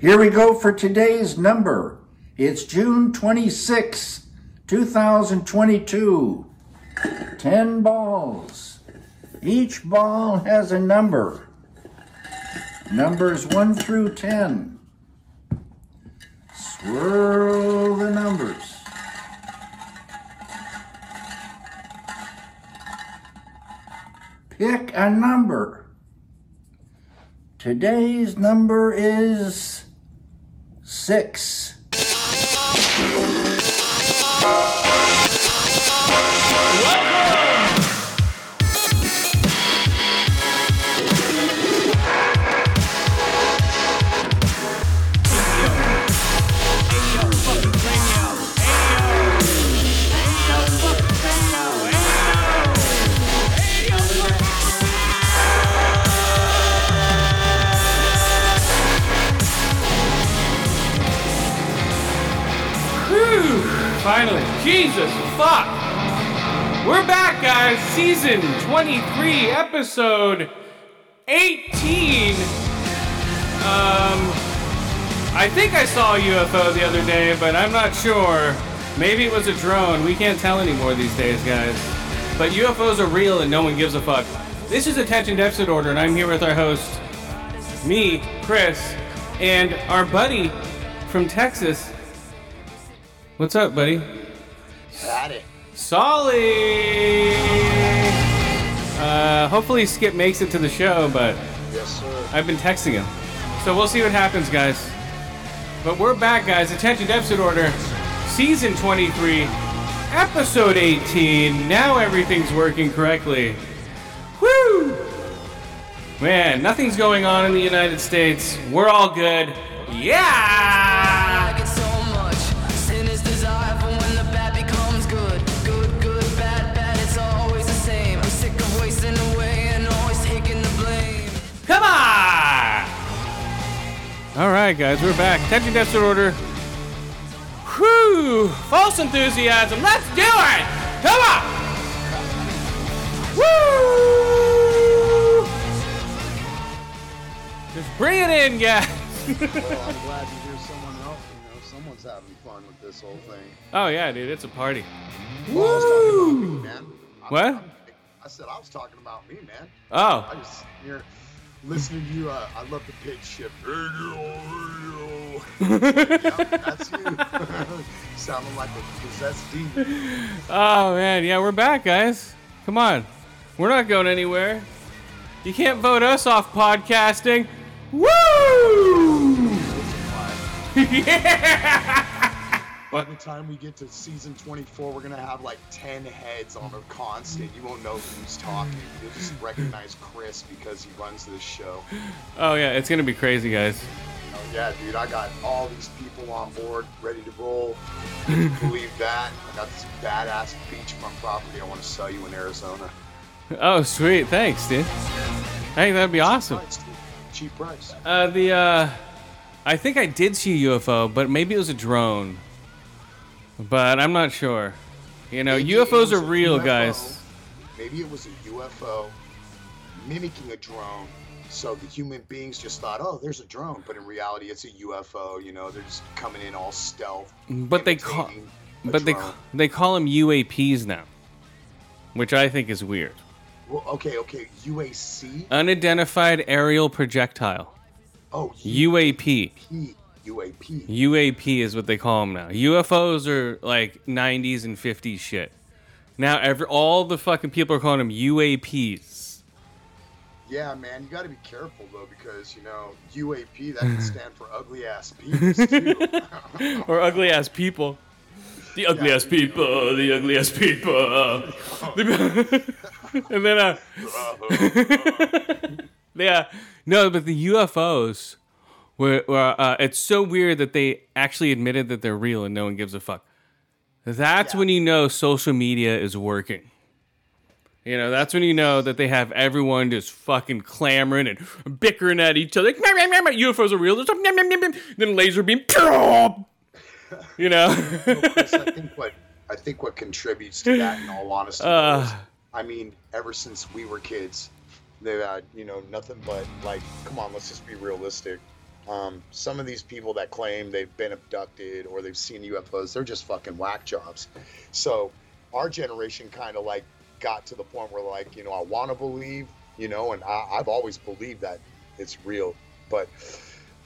Here we go for today's number. It's June 26, 2022. 10 balls. Each ball has a number. Numbers 1 through 10. Swirl the numbers. Pick a number. Today's number is 6. We're back, guys. Season 23, episode 18. Um, I think I saw a UFO the other day, but I'm not sure. Maybe it was a drone. We can't tell anymore these days, guys. But UFOs are real and no one gives a fuck. This is Attention Deficit Order, and I'm here with our host, me, Chris, and our buddy from Texas. What's up, buddy? Got it. Solly! Uh, hopefully Skip makes it to the show, but Yes, sir. I've been texting him. So we'll see what happens, guys. But we're back, guys. Attention Deficit Order, Season 23, Episode 18. Now everything's working correctly. Woo! Man, nothing's going on in the United States. We're all good. Yeah! All right, guys, we're back. Attention Deficit Order. Whew! False enthusiasm. Let's do it! Come on! Woo! Just bring it in, guys. Well, I'm glad to hear someone else. You know, someone's having fun with this whole thing. Oh yeah, dude, it's a party. Well, I was talking about me, man. I'm- What? I'm- I said I was talking about me, man. Oh. I Oh, just here listening to you. Uh, I love the pitch shift. Radio, radio. yep, that's you. Sounding like a possessed demon. oh man, yeah, we're back, guys. Come on, we're not going anywhere. You can't vote us off podcasting. Woo! yeah! By the time we get to season 24, we're gonna have like 10 heads on a constant. You won't know who's talking. You'll just recognize Chris because he runs this show. Oh yeah, it's gonna be crazy, guys. Oh yeah, dude, I got all these people on board, ready to roll. Can you believe that? I got this badass beachfront property I want to sell you in Arizona. Oh sweet, thanks, dude. Hey, that'd be awesome. Price. Cheap price. Uh, the uh, I think I did see a UFO, but maybe it was a drone. But I'm not sure. You know, Maybe UFOs are real, UFO. guys. Maybe it was a UFO mimicking a drone. So the human beings just thought, oh, there's a drone, but in reality, it's a UFO. You know, they're just coming in all stealth. But they call, but they drone. they call them UAPs now, which I think is weird. Well, okay, okay, UAC. Unidentified aerial projectile. Oh, UAP. UAP. UAP. UAP is what they call them now. UFOs are like 90s and 50s shit. Now every all the fucking people are calling them UAPs. Yeah, man, you got to be careful though because you know UAP that can stand for ugly ass penis too. or ugly ass people. The ugly ass people, the ugly ass people. and then, uh, yeah, no, but the UFOs were, were uh, it's so weird that they actually admitted that they're real and no one gives a fuck. That's Yeah. when you know social media is working. You know, that's when you know that they have everyone just fucking clamoring and bickering at each other. Like, "Meow, meow, meow, meow, UFOs are real. There's some meow, meow, meow, meow." Then laser beam. You know? Chris, I think what I think what contributes to that, in all honesty, Uh. is, I mean, ever since we were kids, they've had you know nothing but like, come on, let's just be realistic. Um, some of these people that claim they've been abducted or they've seen UFOs, they're just fucking whack jobs. So our generation kind of like got to the point where like, you know, I want to believe, you know, and I, I've always believed that it's real, but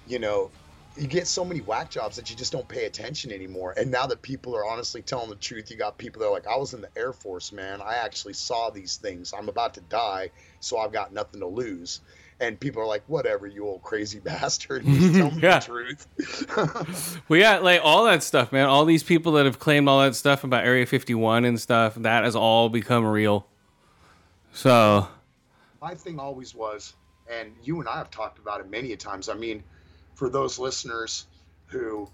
you know, you get so many whack jobs that you just don't pay attention anymore. And now that people are honestly telling the truth, you got people that are like, I was in the Air Force, man. I actually saw these things. I'm about to die, so I've got nothing to lose. And people are like, whatever, you old crazy bastard. Just tell me Yeah. the truth. We got like all that stuff, man. All these people that have claimed all that stuff about Area 51 and stuff, that has all become real. So, My thing always was, and you and I have talked about it many a times. I mean, for those listeners who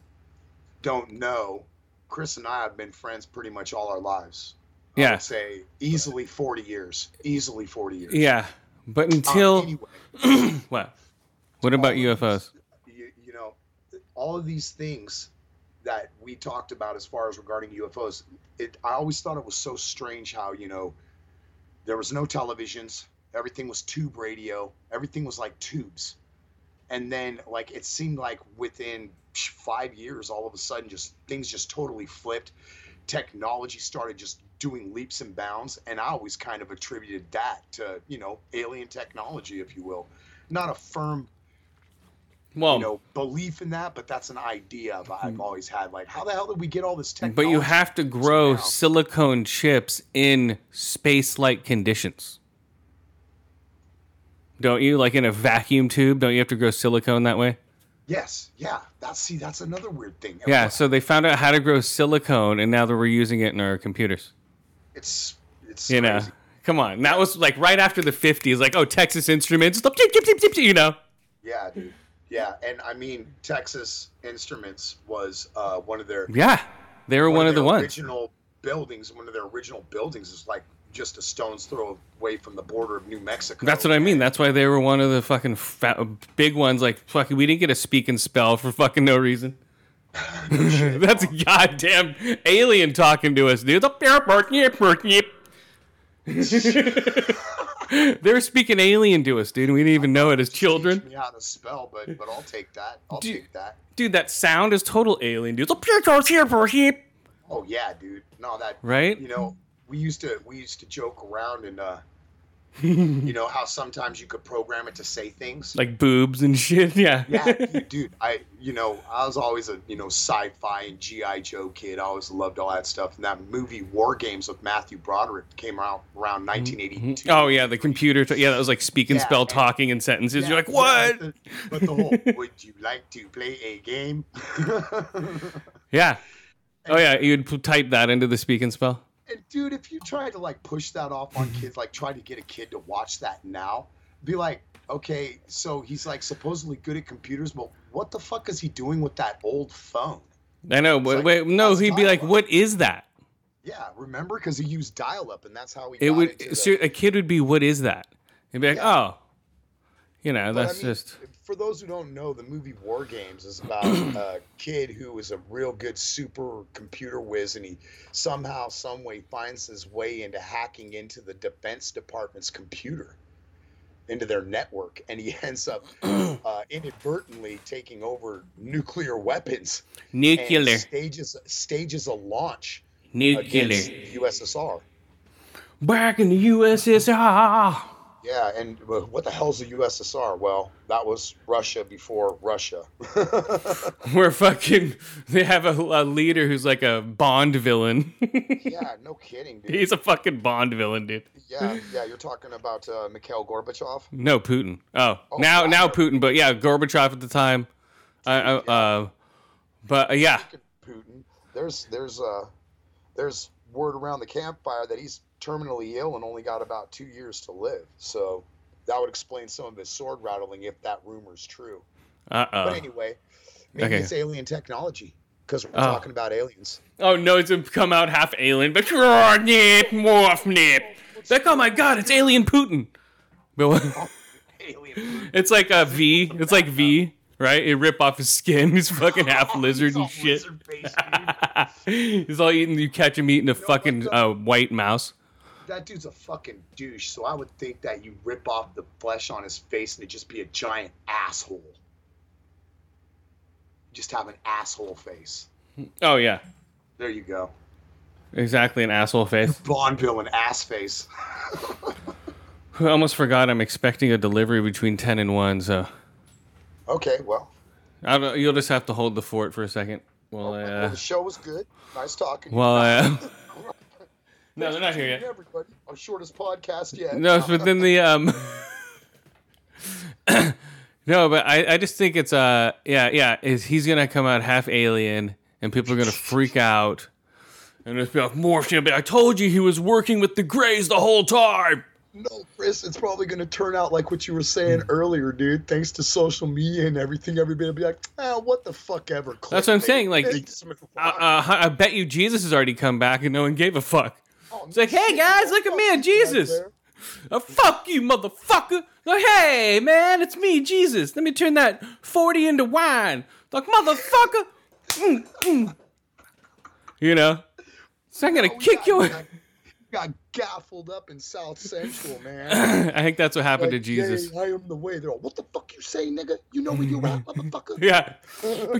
don't know, Chris and I have been friends pretty much all our lives. Yeah. say easily 40 years. Easily 40 years. Yeah. But Um, until anyway, what? What about UFOs? these- You, you know, all of these things that we talked about as far as regarding UFOs, it I always thought it was so strange how, you know, there was no televisions, everything was tube radio, everything was like tubes. And then like it seemed like within 5 years all of a sudden just things just totally flipped. Technology started just doing leaps and bounds and I always kind of attributed that to, you know, alien technology if you will. Not a firm Well, you know belief in that, but that's an idea I've, I've always had. Like, how the hell did we get all this technology? but you have to grow now? silicone chips in space-like conditions. Don't you? Like in a vacuum tube, don't you have to grow silicone that way? Yes, yeah. That's see, that's another weird thing. Yeah, so they found out how to grow silicone and now that we're using it in our computers. It's it's You know. Come on. That was like right after the 50s like, "Oh, Texas Instruments, stop, tip, tip, tip, tip, tip," you know. Yeah, dude. Yeah, and I mean, Texas Instruments was uh, one of their Yeah. They were one, of the ones. original buildings. One of their original buildings is like just a stone's throw away from the border of New Mexico. That's what I mean. That's why they were one of the fucking big ones. Like, fucking, we didn't get a speak and spell for fucking no reason. That's a goddamn alien talking to us, dude. The pear park, yep, yep. They're speaking alien to us, dude. We didn't even know it as children. Teach me how to spell, but but I'll take that. I'll Dude. take that. Dude, that sound is total alien, dude. The bear calls here barky. Oh yeah, dude. No, that Right? you know, we used to we used to joke around and uh you know how sometimes you could program it to say things. Like boobs and shit. Yeah. yeah, dude, I you know, I was always a, you know, sci-fi and GI Joe kid. I always loved all that stuff. And that movie War Games with Matthew Broderick came out around mm-hmm. 1982. Oh yeah, the computer. T- yeah, that was like speak and Yeah, spell and- talking in sentences. Yeah, You're like, what? But the, but the whole would you like to play a game? Yeah. Oh yeah, you'd type that into the speak and spell. And dude, if you try to like push that off on mm-hmm. kids, like try to get a kid to watch that now, be like, okay, so he's like supposedly good at computers, but what the fuck is he doing with that old phone? I know, but like, wait, no, he'd be like, dial-up. "What is that?" Yeah, remember? Because he used dial-up, and that's how he. It would. the- a kid would be, "What is that?" He'd be like, Yeah. "Oh, you know, But, I that's mean, just." For those who don't know, the movie War Games is about a kid who is a real good super computer whiz, and he somehow, some way, finds his way into hacking into the Defense Department's computer, into their network, and he ends up uh, inadvertently taking over nuclear weapons Nuclear, stages stages a launch nuclear. USSR. Back in the USSR. Yeah, and what the hell's the USSR? Well, that was Russia before Russia. We're fucking they have a, a leader who's like a Bond villain. yeah, no kidding, dude. He's a fucking Bond villain, dude. Yeah, yeah, you're talking about uh, Mikhail Gorbachev. No, Putin. Oh, Oh, now wow. now Putin, but yeah, Gorbachev at the time. Uh, uh, uh, but uh, yeah, Putin, there's there's uh there's word around the campfire that he's terminally ill and only got about two years to live. So that would explain some of his sword rattling if that rumor's true. uh But anyway, maybe Okay. it's alien technology because we're Oh. talking about aliens. Oh no, it's come out half alien, but nip, morph, nip. Like, oh my god, it's alien Putin. But what- Alien. it's like a V. It's like V, right? It rip off his skin. He's fucking half lizard and shit. lizard face, dude. He's all eating. You catch him eating a fucking uh, white mouse. That dude's a fucking douche. So I would think that you rip off the flesh on his face and it'd just be a giant asshole. just have an asshole face. Oh yeah, There you go. exactly an asshole face. Bond villain ass face. I almost forgot I'm expecting a delivery between ten and one, so Okay, well, I don't, you'll just have to hold the fort for a second. I, well uh, the show was good. Nice talking. I, uh, no, they're not here yet. Everybody, our shortest podcast yet. No, but then the um. no, but I, I just think it's uh yeah yeah is he's gonna come out half alien and people are gonna freak out and just be like gonna be I told you he was working with the Greys the whole time. No, Chris, it's probably going to turn out like what you were saying earlier, dude. Thanks to social media and everything, everybody will be like, ah, what the fuck ever. That's what I'm saying, like, It's Uh, uh, I bet you Jesus has already come back and no one gave a fuck. Oh, It's like, hey guys, look at me and Jesus. Uh, fuck you, motherfucker. Like, hey, man, it's me, Jesus. Let me turn that 40 into wine. Like, motherfucker. Mm, mm. You know? So I'm gonna Oh, kick yeah, your. got- Got gaffled up in South Central, man. I think that's what happened to Jesus. "Yay, I am the way. They're all, what the fuck you say, nigga? You know where you at, motherfucker? Yeah.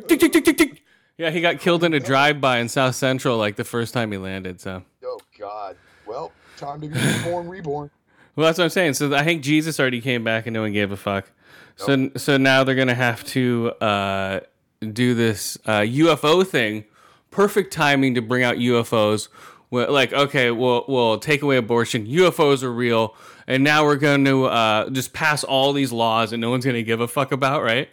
Tick, tick, tick. Yeah, he got killed in a drive-by in South Central like the first time he landed. So, Oh, God. Well, time to be born, reborn. well, that's what I'm saying. So I think Jesus already came back and no one gave a fuck. So, so now they're gonna have to uh, do this uh, UFO thing. Perfect timing to bring out UFOs. Well, like, okay, we'll we'll take away abortion. UFOs are real, and now we're going to uh, just pass all these laws, and no one's gonna give a fuck about, right?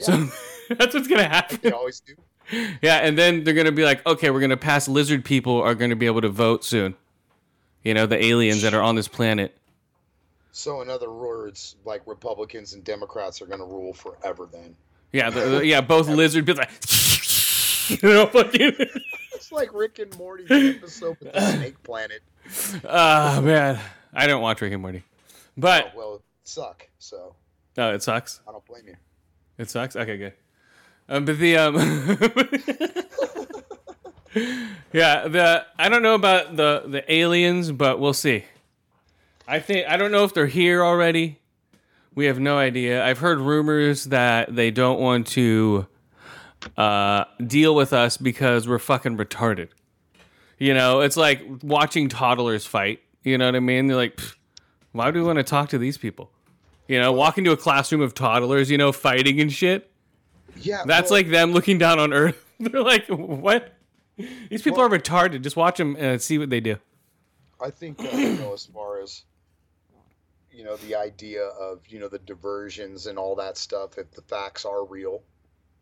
So that's what's gonna happen. They always do. Yeah, and then they're gonna be like, okay, we're gonna pass lizard people are gonna be able to vote soon. You know, the aliens that are on this planet. So, in other words, like Republicans and Democrats are going to rule forever then. Yeah, the, the- yeah, both lizard people. Like, you know, fucking. It's like Rick and Morty episode with the Snake Planet. Ah, man, I don't watch Rick and Morty, but Oh, well, suck. So, oh, it sucks. I don't blame you. It sucks. Okay, good. Um, but the um, yeah, the I don't know about the the aliens, but we'll see. I think I don't know if they're here already. We have no idea. I've heard rumors that they don't want to uh, deal with us because we're fucking retarded. You know, it's like watching toddlers fight. You know what I mean? They're like, why do we want to talk to these people? You know, walk into a classroom of toddlers, you know, fighting and shit. Yeah. That's well, like them looking down on Earth. They're like, what? These people are retarded. Just watch them and see what they do. I think, uh, you know, as far as, you know, the idea of, you know, the diversions and all that stuff, if the facts are real,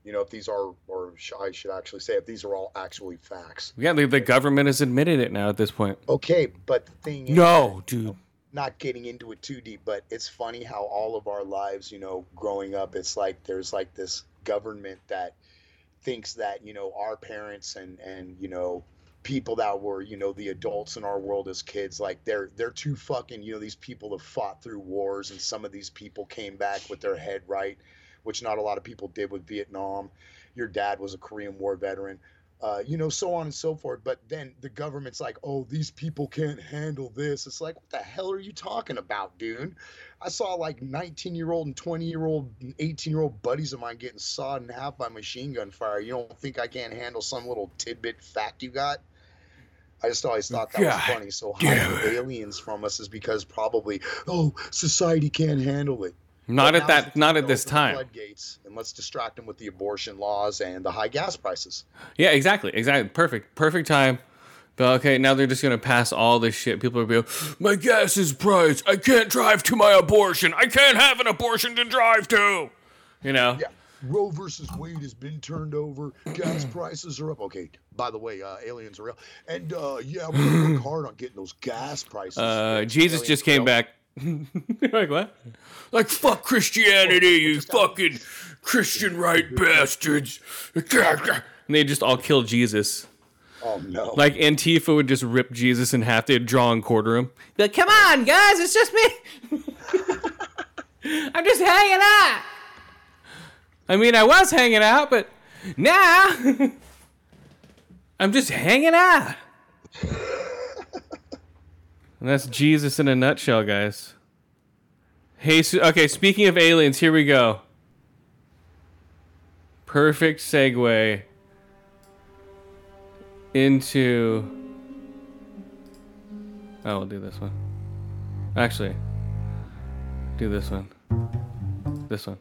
you know, if these are, or I should actually say, if these are all actually facts. Yeah, the, the government has admitted it now at this point. Okay, but the thing is, No, dude. not getting into it too deep, but it's funny how all of our lives, you know, growing up, it's like there's like this government that thinks that, you know, our parents and and you know, people that were, you know, the adults in our world as kids, like they're they're too fucking, you know, these people have fought through wars and some of these people came back with their head right, which not a lot of people did with Vietnam. Your dad was a Korean War veteran uh, you know, so on and so forth. But then the government's like, oh, these people can't handle this. It's like, what the hell are you talking about, dude? I saw like 19 year old and 20 year old, 18 year old buddies of mine getting sawed in half by machine gun fire. You don't think I can't handle some little tidbit fact you got? I just always thought that God was funny. So hiding aliens from us is because probably, oh, society can't handle it. Not But at that. Not at this time. Floodgates, and let's distract them with the abortion laws and the high gas prices. Yeah, exactly. Exactly. Perfect. Perfect time. But okay, now they're just gonna pass all this shit. People are be like, my gas is priced. I can't drive to my abortion. I can't have an abortion to drive to. You know. Yeah. Roe versus Wade has been turned over. Gas prices are up. Okay. By the way, uh, aliens are real. And uh, yeah, we're gonna work hard on getting those gas prices. Uh. Jesus just came back. like what? Like fuck Christianity, you fucking Christian right bastards. And they just all kill Jesus. Oh no. Like Antifa would just rip Jesus in half. They'd draw and quarter him. Be like, come on, guys, it's just me. I'm just hanging out. I mean, I was hanging out, but now I'm just hanging out. And that's Jesus in a nutshell, guys. Hey, okay, speaking of aliens, here we go. perfect segue into. Oh, we'll do this one. Actually, do this one. This one.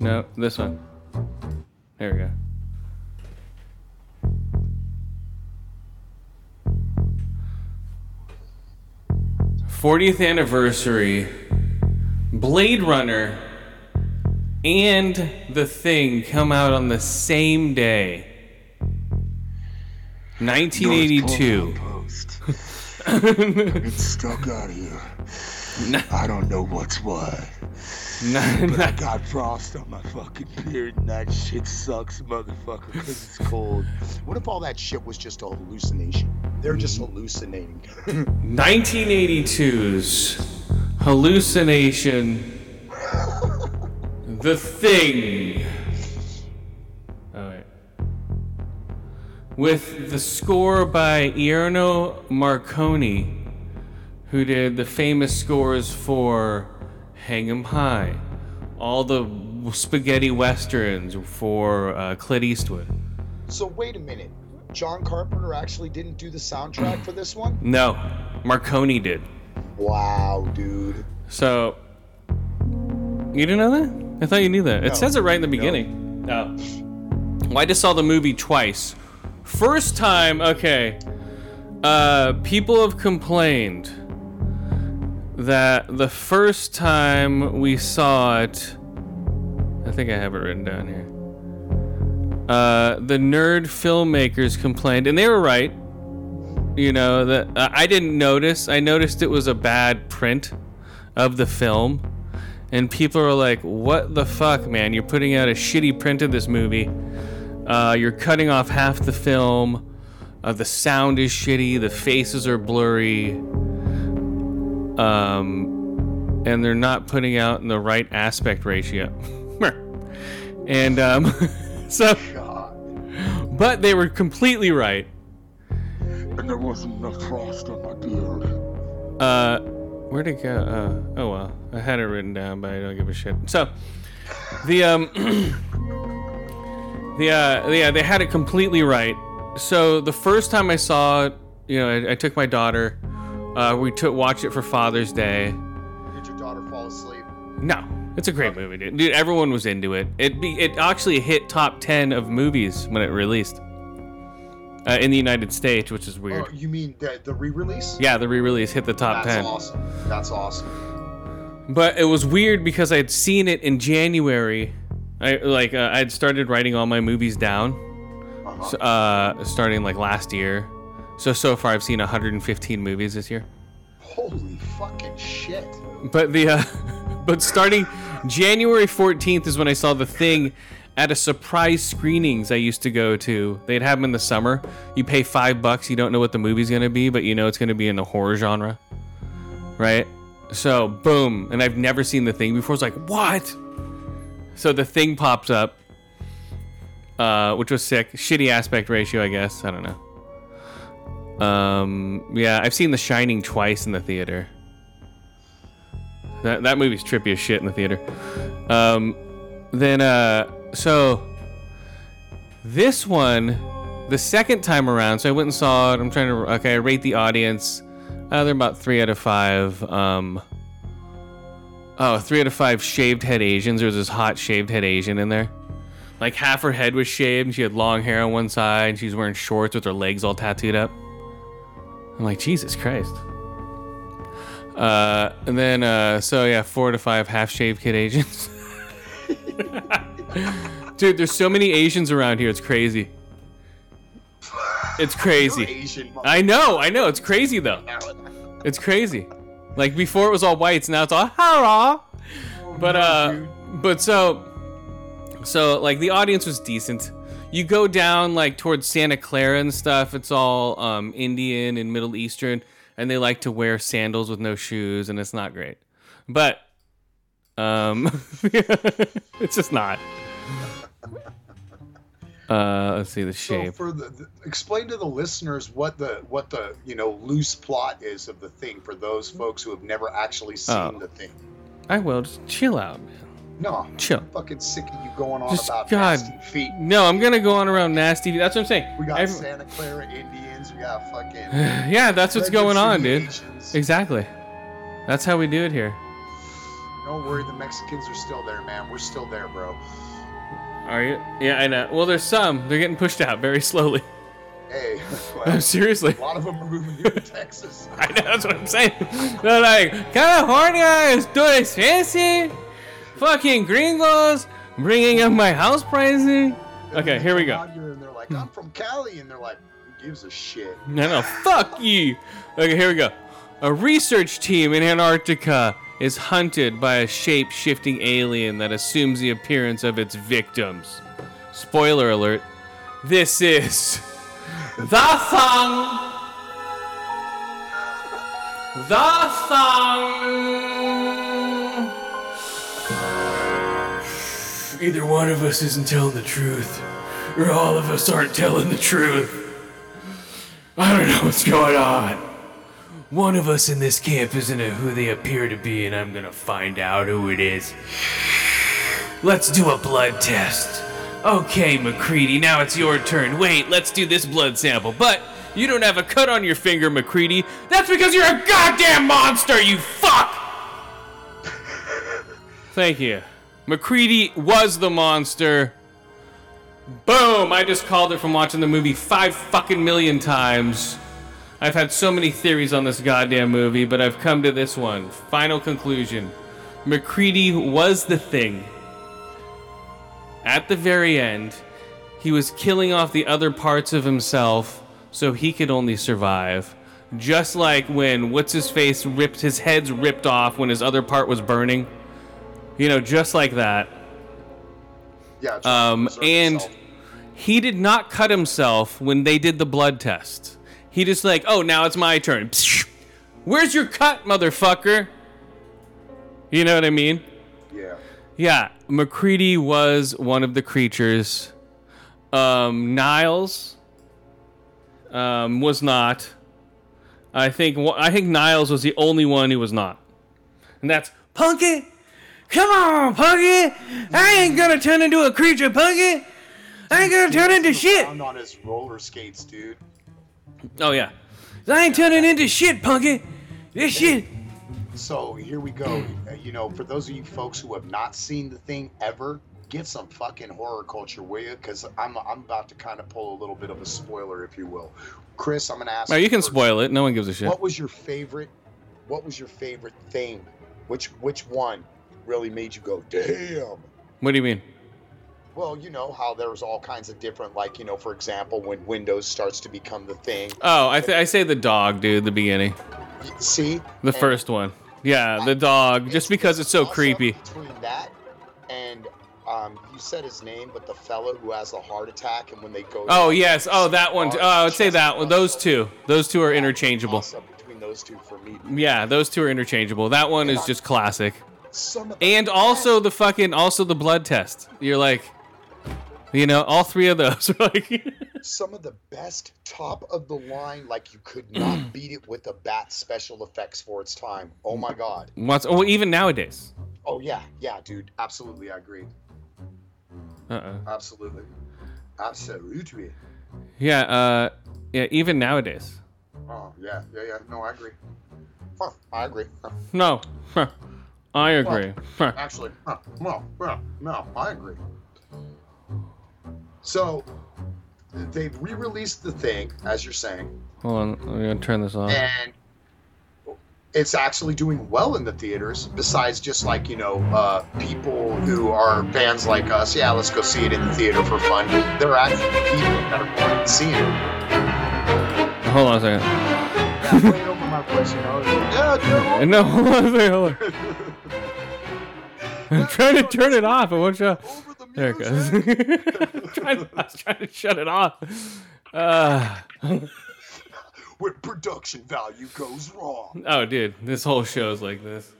No, this one. There we go. Fortieth anniversary, Blade Runner, and The Thing come out on the same day. 1982. Post. it's stuck out here. I don't know what's what. But I got frost on my fucking beard and that shit sucks, motherfucker, because it's cold. What if all that shit was just a hallucination? They're just mm. hallucinating. 1982's hallucination the thing all right with the score by Ennio Morricone who did the famous scores for Hang 'em High all the spaghetti westerns for uh, Clint Eastwood so wait a minute. John Carpenter actually didn't do the soundtrack for this one? no Morricone did Wow, dude. So, you didn't know that? I thought you knew that. It says it right in the beginning. No. Well, I just saw the movie twice. First time, okay. Uh, people have complained that the first time we saw it, I think I have it written down here. Uh, the nerd filmmakers complained, and they were right. You know that uh, I didn't notice. I noticed it was a bad print of the film, and people are like, "What the fuck, man? You're putting out a shitty print of this movie. Uh, you're cutting off half the film. Uh, the sound is shitty. The faces are blurry. Um, and they're not putting out in the right aspect ratio. and um, so, but they were completely right. And there wasn't enough frost on my beard. Uh, where'd it go? Uh, oh well, I had it written down, but I don't give a shit. So, the um, the uh, yeah, they had it completely right. So the first time I saw it, you know, I, I took my daughter. Uh, we took watched it for Father's Day. Did your daughter fall asleep? No, it's a great movie, dude. Dude, everyone was into it. It be, it actually hit top ten of movies when it released. Uh, in the United States, which is weird. Oh, you mean the, the re-release? Yeah, the re-release hit the top That's ten. awesome. That's awesome. But it was weird because I had seen it in January. I like uh, I had started writing all my movies down, Uh-huh. uh, starting like last year. So so far I've seen 115 movies this year. Holy fucking shit. But the uh, but starting January 14th is when I saw the thing at a surprise screenings I used to go to. They'd have them in the summer. You pay five bucks. You don't know what the movie's gonna be, but you know it's gonna be in the horror genre, right? So boom, and I've never seen the thing before. It's like what? So the thing pops up, uh, which was sick. Shitty aspect ratio, I guess. I don't know. Um, yeah, I've seen The Shining twice in the theater. That that movie's trippy as shit in the theater. Um, then uh, so this one, the second time around, so I went and saw it. I'm trying to okay, I rate the audience. Uh, they're about three out of five. Um, oh, three out of five shaved head Asians. There was this hot shaved head Asian in there. Like half her head was shaved, and she had long hair on one side. And she was wearing shorts with her legs all tattooed up. I'm like, Jesus Christ. Uh, and then, uh, so yeah, four to five half shaved kid Asians. Dude, there's so many Asians around here. It's crazy. It's crazy. I know, I know. It's crazy though. It's crazy. Like before it was all whites, now it's all hello. But uh, but so, so like the audience was decent. You go down like towards Santa Clara and stuff. It's all um, Indian and Middle Eastern, and they like to wear sandals with no shoes, and it's not great. But um, it's just not. Uh, let's see the shape. So for the, the explain to the listeners what the what the you know loose plot is of the thing for those folks who have never actually seen Oh. the thing. I will just chill out, man. No, Chill. I'm fucking sick of you going on Just about God. nasty feet. No, I'm gonna go on around nasty. That's what I'm saying. We got Every- Santa Clara Indians. We got fucking. yeah, that's what's going on, dude. Asians. Exactly. That's how we do it here. Don't worry, the Mexicans are still there, man. We're still there, bro. Are you? Yeah, I know. Well, there's some. They're getting pushed out very slowly. Hey, well, Seriously. a lot of them are moving here to Texas. I know, that's what I'm saying. They're like, California is too expensive. Fucking gringos bringing up my house pricing. Okay, here we go. And they're like, I'm from Cali, and they're like, who gives a shit? No, no, fuck you. Okay, here we go. A research team in Antarctica is hunted by a shape shifting alien that assumes the appearance of its victims. Spoiler alert this is. The Thong! The Thong! Either one of us isn't telling the truth, or all of us aren't telling the truth. I don't know what's going on. One of us in this camp isn't who they appear to be, and I'm gonna find out who it is. Let's do a blood test. Okay, MacReady, now it's your turn. Wait, let's do this blood sample. But you don't have a cut on your finger, MacReady. That's because you're a goddamn monster, you fuck! Thank you. MacReady was the monster. Boom! I just called it from watching the movie five fucking million times. I've had so many theories on this goddamn movie, but I've come to this one. Final conclusion. MacReady was the thing. At the very end, he was killing off the other parts of himself so he could only survive. Just like when what's his face ripped his head's ripped off when his other part was burning. You know, just like that. Yeah. Um, and himself. he did not cut himself when they did the blood test. He just like, oh, now it's my turn. Where's your cut, motherfucker? You know what I mean? Yeah. Yeah, MacReady was one of the creatures. Um, Nauls um, was not. I think I think Nauls was the only one who was not, and that's Punky. Come on, Punky! I ain't gonna turn into a creature, Punky. I ain't gonna turn into shit. On his roller skates, dude. Oh yeah, I ain't turning into shit, Punky. This shit. So here we go. Uh, You know, for those of you folks who have not seen the thing ever, get some fucking horror culture, will you? Because I'm I'm about to kind of pull a little bit of a spoiler, if you will. Chris, I'm gonna ask. Oh, you can first. spoil it. No one gives a shit. What was your favorite? What was your favorite thing? Which which one really made you go, damn? What do you mean? Well, you know how there's all kinds of different, like you know, for example, when Windows starts to become the thing. Oh, I th- I say the dog, dude. The beginning. See, The And first one. Yeah, the dog. Just because it's so creepy. Between that and um, you said his name, but the fellow who has the heart attack, and when they go. Oh yes. Oh, that one. Oh, I would say that one. Those two. Those two are interchangeable. Between those two for me. Yeah, those two are interchangeable. That one is just classic. Some of the And also the fucking also the blood test. You're like, you know, all three of those are like. some of the best top of the line like you could not beat it with a bat special effects for its time oh my god What's oh even nowadays. oh yeah yeah dude absolutely i agree Uh. uh absolutely absolutely Yeah. Uh. Yeah. Even nowadays. oh yeah yeah yeah no i agree huh, i agree Huh, No. Huh. I agree. Huh. actually huh, no yeah, no i agree so they've re-released the thing as you're saying Hold on. I'm gonna turn this off. and it's actually doing well in the theaters besides just like you know uh, people who are fans like us yeah let's go see it in the theater for fun there are actually people that are going to see it Hold on a second. yeah, play it over my place you know yeah No, hold on a second. Hold on. I'm trying to turn it off. It won't the There it goes. I was trying to shut it off. Uh, when production value goes wrong oh, dude, this whole show's like this.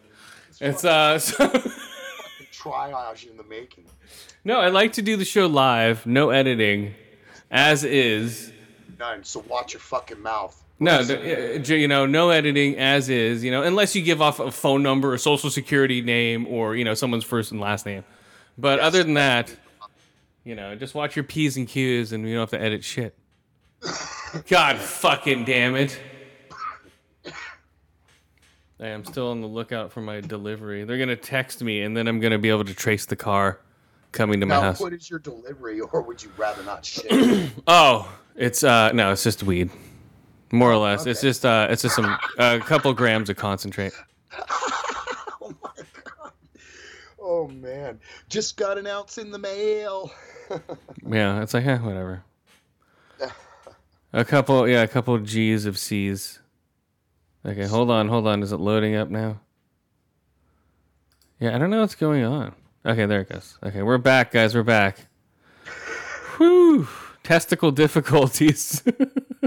It's uh. So, triage in the making no, I like to do the show live, no editing, as is. none. So watch your fucking mouth. No, the- you know, no editing as is. You know, unless you give off a phone number, a social security name, or you know someone's first and last name. But Yes. other than that, you know, just watch your p's and q's, and you don't have to edit shit. God fucking damn it! I am still on the lookout for my delivery. They're gonna text me, and then I'm gonna be able to trace the car coming to my Now, house. what is your delivery, or would you rather not shit? Oh, it's uh no, it's just weed. More or less. It's just uh it's just some a couple grams of concentrate. oh my god. Oh man, just got an ounce in the mail. Yeah, it's like, eh, whatever. A couple yeah, a couple G's of C's. Okay, hold on, hold on. Is it loading up now? Yeah, I don't know what's going on. Okay, there it goes. Okay, we're back, guys. We're back. Whew. Testicle difficulties.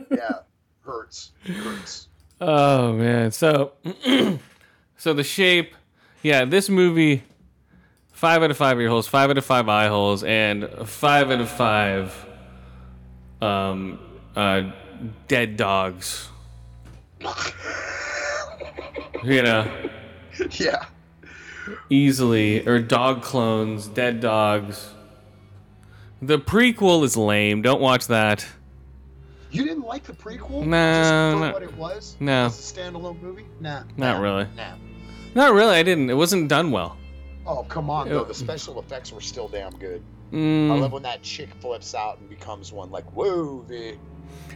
yeah, hurts. Hurts. Oh man. So so the shape, yeah, this movie five out of five ear holes, five out of five eye holes, and five out of five um uh dead dogs. You know, Yeah. easily or dog clones, dead dogs. The prequel is lame. Don't watch that. You didn't like the prequel? No, Just for no. what it was? No. As a standalone movie? Nah. Not nah, really. Nah. Not really. I didn't. It wasn't done well. Oh, come on, though. The special effects were still damn good. I Mm, love when that chick flips out and becomes one. Like, whoa, the.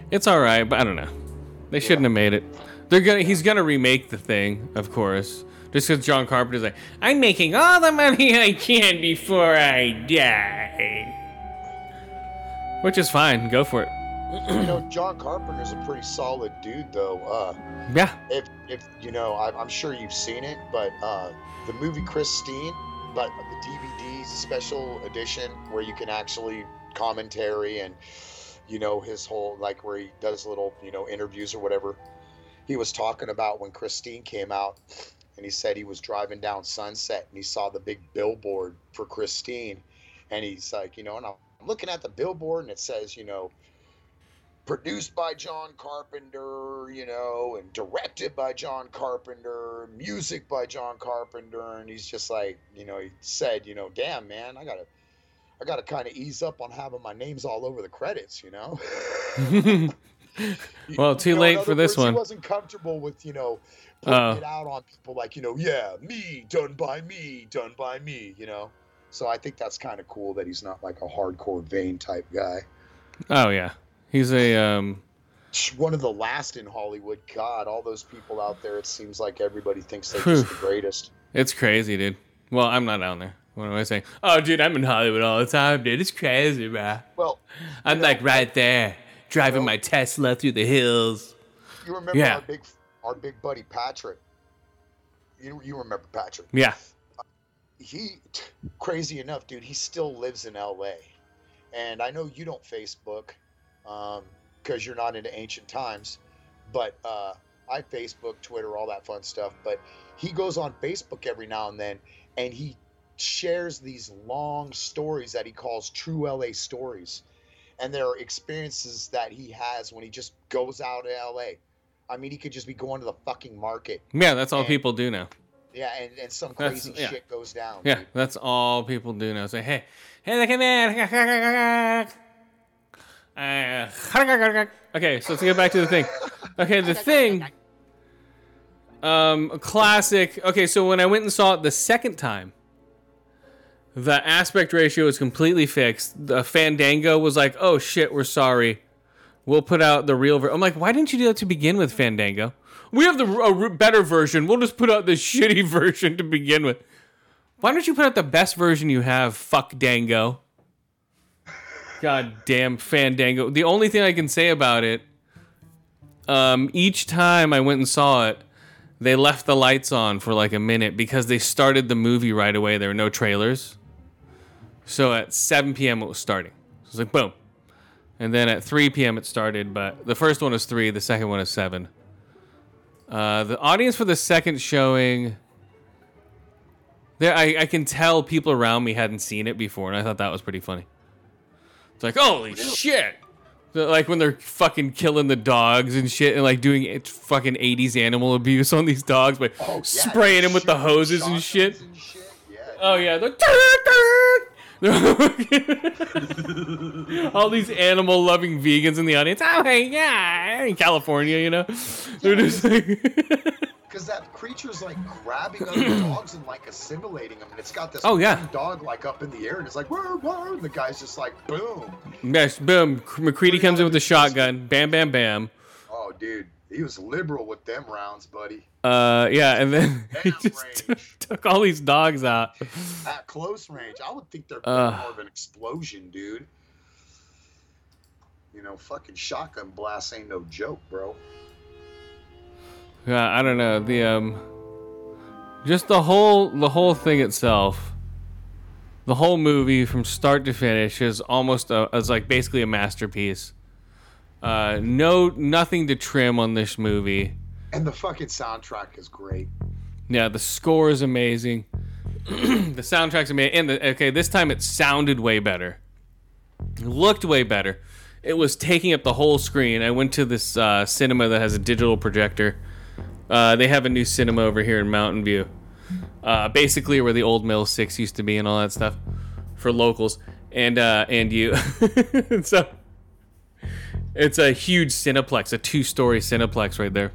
It's all right, but I don't know. They shouldn't have made it. They're gonna. He's gonna remake the thing, of course. Just because John Carpenter's like, I'm making all the money I can before I die. Which is fine. Go for it. You know, John Carpenter's a pretty solid dude, though. Uh, Yeah. if if you know, I, I'm sure you've seen it, but uh, the movie Christine, but the DVD special edition where you can actually commentary and you know his whole like where he does little you know interviews or whatever. He was talking about when Christine came out, and he said he was driving down Sunset and he saw the big billboard for Christine, and he's like, you know, and I'm looking at the billboard and it says, you know produced by John Carpenter, you know, and directed by John Carpenter, music by John Carpenter, and he's just like, you know, he said, you know, damn man, I gotta, I gotta kind of ease up on having my names all over the credits, you know. Well, too You know, late for this words, one. He wasn't comfortable with, you know, putting Oh. it out on people like, you know, yeah, me, done by me, done by me, you know. So I think that's kind of cool that he's not like a hardcore vain type guy. Oh yeah. He's a um. one of the last in Hollywood. God, all those people out there. It seems like everybody thinks they're just the greatest. It's crazy, dude. Well, I'm not down there. What am I saying? Oh, dude, I'm in Hollywood all the time, dude. It's crazy, man. Well, I'm like right there, driving my Tesla through the hills. you remember Yeah. our big, our big buddy Patrick. You you remember Patrick? Yeah. He, crazy enough, dude. He still lives in L.A. And I know you don't Facebook, because you're not into ancient times, but uh, I Facebook, Twitter, all that fun stuff. But he goes on Facebook every now and then, and he shares these long stories that he calls true LA stories. And there are experiences that he has when he just goes out to LA. I mean, he could just be going to the fucking market. Yeah, that's all And- people do now. Yeah, and, and some crazy yeah. shit goes down. Yeah, dude. that's all people do now. Say, hey, hey, look at that. Uh, okay, so let's get back to the thing. Okay, the thing. Um, classic. Okay, so when I went and saw it the second time, the aspect ratio was completely fixed. The Fandango was like, "Oh shit, we're sorry. We'll put out the real." Ver-. I'm like, "Why didn't you do that to begin with, Fandango? We have the a better version. We'll just put out the shitty version to begin with." Why don't you put out the best version you have? Fuck Dango. God damn Fandango. The only thing I can say about it, um, each time I went and saw it, they left the lights on for like a minute because they started the movie right away. There were no trailers. So at 7 p.m. it was starting. So it was like boom. And then at 3 p.m. it started, but the first one is 3, the second one is 7. Uh, the audience for the second showing there, I, I can tell people around me hadn't seen it before, and I thought that was pretty funny. It's like, holy shit! Like when they're fucking killing the dogs and shit, and like doing fucking '80s animal abuse on these dogs by Oh, yeah, spraying them with the hoses and shit. and shit. Yeah. Oh yeah, they're all these animal loving vegans in the audience. Oh hey, yeah, in California, you know, they're just like, Because that creature's like grabbing other dogs and like assimilating them, and it's got this Oh, yeah. dog like up in the air, and it's like whoa, whoa, and the guy's just like boom. yes, boom. MacReady comes in with a shotgun, bam, bam, bam. Oh, dude, he was liberal with them rounds, buddy. Uh, yeah, and then he just took, took all these dogs out. At close range, I would think they're Uh. more of an explosion, dude. You know, fucking shotgun blasts ain't no joke, bro. Yeah, I don't know the um, just the whole the whole thing itself. The whole movie from start to finish is almost a, is like basically a masterpiece. Uh, no, nothing to trim on this movie. And the fucking soundtrack is great. Yeah, the score is amazing. the soundtrack's amazing. And the, okay, this time it sounded way better. It looked way better. It was taking up the whole screen. I went to this uh, cinema that has a digital projector. Uh, they have a new cinema over here in Mountain View. Uh, basically, where the old Mill Six used to be and all that stuff for locals and uh, and you. so it's a huge cineplex, a two-story cineplex right there.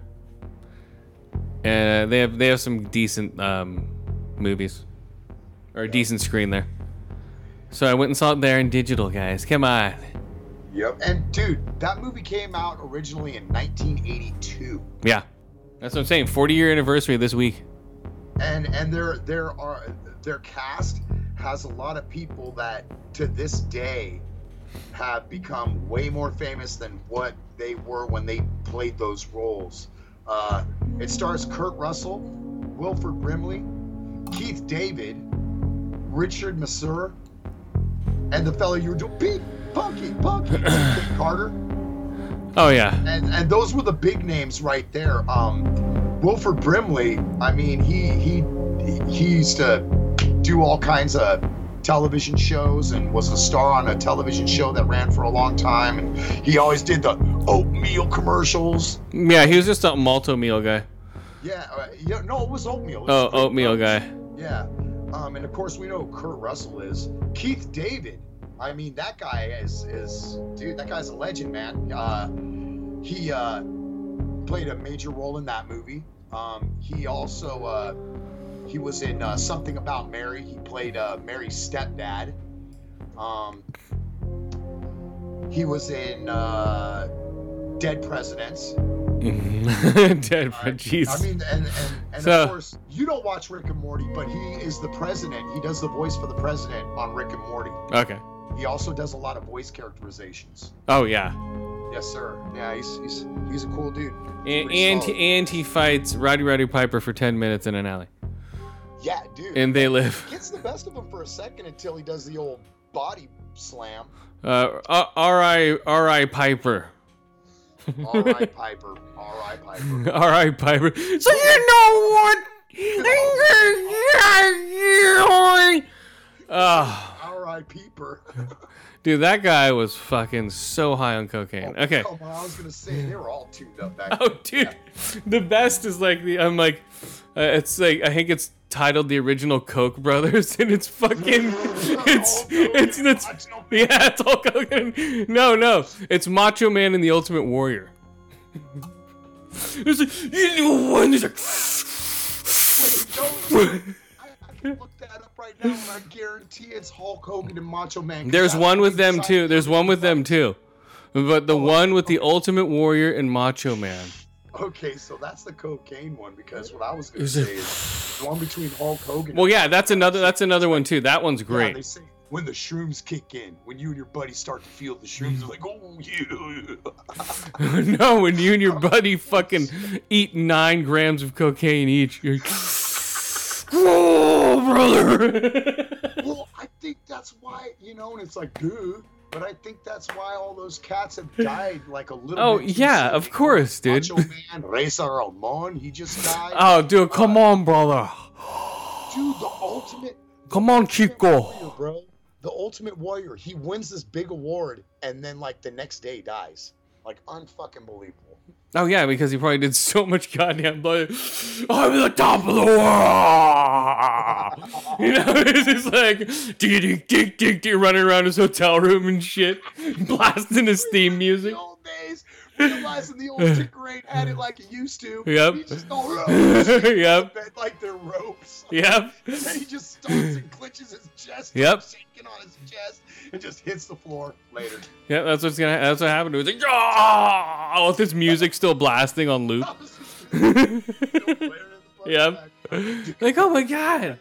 And they have they have some decent um, movies or a decent screen there. So I went and saw it there in digital, guys. Come on. Yep. And dude, that movie came out originally in 1982. Yeah, that's what I'm saying. 40 year anniversary this week. and and there there are their cast has a lot of people that to this day have become way more famous than what they were when they played those roles. Uh, it stars Kurt Russell, Wilford Brimley, Keith David, Richard Masur, and the fellow you were doing, Pete Punky Punky, Carter Oh yeah, and and those were the big names right there. Um, Wilford Brimley. I mean, he he he used to do all kinds of television shows and was a star on a television show that ran for a long time. And he always did the oatmeal commercials. yeah. He was just a malto meal guy. Yeah, uh, yeah. No, it was oatmeal. It Oh, was straight oatmeal guy. Yeah. Um, and of course we know who Kurt Russell is. Keith David. I mean, that guy is is dude. That guy's a legend, man. Uh, he uh, played a major role in that movie. Um, he also uh, he was in uh, something about Mary. He played uh, Mary's stepdad. Um, he was in uh, Dead Presidents. Dead Uh. I mean, and and, and So- of course, you don't watch Rick and Morty, but he is the president. He does the voice for the president on Rick and Morty. okay. He also does a lot of voice characterizations. Oh yeah. Yes, sir. Yeah, he's he's he's a cool dude. He's And and, solid. and he fights Roddy Roddy Piper for 10 minutes in an alley, yeah, dude. and they live. gets the best of him for a second until he does the old body slam. Uh, uh, R.I. R.I. Piper. All right, Piper. All right, Piper. R.I. Piper. So you know what? Oh, Right, Peeper. dude, that guy was fucking so high on cocaine. Okay. Come on, I was gonna say they were all tuned up back. Oh, dude, the best is like the I'm like, uh, it's like I think it's titled the original Koch brothers, and it's fucking, it's it's it's yeah, it's all Hogan. No, no, it's Macho Man and the Ultimate Warrior. There's like, you know one. There's like, Don't- I, I can look that up right now, and I guarantee it's Hulk Hogan and Macho Man. 'cause there's one with them too. There's one with them too, but the one with the Ultimate Warrior and Macho Man. Okay, so that's the cocaine one because what I was gonna say it- is the one between Hulk Hogan. Well, yeah, that's another. That's another one too. That one's Yeah, great. they say when the shrooms kick in, when you and your buddy start to feel the shrooms, they're like, oh yeah. no, when you and your buddy fucking eat nine grams of cocaine each, you're like, oh, brother. well, I think that's why you know, and it's like, dude. But I think that's why all those cats have died like a little. Oh, bit yeah, of course, dude. Macho Man, Razor Ramon, he just died. oh, dude, come on, brother. dude, the ultimate. Come on, Ultimate Chico. Warrior, bro. the Ultimate Warrior. He wins this big award, and then like the next day dies. Like unfucking believable. Oh yeah, because he probably did so much goddamn blood. I'm the top of the world. you know, it's just like ding ding ding ding running around his hotel room and shit, blasting his theme music. The old days, realizing the old ticker ain't had it like it used to. Yep. He just don't rope. Yep. Like they're ropes. Yep. And he just stops and clenches his chest. Yep. Shaking on his chest and just hits the floor later. Yeah, that's what's gonna. That's what happened to him. It's like, oh, with his music still blasting on loop. Yep. Like, oh my god,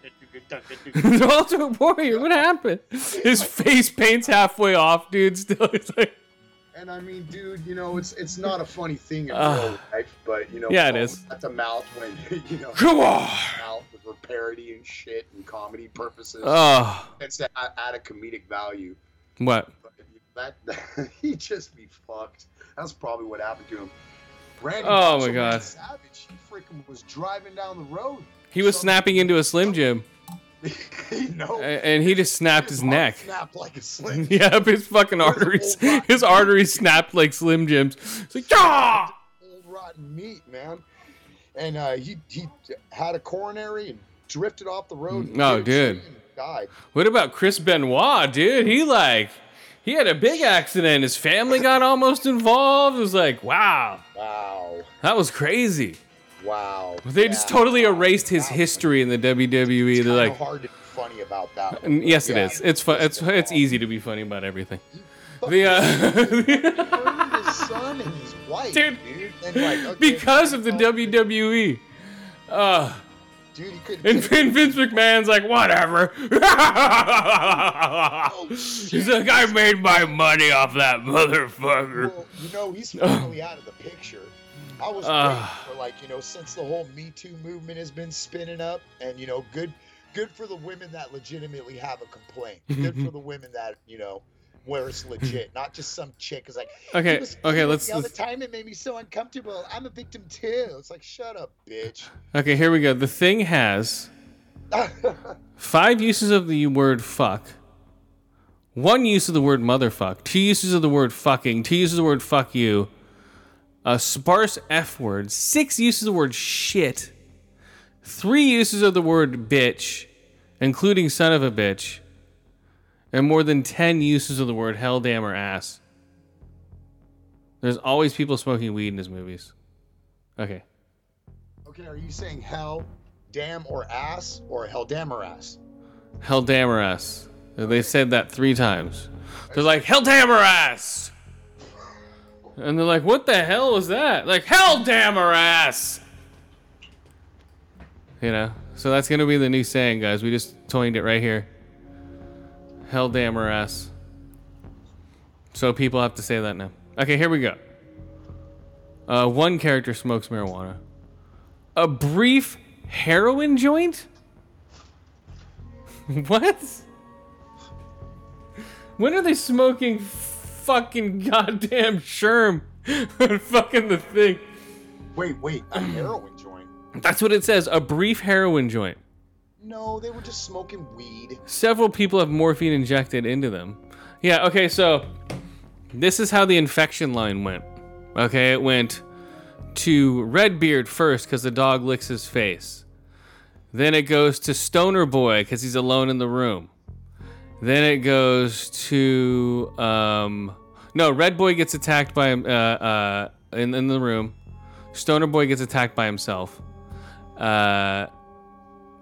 the Ultimate Warrior. What happened? His face paint's halfway off, dude. Still, it's like, And I mean, dude, you know, it's it's not a funny thing in Ah. real life, but you know, Yeah, it is. At the mouth when you know, come on. mouth for parody and shit and comedy purposes. Oh, it's to add, a comedic value. what? But that he just be fucked. That's probably what happened to him. Randy Oh, my God. Savage, he freaking was driving down the road. He was So- snapping into a Slim Jim, no, and he just snapped his heart neck. Snapped like a sling. Yep, his fucking arteries, his arteries snapped like Slim Jims. It's like, ah! old rotten meat, man. And uh, he he had a coronary and drifted off the road. No, Oh, dude. Died. What about Chris Benoit, dude? He like, he had a big accident. His family got almost involved. It was like, wow, Wow. that was crazy. Wow. They just totally erased his history in the WWE. It's They're like, hard to be funny about that. and yes, it Yeah. is. It's fun. It's it's easy to be funny about everything. The uh, his son and his wife, Dude, dude. Like, okay, because of the WWE. Uh, Dude, he and Vince McMahon's like, whatever. Oh, He's like, I made my money off that motherfucker. Well, you know, he's finally out of the picture. I was ah. waiting for like, you know, since the whole Me Too movement has been spinning up, and you know, good, good for the women that legitimately have a complaint. Good for the women that you know, where it's legit, not just some chick is like, Okay, was okay, let's- The other let's- time it made me so uncomfortable. I'm a victim too. It's like, shut up, bitch. Okay, here we go. The thing has five uses of the word fuck, one use of the word motherfuck, two uses of the word fucking, two uses of the word fuck you, a sparse F word, six uses of the word shit, three uses of the word bitch, including son of a bitch, and more than 10 uses of the word hell, damn, or ass. There's always people smoking weed in his movies. Okay. okay, are you saying hell, damn, or ass, or hell, damn, or ass? Hell damn or ass. They said that three times. They're like, Hell damn or ass! And they're like, What the hell was that? Like, Hell damn her ass! You know? So that's gonna be the new saying, guys. We just coined it right here. Hell damn her ass. So people have to say that now. Okay, here we go. Uh, one character smokes marijuana. A brief heroin joint? What? When are they smoking fucking goddamn sherm fucking the thing? Wait, wait, a heroin joint? That's what it says. A brief heroin joint. No, they were just smoking weed. Several people have morphine injected into them. Yeah, okay, so this is how the infection line went. Okay, it went to Redbeard first because the dog licks his face. Then it goes to Stoner Boy because he's alone in the room. Then it goes to um, no Red Boy gets attacked by uh, uh, in in the room. Stoner Boy gets attacked by himself. Uh,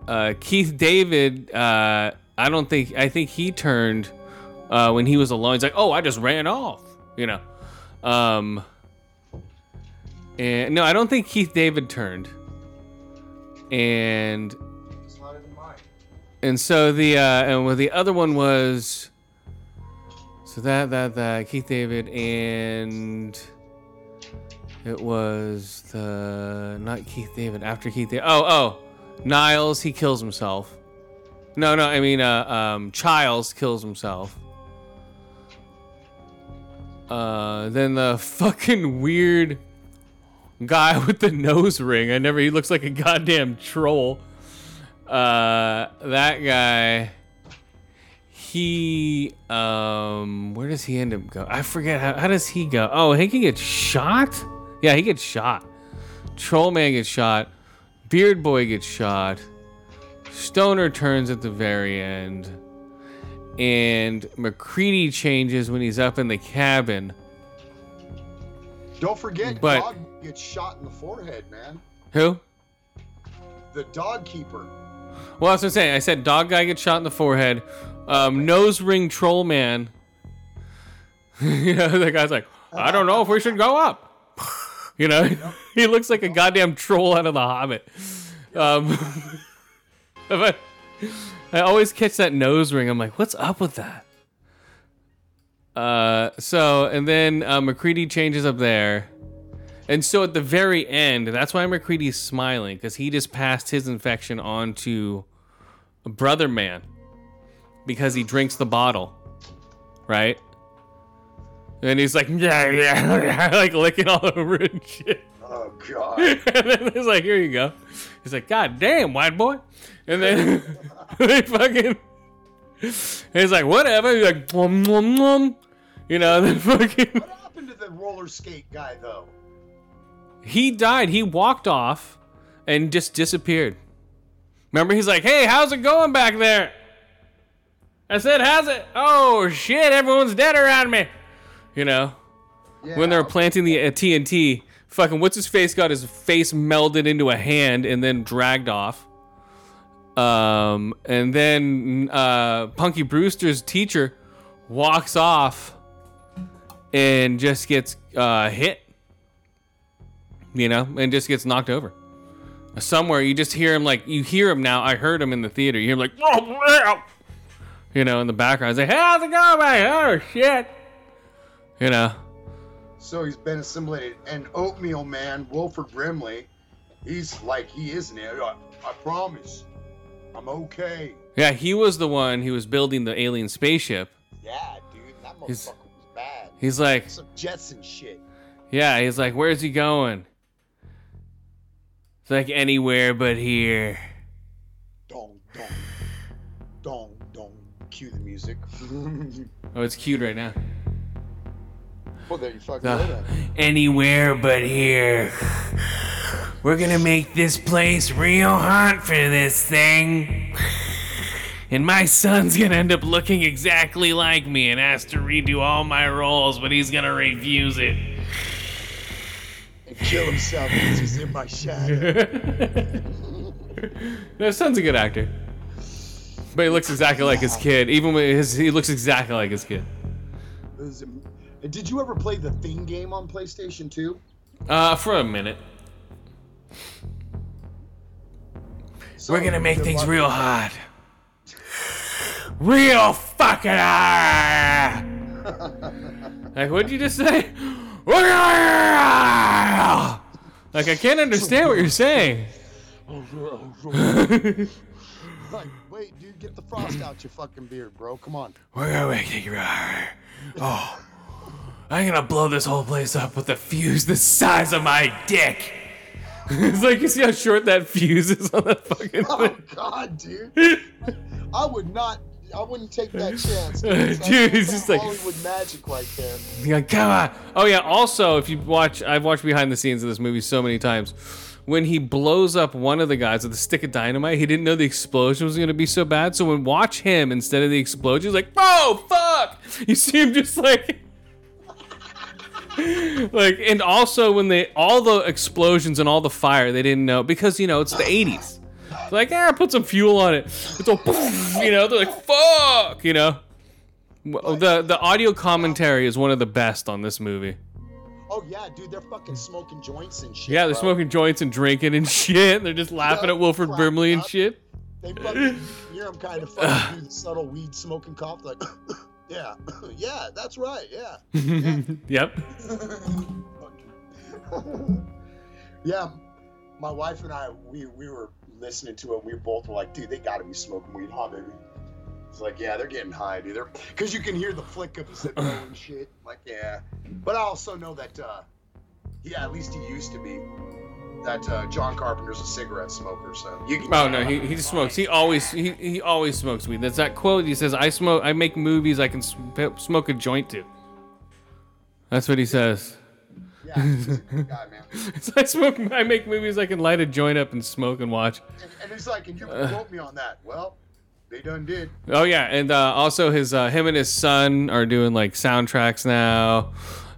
uh, Keith David, uh, I don't think I think he turned uh, when he was alone. He's like, "Oh, I just ran off," you know. Um, and no, I don't think Keith David turned. And and so the uh, and well, the other one was so that that that Keith David and it was the not Keith David after Keith David. Oh oh, Niles he kills himself. No no I mean uh, um, Childs kills himself. Uh, then the fucking weird guy with the nose ring. I never. He looks like a goddamn troll uh, that guy, he um where does he end up go? I forget how, how does he go? Oh, he can get shot? Yeah, he gets shot. Troll Man gets shot. Beard Boy gets shot. Stoner turns at the very end. And MacReady changes when he's up in the cabin. Don't forget, But- dog gets shot in the forehead, man. Who? The dog keeper. Well, that's what I'm saying. I said dog guy gets shot in the forehead. Um, nose ring troll man. you know, the guy's like, I don't know if we should go up. You know, he looks like a goddamn troll out of the Hobbit. Um, but I always catch that nose ring. I'm like, what's up with that? Uh, so and then uh, MacReady changes up there. And so at the very end, that's why MacReady's smiling because he just passed his infection on to a Brother Man because he drinks the bottle, right? And he's like, yeah, yeah, yeah, like licking all over and shit. Oh god. And then he's like, here you go. He's like, God damn, white boy. And then they fucking. He's like, whatever. He's like, mwah, mwah, mwah. you know, then fucking. what happened to the roller skate guy though? He died. He walked off and just disappeared. Remember, he's like, "Hey, how's it going back there?" I said, "How's it?" Oh shit! Everyone's dead around me. You know, when they're planting the uh, TNT, fucking what's his face got his face melded into a hand and then dragged off. Um, and then uh, Punky Brewster's teacher walks off and just gets uh, hit you know, and just gets knocked over. Somewhere you just hear him like you hear him now. I heard him in the theater. You hear him like, oh, you know, in the background. He's like, hey, how's it going, man? Oh shit, you know. So he's been assimilated. And Oatmeal Man, Wilford Brimley, he's like he isn't it. I, I promise. I'm okay. Yeah, he was the one who was building the alien spaceship. Yeah, dude, that motherfucker He's- was bad. He's like, Some Jetson shit. yeah, he's like, where's he going? It's like anywhere but here. Dong, dong, dong, dong. Cue the music. Oh, it's cute right now. well, there you fucking Uh, anywhere but here. We're gonna make this place real hot for this thing. And my son's gonna end up looking exactly like me and has to redo all my roles, but he's gonna refuse it. Kill himself because he's in my shadow. No, son's a good actor. But he looks exactly like his kid. Even with his, he looks exactly like his kid. It was am- Did you ever play the Thing game on PlayStation 2? Uh, for a minute. So We're gonna make things real hot. Real fucking hard. like, what'd you just say? Like, I can't understand what you're saying. Like, wait, dude, get the frost out your fucking beard, bro. Come on. Make things real hot. Oh, I'm gonna blow this whole place up with a fuse the size of my dick. it's like you see how short that fuse is on that fucking Oh thing. God, dude. I would not. I wouldn't take that chance. Dude, it's just like- Hollywood magic right there. Like, come on. Oh yeah. Also, if you watch, I've watched behind the scenes of this movie so many times. When he blows up one of the guys with a stick of dynamite, he didn't know the explosion was gonna be so bad. So when watch him instead of the explosion, he's like, "Oh fuck!" You see him just like, like, and also when they all the explosions and all the fire, they didn't know because you know it's the '80s. Like, yeah, put some fuel on it. It's all, you know. They're like, "Fuck," you know. The the audio commentary is one of the best on this movie. Oh yeah, dude, they're fucking smoking joints and shit. Yeah, they're bro. smoking joints and drinking and shit. They're just laughing Yeah, at Wilford cracked Brimley and shit. They fucking hear them kind of fucking do the subtle weed smoking cough, like, yeah, yeah, that's right, yeah. yep. yeah, my wife and I, we we were listening to it. We both were like, dude, they got to be smoking weed, huh, baby? It's like, yeah, they're getting high, dude. Because you can hear the flick of the cigarette and shit. Like, yeah. But I also know that, uh, yeah, at least he used to be. that uh, John Carpenter's a cigarette smoker, so you can. Oh no, he, he smokes. He always he, he always smokes weed. That's that quote. He says, "I smoke. I make movies. I can sm- smoke a joint to." That's what he says. Yeah, guy, man. So I smoke. I make movies. I can light a joint up and smoke and watch. And, and he's like, and you can quote me on that. Well, they done did. Oh yeah, and uh, also his uh, him and his son are doing like soundtracks now.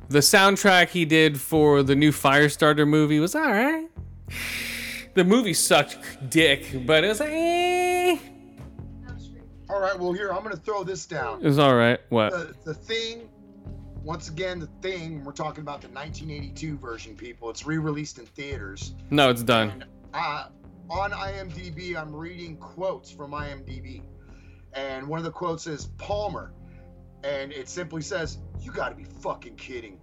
The soundtrack he did for the new Firestarter movie was all right. The movie sucked dick, but it was like, eh. All right, well here I'm gonna throw this down. it was all right. What? The, the thing, once again, the thing. We're talking about the 1982 version, people. It's re-released in theaters. No, it's done. And uh, on IMDb, I'm reading quotes from IMDb, and one of the quotes is Palmer, and it simply says, "You got to be fucking kidding."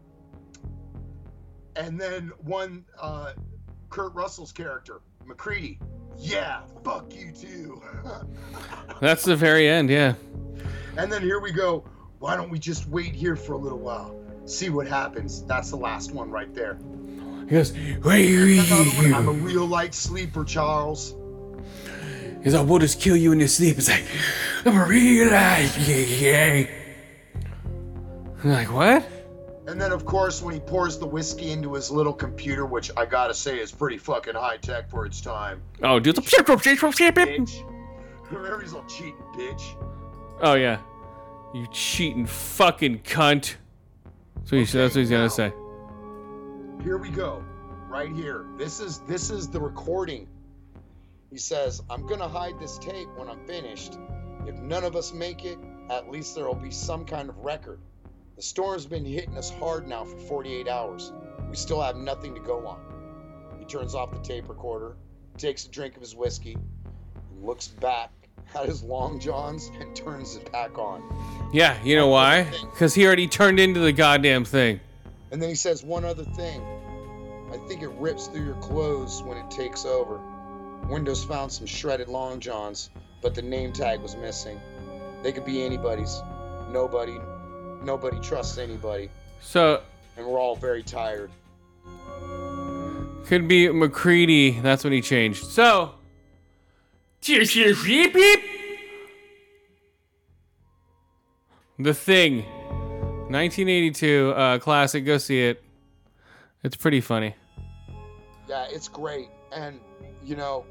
And then one, uh, Kurt Russell's character, MacReady, yeah, fuck you too. That's the very end. Yeah. and then here we go. Why don't we just wait here for a little while, see what happens? That's the last one right there. He goes, Another one, I'm a real light sleeper, Charles. He's like, we'll just kill you in your sleep. It's like, I'm a real life, yeah, yeah. I'm like, what? And then, of course, when he pours the whiskey into his little computer, which I gotta say is pretty fucking high tech for its time. Oh, dude. Bitch. Remember, he's all cheating, bitch. Oh, yeah. You cheating fucking cunt. So he, that's what he's gonna say. Here we go, right here. This is this is the recording. He says, "I'm gonna hide this tape when I'm finished. If none of us make it, at least there'll be some kind of record. The storm's been hitting us hard now for 48 hours. We still have nothing to go on." He turns off the tape recorder, takes a drink of his whiskey, and looks back at his long johns and turns it back on. Yeah, you know why? Because he already turned into the goddamn thing. And then he says one other thing. I think it rips through your clothes when it takes over. Windows found some shredded long johns, but the name tag was missing. They could be anybody's. Nobody, nobody trusts anybody, So, and we're all very tired. could be MacReady. That's when he changed. So, cheers, cheers, beep, beep. The Thing. 1982 uh, classic. Go see it. It's pretty funny. Yeah, it's great, and you know,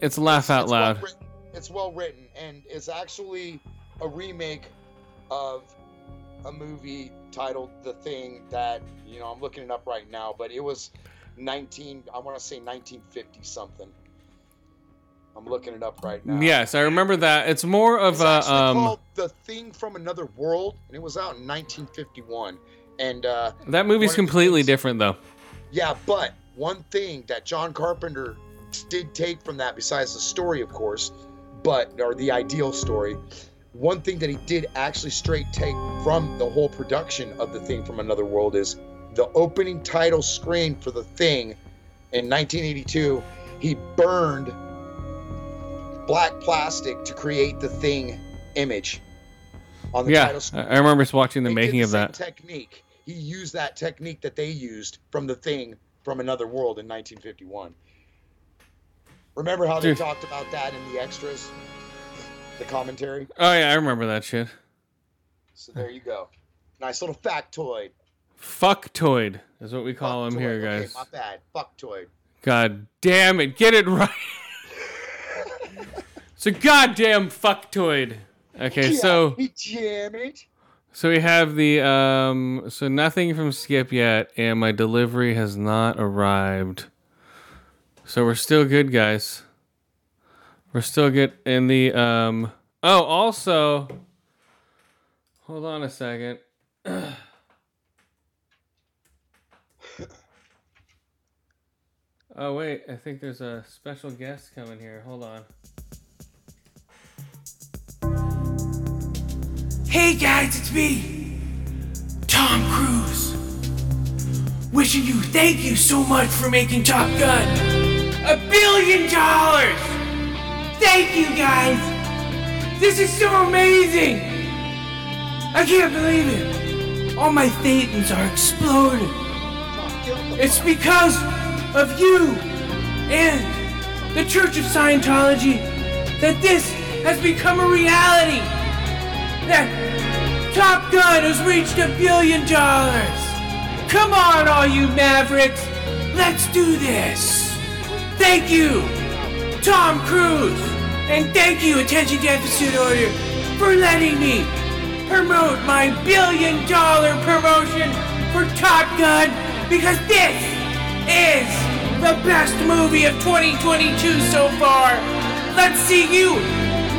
It's laugh out it's loud. written- it's well written, and it's actually a remake of a movie titled The Thing that you know I'm looking it up right now, but it was 19. I want to say 1950 something. I'm looking it up right now. Yes, I remember that. It's more of It's a actually um. called The Thing from Another World, and it was out in 1951. And uh, That movie's one of the completely things- different though. yeah, but one thing that John Carpenter did take from that, besides the story, of course, but or the ideal story, one thing that he did actually straight take from the whole production of the thing from another world is the opening title screen for the thing in 1982. He burned black plastic to create the thing image on the Yeah, title screen. I I remember watching the They making of same that. technique. He used that technique that they used from the thing from another world in 1951. Remember how they talked about that in the extras, the commentary? Oh yeah, I remember that shit. So there you go. Nice little factoid. Fucktoid is what we call him Fucktoid. here, Okay, guys. my bad. Fucktoid. God damn it, get it right. it's a goddamn fucktoid. Okay, so jam it. so we have the um so nothing from Skip yet, and my delivery has not arrived. So we're still good, guys. We're still good in the um oh also hold on a second. Oh wait, I think there's a special guest coming here. Hold on. Hey guys, it's me, Tom Cruise. Wishing you thank you so much for making Top Gun a billion dollars. Thank you guys. This is so amazing. I can't believe it. All my thetans are exploding. It's because of you, and the Church of Scientology that this has become a reality. That Top Gun has reached a billion dollars. Come on, all you Mavericks. Let's do this. Thank you, Tom Cruise. And thank you, Attention Deficit Order, for letting me promote my billion dollar promotion for Top Gun because this is the best movie of 2022 so far. Let's see you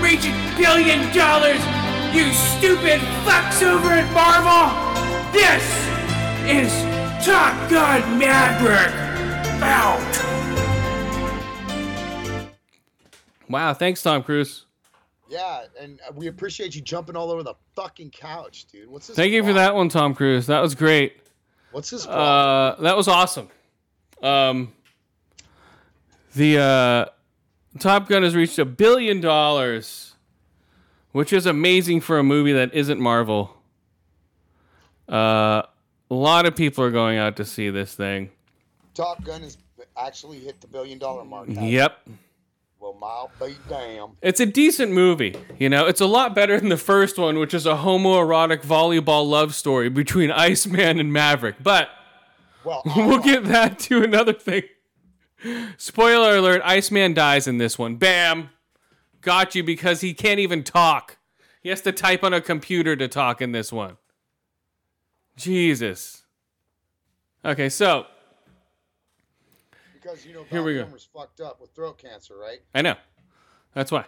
reach a billion dollars, you stupid fucks over at Marvel. This is Top Gun Maverick out. Wow, thanks, Tom Cruise. Yeah, and we appreciate you jumping all over the fucking couch, dude. What's this? Thank you for that one, Tom Cruise. That was great. What's this? problem? Uh, that was awesome. Um, the uh, Top Gun has reached a billion dollars, which is amazing for a movie that isn't Marvel. Uh, a lot of people are going out to see this thing. Top Gun has actually hit the billion dollar mark. it? Yep. Well, I'll be damn. It's a decent movie. You know, it's a lot better than the first one, which is a homoerotic volleyball love story between Iceman and Maverick. But Well, we'll get that to another thing. Spoiler alert Iceman dies in this one. Bam! Got you because he can't even talk. He has to type on a computer to talk in this one. Jesus. Okay, so because you know Here Val we go. Fucked up with throat cancer, right? I know. That's why.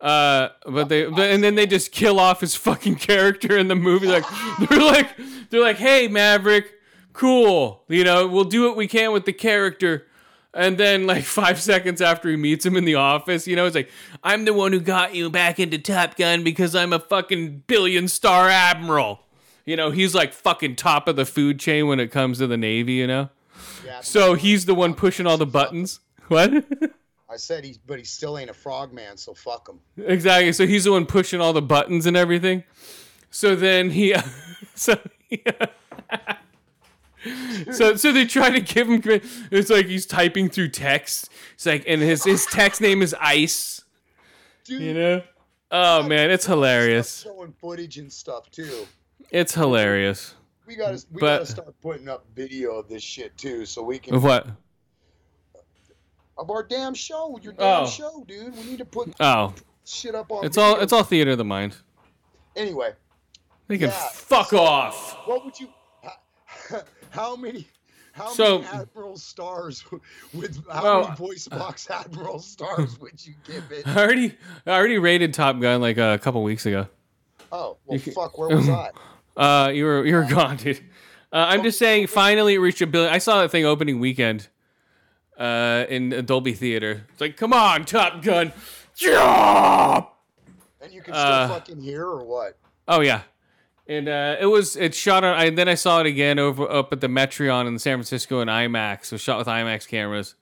Uh, but they, but, and then they just kill off his fucking character in the movie. Like they're like, they're like, hey Maverick, cool. You know, we'll do what we can with the character. And then like five seconds after he meets him in the office, you know, it's like, I'm the one who got you back into Top Gun because I'm a fucking billion star admiral. You know, he's like fucking top of the food chain when it comes to the Navy. You know, Yeah. so he's the one pushing all the buttons. What? I said he's, but he still ain't a frogman, so fuck him. Exactly. So he's the one pushing all the buttons and everything. So then he, so he, so so they try to give him. It's like he's typing through text. It's like, and his his text name is Ice. Dude, You know. Oh man, it's hilarious. showing footage and stuff too. It's hilarious. We gotta, we But- gotta start putting up video of this shit too, so we can Of what? of our damn show, your damn Oh. show, dude. We need to put Oh, shit up on. it's all it's all theater of the mind. Anyway, They can Yeah. fuck off. what would you? How, many? How So- many Admiral stars with how Well, many voice box Admiral stars would you give it? I already I already rated Top Gun like a couple weeks ago. Oh well, fuck. Where was I? Uh, you were you were gone, dude. Uh, I'm just saying, finally it reached a billion. I saw that thing opening weekend, uh, in Dolby Theater. It's like, come on, Top Gun. Yeah! And you can still Uh, fucking hear or what? Oh yeah, and uh, it was it shot on. I, then I saw it again over up at the Metreon in San Francisco in IMAX. It was shot with IMAX cameras.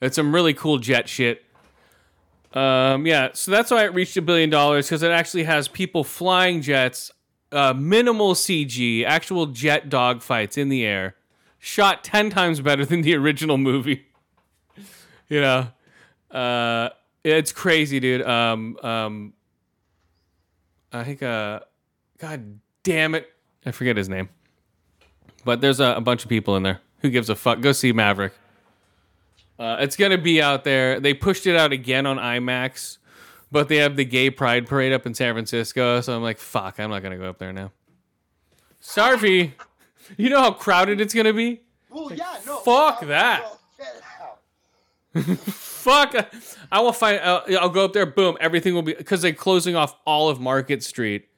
It's some really cool jet shit. Um, yeah, so that's why it reached a billion dollars because it actually has people flying jets, uh, minimal CG, actual jet dogfights in the air, shot ten times better than the original movie. you know, uh, it's crazy, dude. Um, um, I think, uh, God damn it, I forget his name, but there's a, a bunch of people in there. Who gives a fuck? Go see Maverick. Uh, it's gonna be out there. They pushed it out again on IMAX, but they have the gay pride parade up in San Francisco. So I'm like, fuck, I'm not gonna go up there now. Sorry, you know how crowded it's gonna be. Well, yeah, no. fuck uh, that. out. Fuck, I will find. I'll, I'll go up there. Boom, everything will be because they're closing off all of Market Street,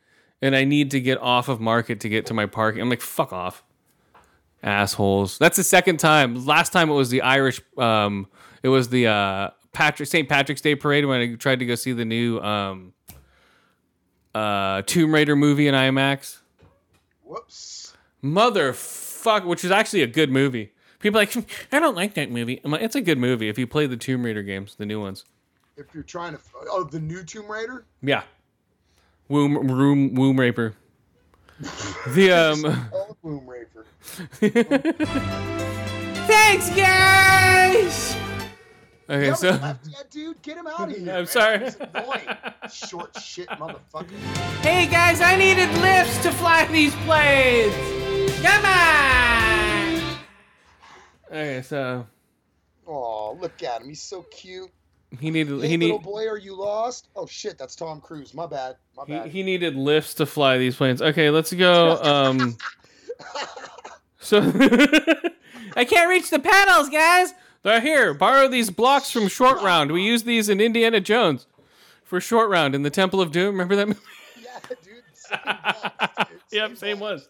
and I need to get off of Market to get to my parking. I'm like, fuck off, assholes. That's the second time. Last time it was the Irish. Um, it was the uh Patrick St. Patrick's Day parade when I tried to go see the new um uh Tomb Raider movie in IMAX. Whoops. Motherfuck, which is actually a good movie. People are like, I don't like that movie. I'm like, it's a good movie if you play the Tomb Raider games, the new ones. If you're trying to, oh, the new Tomb Raider. Yeah. Womb room womb raper. The um Boom Raper. Thanks, guys! Okay, so yet, dude. Get him out of here. I'm man. sorry. Short shit motherfucker. Hey guys, I needed lifts to fly these planes. Come on. Okay, so Oh, look at him. He's so cute. He needed Hey, he little need boy, are you lost? Oh shit, that's Tom Cruise. My bad. My he, bad. he needed lifts to fly these planes. Okay, let's go. Um, so I can't reach the pedals, guys. They're here. Borrow these blocks from Short Round. We use these in Indiana Jones for Short Round in the Temple of Doom. Remember that? movie? yeah, dude. Same dude. yep, same was.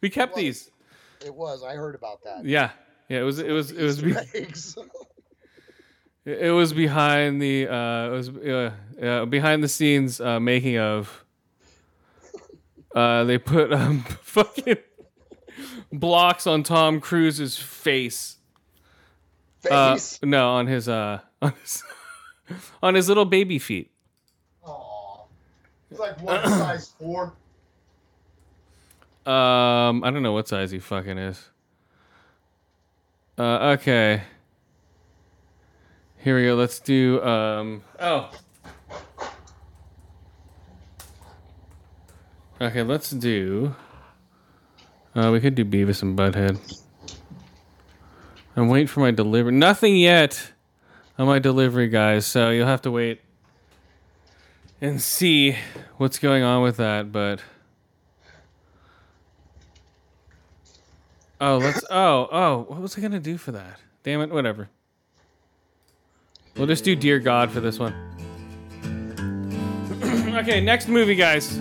We kept was. these. It was. I heard about that. Yeah, yeah. It was. It was. It was. Easter eggs. It was behind the uh, it was uh, uh, behind the scenes uh, making of. Uh, they put um, fucking blocks on Tom Cruise's face. Uh, Face. no, on his uh, on his, on his little baby feet. Aw. It's like one size four. Um, I don't know what size he fucking is. Uh, okay. Here we go. Let's do um. Oh. Okay, let's do. Uh, we could do Beavis and Butthead. I'm waiting for my delivery. Nothing yet on my delivery, guys. So you'll have to wait and see what's going on with that. But oh, let's. Oh, oh. What was I gonna do for that? Damn it. Whatever. We'll just do Dear God for this one. okay, next movie, guys.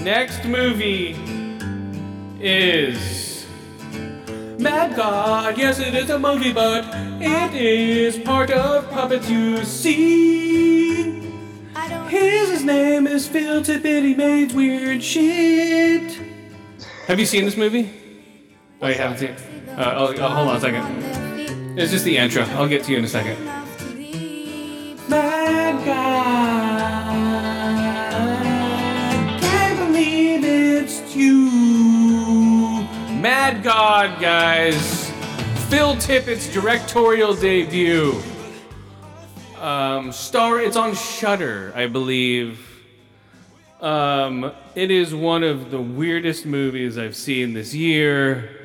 Next movie is Mad God. Yes, it is a movie, but it is part of Puppets You See. His, his name is Phil Tippett. He made weird shit. Have you seen this movie? Oh, you haven't seen it? Uh, oh, oh, hold on a second. It's just the intro. I'll get to you in a second. Mad God, guys. Phil Tippett's directorial debut. Um, star. It's on Shudder, I believe. Um, it is one of the weirdest movies I've seen this year.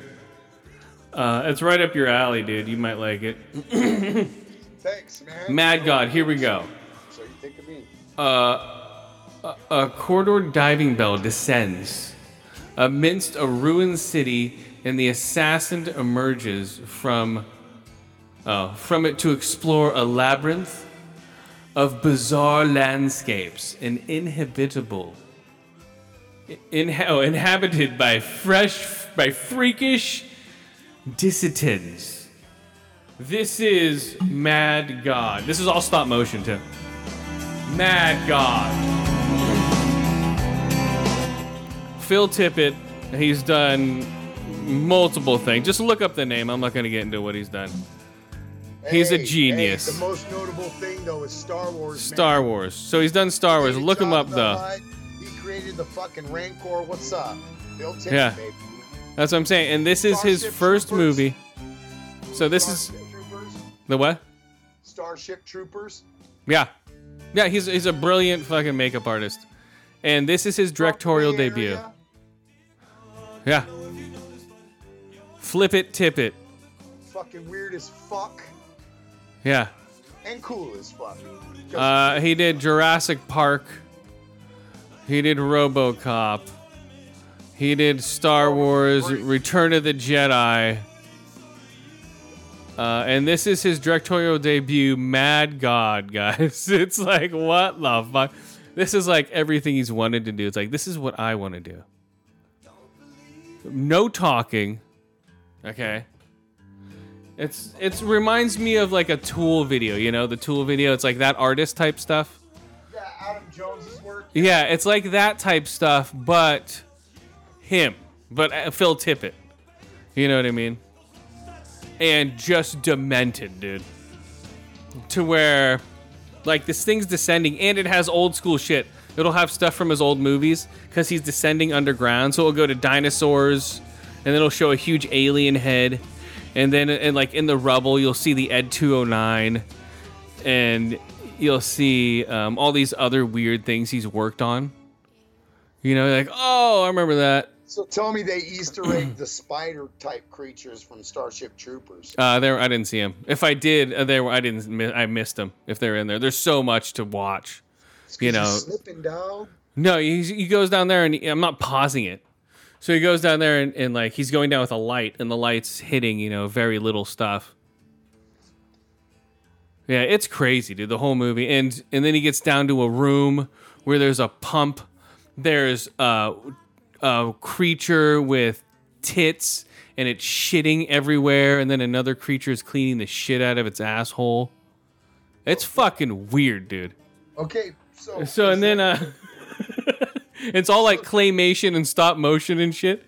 Uh, it's right up your alley, dude. You might like it. Thanks, man. Mad God, here we go. So you think of me? A corridor diving bell descends amidst a ruined city, and the assassin emerges from oh, from it to explore a labyrinth of bizarre landscapes and inhabitable in, oh, inhabited by fresh by freakish dissidents. This is Mad God. This is all stop motion too. Mad God. Phil Tippett, he's done multiple things. Just look up the name. I'm not going to get into what he's done. He's a genius. hey, the most notable thing though is Star Wars. man. Star Wars. So he's done Star Wars. Look him up though. He created the fucking Rancor. What's up? Bill Tippett, Yeah. baby. That's what I'm saying. And this is his first Troopers. movie. So this is Troopers. the what? Starship Troopers. Yeah. Yeah, he's he's a brilliant fucking makeup artist. And this is his directorial debut. Area. Yeah. Flip it, tip it. Fucking weird as fuck Yeah. and cool as fuck. Uh, he did Jurassic Park. He did RoboCop. He did Star Wars. Return of the Jedi. Uh, and this is his directorial debut, Mad God, guys. It's like what the fuck? This is like everything he's wanted to do. It's like this is what I want to do. No talking. Okay. It's it's reminds me of like a Tool video, you know, the Tool video. It's like that artist type stuff. yeah, Adam Jones's work. Yeah, it's like that type stuff, but him, but uh, Phil Tippett. You know what I mean? And just demented, dude. To where, like, this thing's descending, and it has old school shit. It'll have stuff from his old movies because he's descending underground. So it'll go to dinosaurs, and then it'll show a huge alien head, and then and like in the rubble you'll see the Ed 209, and you'll see um, all these other weird things he's worked on. You know, like oh, I remember that. So tell me they Easter egg the spider type creatures from Starship Troopers. Uh, there I didn't see him. If I did, uh, there I didn't. I missed them. If they're in there, there's so much to watch. You know, slipping dog. No, he, he goes down there and he- I'm not pausing it. So he goes down there and, and like he's going down with a light and the light's hitting, you know, very little stuff. Yeah, it's crazy, dude, the whole movie. And and then he gets down to a room where there's a pump. There's a, a creature with tits and it's shitting everywhere and then another creature is cleaning the shit out of its asshole. It's fucking weird, dude. Okay, so So and then uh it's all like claymation and stop motion and shit.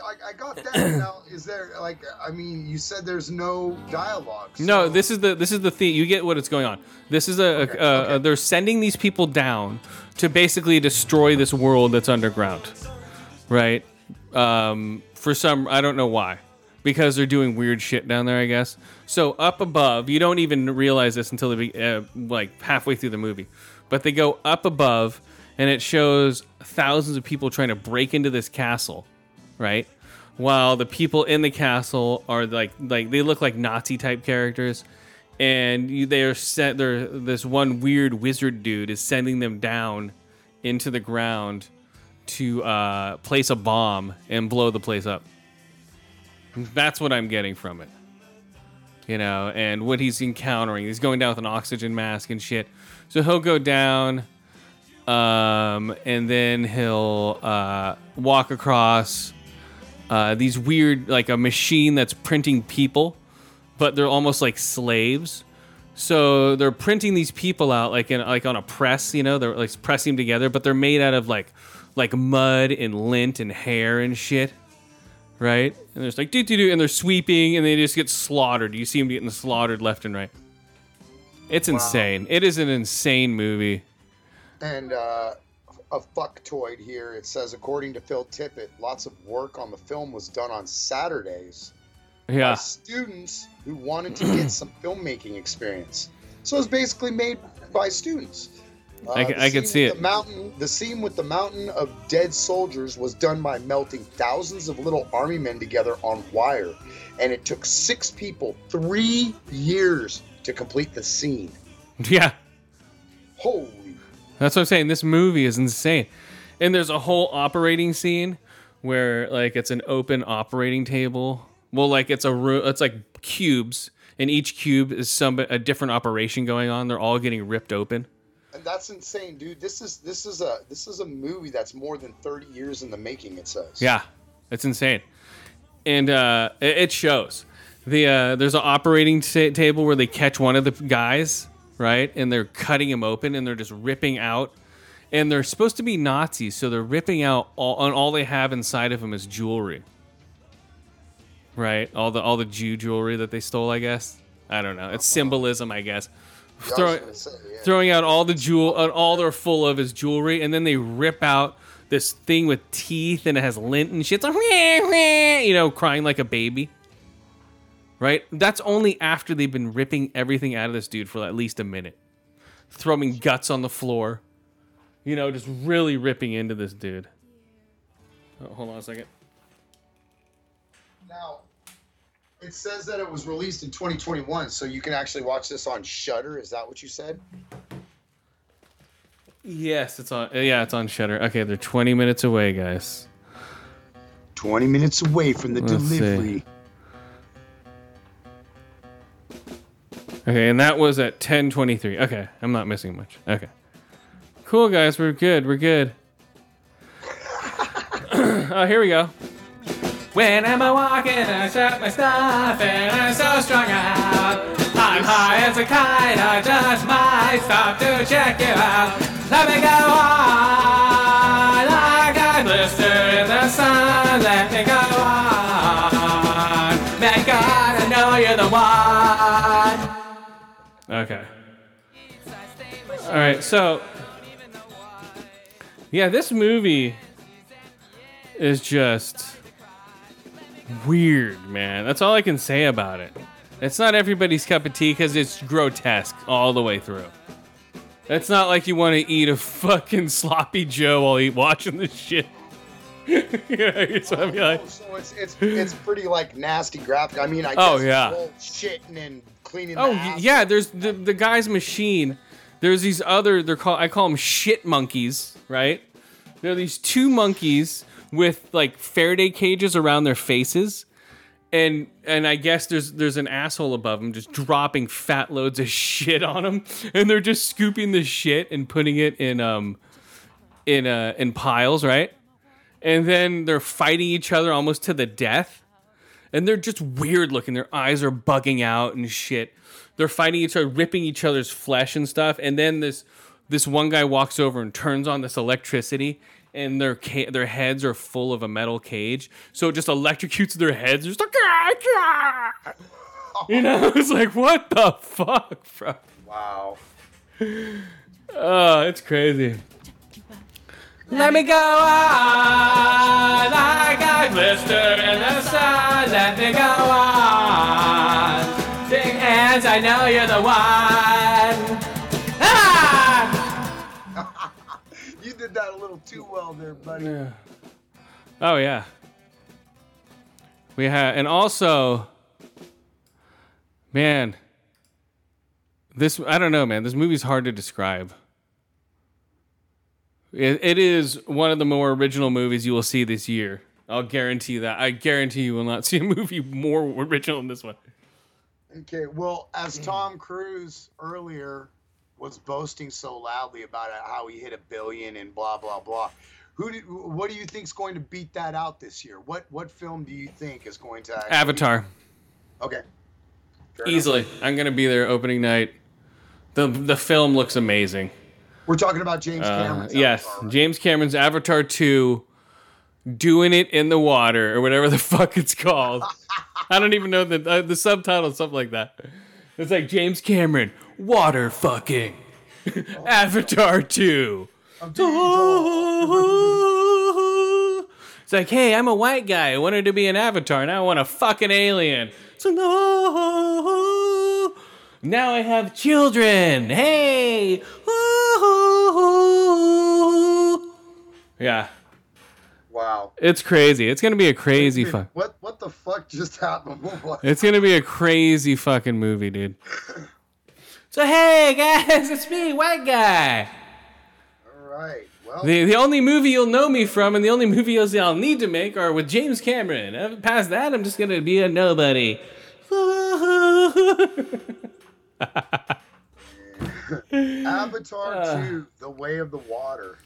I, I got that. now, is there like I mean, you said there's no dialogue. No, this is the this is the thing. You get what is going on. This is a, a, a, a they're sending these people down to basically destroy this world that's underground, right? Um, for some, I don't know why, because they're doing weird shit down there, I guess. So up above, you don't even realize this until the be- uh, like halfway through the movie, but they go up above, and it shows thousands of people trying to break into this castle, right? While the people in the castle are like like they look like Nazi type characters, and you, they are set. They're this one weird wizard dude is sending them down into the ground to uh, place a bomb and blow the place up. That's what I'm getting from it. You know, and what he's encountering. He's going down with an oxygen mask and shit. So he'll go down, um, and then he'll uh, walk across uh, these weird, like a machine that's printing people, but they're almost like slaves. So they're printing these people out like in like on a press, you know, they're like pressing them together, but they're made out of like like mud and lint and hair and shit. Right? And there's like do do do and they're sweeping and they just get slaughtered. You see them getting slaughtered left and right. It's insane. It is an insane movie. and uh, a fucktoid here. It says, according to Phil Tippett, lots of work on the film was done on Saturdays by Yeah. students who wanted to get some filmmaking experience. So it's basically made by students. Uh, I can- I can see it. The mountain, the scene with the mountain of dead soldiers was done by melting thousands of little army men together on wire, and it took six people three years to complete the scene. Yeah. Holy That's what I'm saying. This movie is insane. And there's a whole operating scene where like it's an open operating table. Well, like it's a room. It's like cubes, and each cube is some a different operation going on. They're all getting ripped open. And that's insane, dude. This is this is a this is a movie that's more than 30 years in the making, it says. Yeah, it's insane, and uh, it, it shows. The uh, there's an operating ta- table where they catch one of the guys, right, and they're cutting him open, and they're just ripping out. And they're supposed to be Nazis, so they're ripping out all, and all they have inside of him is jewelry. Right, all the all the Jew jewelry that they stole, I guess. I don't know. It's symbolism, I guess. Yeah, I was Throwing, say, yeah. throwing out all the jewel, uh, all they're full of is jewelry, and then they rip out this thing with teeth and it has lint and shit. It's like, you know, crying like a baby. Right? That's only after they've been ripping everything out of this dude for at least a minute, throwing guts on the floor. You know, just really ripping into this dude. Oh, hold on a second. Now, it says that it was released in 2021, so you can actually watch this on Shudder. Is that what you said? Yes, it's on. Uh, yeah, it's on Shudder. Okay, they're 20 minutes away, guys. 20 minutes away from the Let's see. Okay, and that was at 10:23. Okay, I'm not missing much. Okay. Cool guys, we're good. We're good. oh, here we go. When I'm I walking, I shut my stuff and I'm so strung out. I'm high as a kite, I just might stop to check you out. Let me go on, like I blister in the sun. Let me go on. Thank God I know you're the one. Okay. All right, so yeah, this movie is just weird, man. That's all I can say about it. It's not everybody's cup of tea because it's grotesque all the way through. It's not like you want to eat a fucking sloppy Joe while you watching this shit. you know, so oh, I'm like, Oh, so it's it's it's pretty like nasty graphic. I mean, I oh, guess Oh, yeah. shitting and cleaning. oh the yeah, there's the the guy's machine. There's these other they're called I call them shit monkeys, right? There are these two monkeys with like Faraday cages around their faces. And and I guess there's there's an asshole above them just dropping fat loads of shit on them, and they're just scooping the shit and putting it in um in uh in piles, right? And then they're fighting each other almost to the death and they're just weird looking. Their eyes are bugging out and shit. They're fighting each other, ripping each other's flesh and stuff. And then this this one guy walks over and turns on this electricity, and their ca- their heads are full of a metal cage, so it just electrocutes their heads. Just like, "Ah, ah." you know, it's like what the fuck, bro? Wow. Oh, it's crazy. Let me go on like a glister in the sun. Let me go on. Big hands, I know you're the one. Ah! You did that a little too well there, buddy. Yeah. Oh yeah. We have, and also, man, this I don't know, man. This movie's hard to describe. It, it is one of the more original movies you will see this year. I'll guarantee you that. I guarantee you will not see a movie more original than this one. Okay, well, as hmm. Tom Cruise earlier was boasting so loudly about how he hit a billion and blah blah blah, who did, what do you think's going to beat that out this year? What what film do you think is going to actually- Avatar, Okay, Fair enough. easily. I'm gonna be there opening night. the The film looks amazing. We're talking about James Uh, Cameron's yes, right? James Cameron's Avatar 2 doing it in the water or whatever the fuck it's called. I don't even know the uh, the subtitle something like that. It's like James Cameron water fucking Avatar 2. I'm digging Joel. It's like, hey, I'm a white guy. I wanted to be an avatar. Now I want a fucking alien. So no. Now I have children. Hey. Yeah, Wow. it's crazy. It's gonna be a crazy fuck. What what the fuck just happened? It's gonna be a crazy fucking movie, dude. So hey guys, it's me, white guy. All right. Well, The, the only movie you'll know me from and the only movies I'll need to make are with James Cameron. Past that, I'm just gonna be a nobody. Avatar uh, 2: The Way of the Water.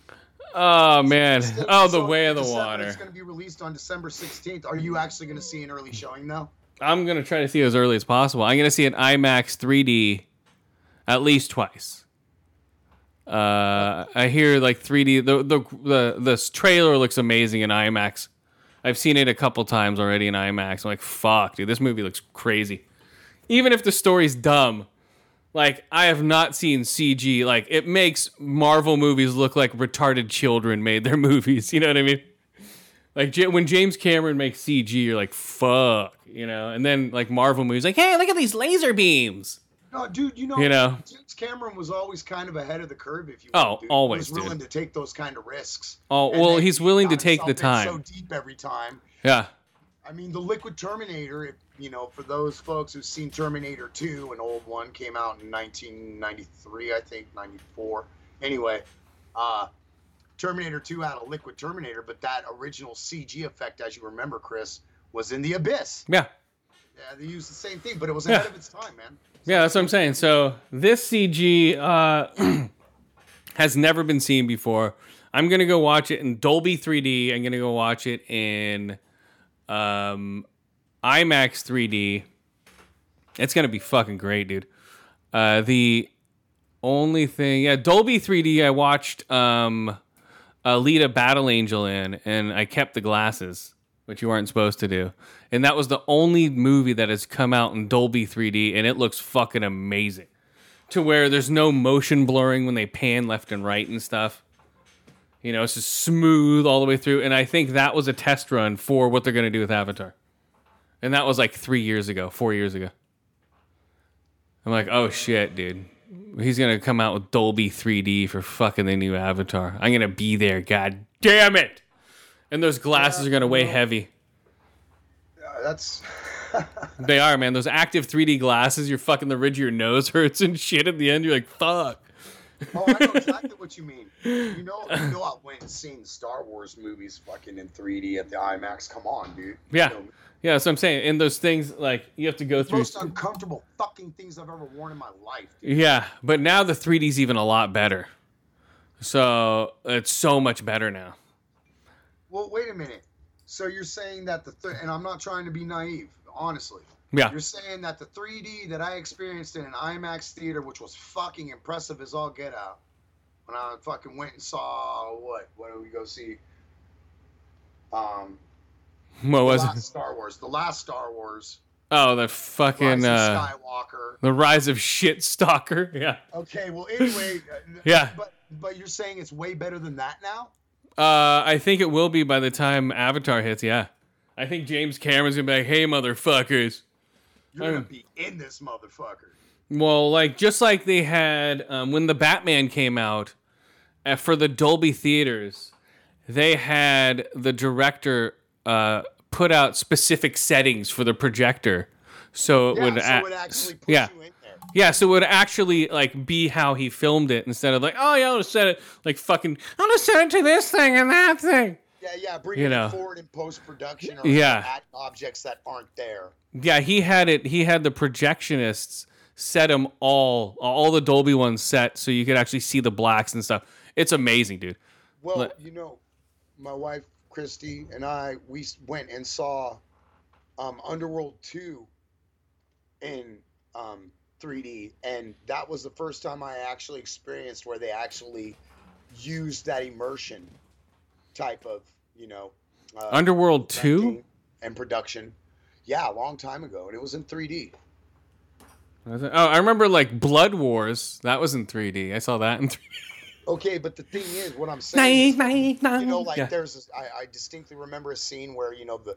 oh man! Oh, the way of the December- water. It's going to be released on December 16th. Are you actually going to see an early showing though? I'm gonna try to see it as early as possible. I'm gonna see an IMAX 3D at least twice. Uh, I hear like 3D. The the the this trailer looks amazing in IMAX. I've seen it a couple times already in IMAX. I'm like, fuck, dude, this movie looks crazy. Even if the story's dumb, like I have not seen CG. Like it makes Marvel movies look like retarded children made their movies. You know what I mean? Like when James Cameron makes CG, you're like, fuck, you know. And then like Marvel movies, like, hey, look at these laser beams. No, dude. You know, You know. James Cameron was always kind of ahead of the curve. If you Oh, will, always, he was willing dude. to take those kind of risks. Oh And well, he's he willing to take the time. So deep every time. Yeah. I mean, the Liquid Terminator. If, you know, for those folks who've seen Terminator 2, an old one, came out in 1993, I think, 94. Anyway, uh, Terminator 2 had a Liquid Terminator, but that original CG effect, as you remember, Chris, was in the Abyss. Yeah. Yeah, they used the same thing, but it was Yeah. ahead of its time, man. Yeah, that's what I'm saying. So this CG uh, has never been seen before. I'm gonna go watch it in Dolby 3D. I'm gonna go watch it in um, IMAX 3D. It's gonna be fucking great, dude. Uh, the only thing, yeah, Dolby 3D. I watched um, Alita Battle Angel in, and I kept the glasses, which you weren't supposed to do. And that was the only movie that has come out in Dolby 3D, and it looks fucking amazing. To where there's no motion blurring when they pan left and right and stuff. You know, it's just smooth all the way through. And I think that was a test run for what they're going to do with Avatar. And that was like three years ago, four years ago. I'm like, oh shit, dude. He's gonna come out with Dolby 3D for fucking the new Avatar. I'm gonna be there. God damn it! And those glasses are gonna weigh heavy. Uh, that's They are, man. Those active 3D glasses, you're fucking the ridge of your nose hurts and shit at the end. You're like, fuck. oh, I know exactly what you mean. You know, you know, I went and seen Star Wars movies fucking in 3D at the IMAX. Come on, dude. Yeah. You know, Yeah, that's what I'm saying. And those things, like, you have to go through. most uncomfortable fucking things I've ever worn in my life. Dude. Yeah, but now the 3D's even a lot better. So it's so much better now. Well, wait a minute. So you're saying that the th- and I'm not trying to be naive, honestly. Yeah. You're saying that the 3D that I experienced in an IMAX theater, which was fucking impressive as all get out, when I fucking went and saw what? What did we go see? Um, What was it? Star Wars. The last Star Wars. Oh, the fucking uh, Skywalker. the rise of shit stalker. Yeah. Okay, well, anyway. uh, Yeah. But but you're saying it's way better than that now? Uh, I think it will be by the time Avatar hits. Yeah. I think James Cameron's gonna be like, "Hey, motherfuckers." You're gonna Um, be in this motherfucker. Well, like just like they had um, when the Batman came out uh, for the Dolby theaters, they had the director uh, put out specific settings for the projector, so it Yeah, would so a- actually yeah. you in there. yeah, so it would actually like be how he filmed it instead of like, oh yeah, I'll just set it like fucking, I'll just set it to this thing and that thing. Yeah, yeah, bring You it know. forward in post production or Yeah. add objects that aren't there. Yeah, he had it. He had the projectionists set them all, all the Dolby ones set, so you could actually see the blacks and stuff. It's amazing, dude. Well, Let- you know, my wife Christy and I we went and saw um, Underworld two in um, 3D, and that was the first time I actually experienced where they actually used that immersion type of you know uh, Underworld two. and production. Yeah, a long time ago, and it was in 3D. Oh, I remember like Blood Wars. That was in 3D. I saw that in 3D. Okay, but the thing is, what I'm saying, is, you know, like Yeah. there's, this, I, I distinctly remember a scene where you know the,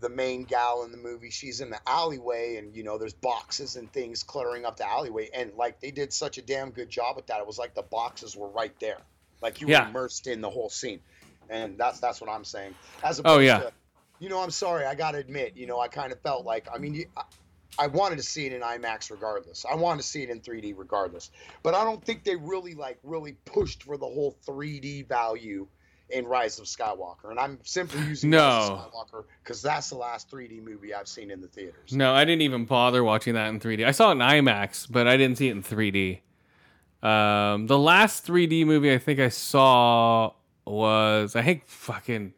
the main gal in the movie, she's in the alleyway, and you know there's boxes and things cluttering up the alleyway, and like they did such a damn good job with that. It was like the boxes were right there, like you were immersed in the whole scene, and that's that's what I'm saying. As Oh, opposed yeah. to, you know, I'm sorry, I gotta admit, you know, I kind of felt like, I mean, you, I, I wanted to see it in IMAX regardless. I wanted to see it in 3D regardless. But I don't think they really like really pushed for the whole 3D value in Rise of Skywalker. And I'm simply using Rise No. of Skywalker because that's the last 3D movie I've seen in the theaters. No, I didn't even bother watching that in 3D. I saw it in IMAX, but I didn't see it in 3D. Um, the last 3D movie I think I saw was I think fucking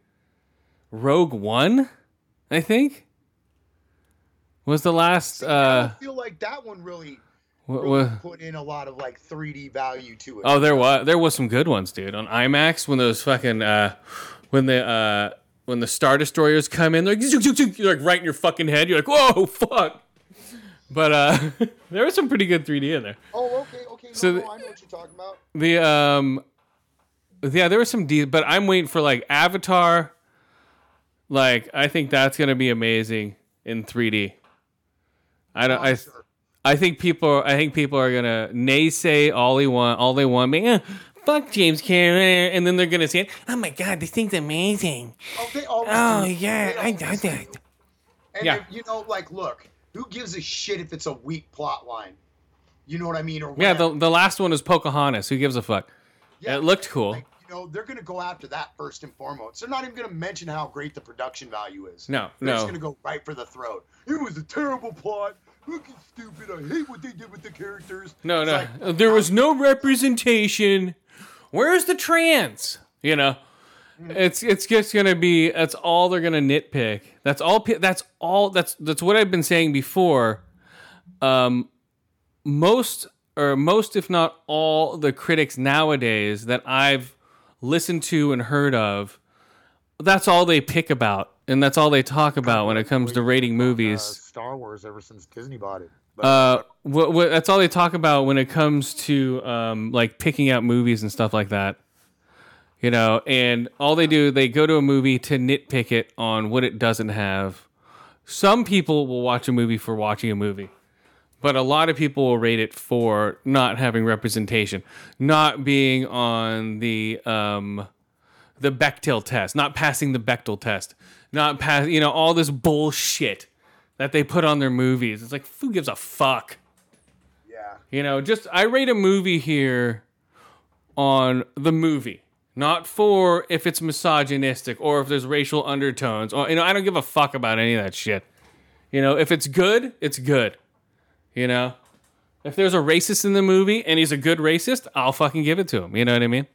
Rogue One. I think was the last. I Uh, don't feel like that one really, what, really what, put in a lot of like 3D value to it. Oh, there was there was some good ones, dude. On IMAX when those fucking uh when the uh when the Star Destroyers come in, they're like, zook, zook, zook, you're like right in your fucking head. You're like, whoa, fuck. But uh there was some pretty good 3D in there. Oh, okay, okay. No, So no, the- I know what you're talking about. The um yeah, there was some de- but I'm waiting for like Avatar. Like I think that's gonna be amazing in 3D. I don't. Oh, I sure. I think people. I think people are gonna naysay all they want. All they want. Man, eh, fuck James Cameron, eh, and then they're gonna say, "Oh my god, this thing's amazing." Oh, they Oh do. yeah, I do. that. And Yeah. if, you know, like, look, who gives a shit if it's a weak plot line? You know what I mean? Or Yeah, the the last one is Pocahontas. Who gives a fuck? Yeah, it looked cool. Like, know, they're gonna go after that first and foremost. They're not even gonna mention how great the production value is. No, They're just gonna go right for the throat. It was a terrible plot. Fucking stupid. I hate what they did with the characters. No, It's no. like, there was no representation. Where's the trans? You know, it's it's just gonna be. That's all they're gonna nitpick. That's all. That's all. That's that's what I've been saying before. Um, most or most, if not all, the critics nowadays that I've listened to and heard of, that's all they pick about, and that's all they talk about when it comes to rating movies. uh, Star Wars ever since Disney bought it. Uh, what, what, that's all they talk about when it comes to um, like picking out movies and stuff like that. You know, and all they do, they go to a movie to nitpick it on what it doesn't have. some people will watch a movie for watching a movie, but a lot of people will rate it for not having representation, not being on the um, the Bechdel test, not passing the Bechdel test, not pass, you know, all this bullshit that they put on their movies. It's like who gives a fuck? Yeah. You know, just I rate a movie here on the movie, not for if it's misogynistic or if there's racial undertones. Or you know, I don't give a fuck about any of that shit. You know, if it's good, it's good. You know, if there's a racist in the movie and he's a good racist, I'll fucking give it to him. You know what I mean?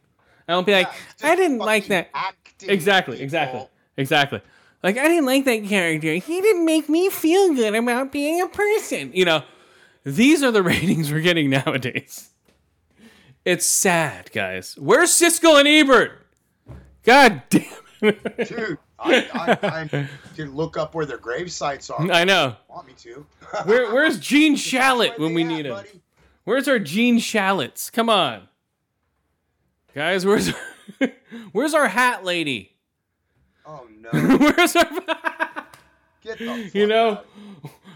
I don't be like, I didn't like that. acting Exactly, people. exactly, exactly. Like I didn't like that character. He didn't make me feel good about being a person. You know, these are the ratings we're getting nowadays. It's sad, guys. Where's Siskel and Ebert? God damn it. Dude, I, I, I can look up where their grave sites are. I know. Want me to? Where, where's Gene Shalit when we at, need him? buddy? Where's our Gene Shallots? Come on. Guys, where's where's our hat lady? Oh no! Where's our Get the you know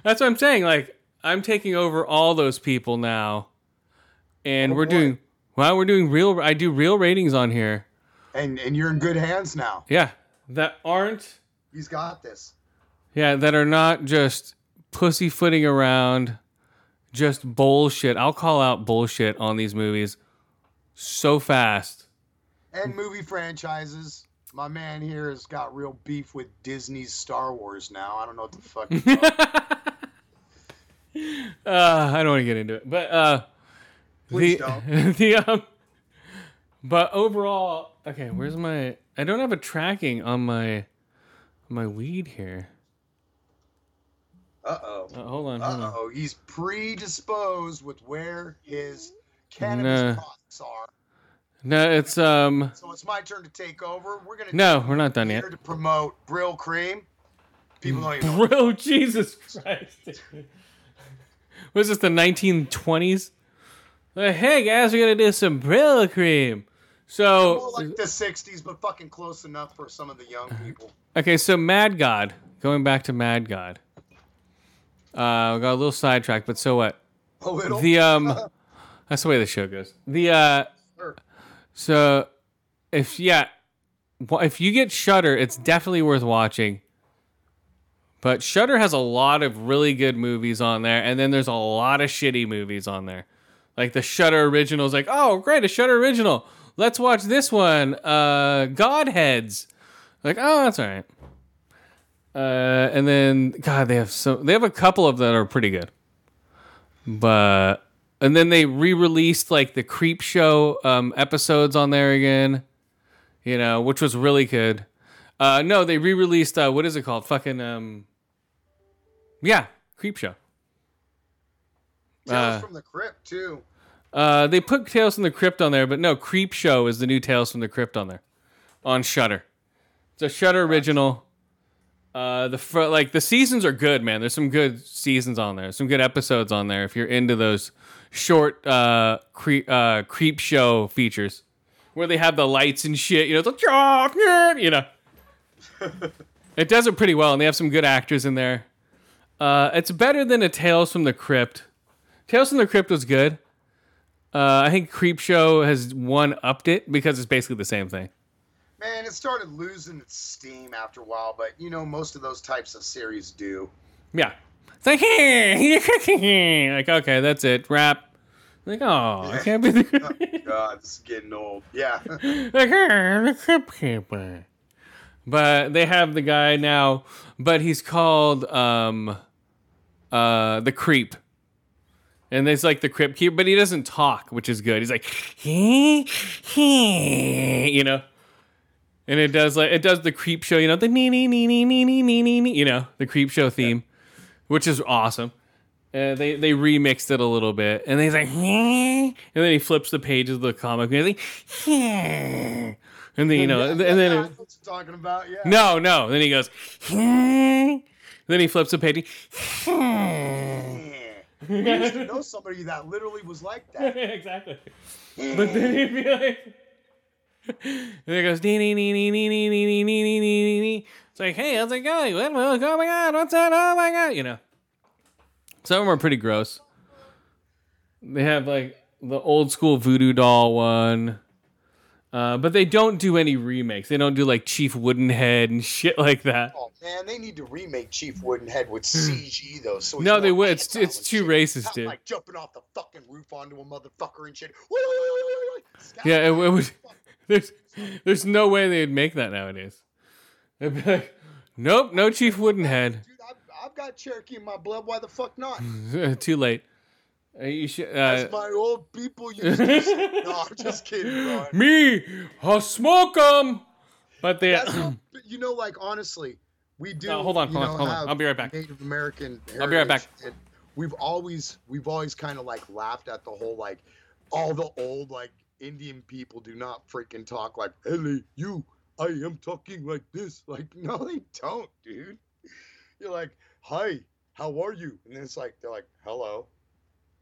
that's what i'm saying like i'm taking over all those people now and Oh, we're boy. doing well we're doing real i do real ratings on here And and you're in good hands now. yeah that aren't He's got this. yeah that are not just pussyfooting around just bullshit i'll call out bullshit on these movies so fast And movie franchises. My man here has got real beef with Disney's Star Wars now. I don't know what the fuck. uh, I don't want to get into it, but uh, Please the, don't. the um, but overall, okay. Where's my? I don't have a tracking on my my weed here. Uh-oh. Uh, hold on, on. Uh-oh. He's predisposed with where his cannabis products are. No, it's um. So it's my turn to take over. We're gonna No, we're not done here yet. to promote Brylcreem. People don't even know. Bro, Jesus Christ! Was this the 1920s? Like, hey guys, we're gonna do some Brylcreem. More So like the '60s, but fucking close enough for some of the young people. Okay, so Mad God. Going back to Mad God. Uh, we got a little sidetracked, but so what? A little. The um, that's the way the show goes. The uh, Sure. so if yeah, if you get Shudder, it's definitely worth watching. But Shudder has a lot of really good movies on there, and then there's a lot of shitty movies on there. Like the Shudder original is like, oh great, a Shudder original. Let's watch this one. Uh, Godheads. Like, oh, that's all right. Uh, and then God, they have so they have a couple of that are pretty good. But and then they re-released like the Creepshow um, episodes on there again, you know, which was really good. Uh, no, they re-released uh, what is it called? Fucking um, yeah, Creepshow. Tales uh, from the Crypt too. Uh, they put Tales from the Crypt on there, but no, Creepshow is the new Tales from the Crypt on there, on Shudder. It's a Shudder original. Uh, the fr- like the seasons are good, man. There's some good seasons on there, some good episodes on there. If you're into those short uh, creep uh, creep show features, where they have the lights and shit, you know, it's like you know. it does it pretty well, and they have some good actors in there. Uh, it's better than a Tales from the Crypt. Tales from the Crypt was good. Uh, I think Creepshow has one upped it because it's basically the same thing. Man, it started losing its steam after a while, but you know most of those types of series do. Yeah. It's like, hey, like, okay, that's it. Wrap. Like, oh, I can't be Oh. God, this is getting old. Yeah. like, hey, the Crypt Keeper. But they have the guy now, but he's called um, uh, the Creep. And there's like the Crypt Keeper, but he doesn't talk, which is good. He's like, he, he, you know. And it does like it does the creep show, you know, the nee nee nee nee nee nee nee nee, nee, you know, the creep show theme, which is awesome. Uh, they they remixed it a little bit, and then he's like, and then he flips the pages of the comic, and he's like, and then you know, and then yeah, it- what you're talking about. Yeah. no, no, then he goes, then he flips the page. We used to know somebody that literally was like that. exactly. But then he'd be like, it goes, dee, dee, dee, dee, dee, dee, dee, dee, dee, dee, dee, dee. It's like, hey, how's it going? Oh my god, what's that? Oh my god, you know. Some of them are pretty gross. They have like the old school voodoo doll one. Uh, but they don't do any remakes. They don't do like Chief Woodenhead and shit like that. Oh man, they need to remake Chief Woodenhead with CG though. So No, they would. It's- it's too racist, Not dude. Like jumping off the fucking roof onto a motherfucker and shit. Wait, wait, wait, wait, wait, wait. Yeah, it, it would. There's, there's no way they'd make that nowadays. They'd be like, nope, no Chief Woodenhead. Dude, I've, I've got Cherokee in my blood. Why the fuck not? Too late. Uh, you should. Uh, As my old people used to say. No, I'm just kidding, bro. me, I'll smoke 'em. But they. But you know, like honestly, we do. Uh, hold on, hold on, hold on. I'll be right back. Native American. I'll be right back. We've always, we've always kind of like laughed at the whole like, all the old like Indian people do not freaking talk like, "Hello, you, I am talking like this." Like, no, they don't, dude. You're like, "Hi, how are you?" And then it's like they're like, "Hello."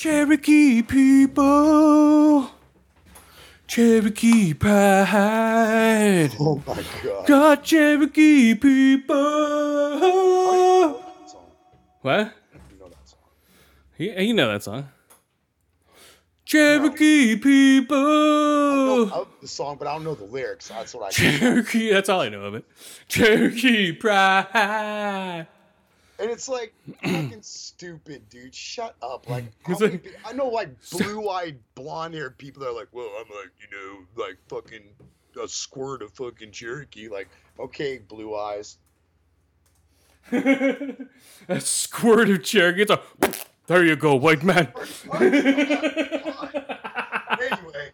Cherokee people. Cherokee pride. Oh my god. Got Cherokee people. That song. What? You know that song. You, you know that song. Cherokee people. I know the song, but I don't know the lyrics. That's what I. Cherokee, that's all I know of it. Cherokee pride. And it's like fucking stupid, dude. Shut up. Like, how It's many like- pe- I know like blue-eyed, blonde-haired people that are like, well, I'm like, you know, like fucking a squirt of fucking Cherokee. Like, okay, blue eyes. a squirt of Cherokee. It's a, there you go, white man. Anyway,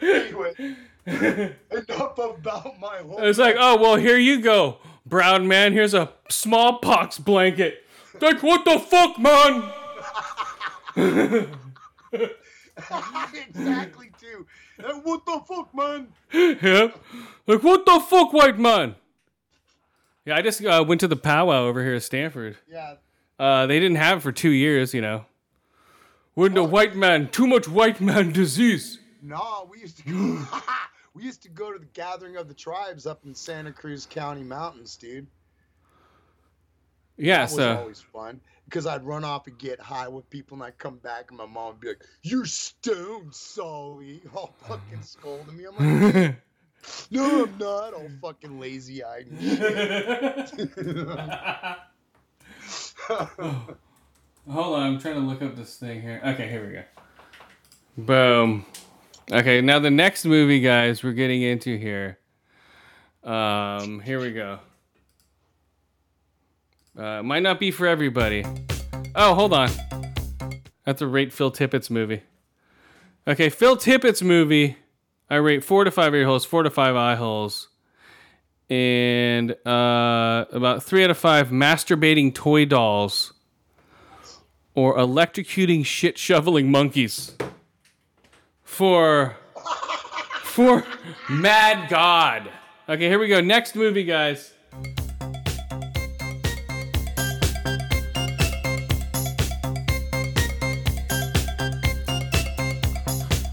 anyway, enough about my whole. It's like, oh well, here you go, brown man. Here's a smallpox blanket. Like, what the fuck, man? exactly, too. And what the fuck, man? yeah. Like, what the fuck, white man? Yeah, I just uh, went to the powwow over here at Stanford. Yeah, Uh, they didn't have it for two years, you know. When the white man, too much white man disease. Nah, we used to. we used to go to the gathering of the tribes up in Santa Cruz County mountains, dude. Yeah, That was always fun because I'd run off and get high with people, and I'd come back, and my mom would be like, "You're stoned, Sully," all fucking scolding me. I'm like, "No, I'm not." All fucking lazy eyed shit. Hold on, I'm trying to look up this thing here. Okay, here we go. Boom. Okay, now the next movie, guys, we're getting into here. Um, here we go. Uh, might not be for everybody. Oh, hold on. That's a rate Phil Tippett's movie. Okay, Phil Tippett's movie. I rate four to five ear holes, four to five eye holes, and uh, about three out of five masturbating toy dolls or electrocuting shit shoveling monkeys for for Mad God. Okay, here we go. Next movie, guys.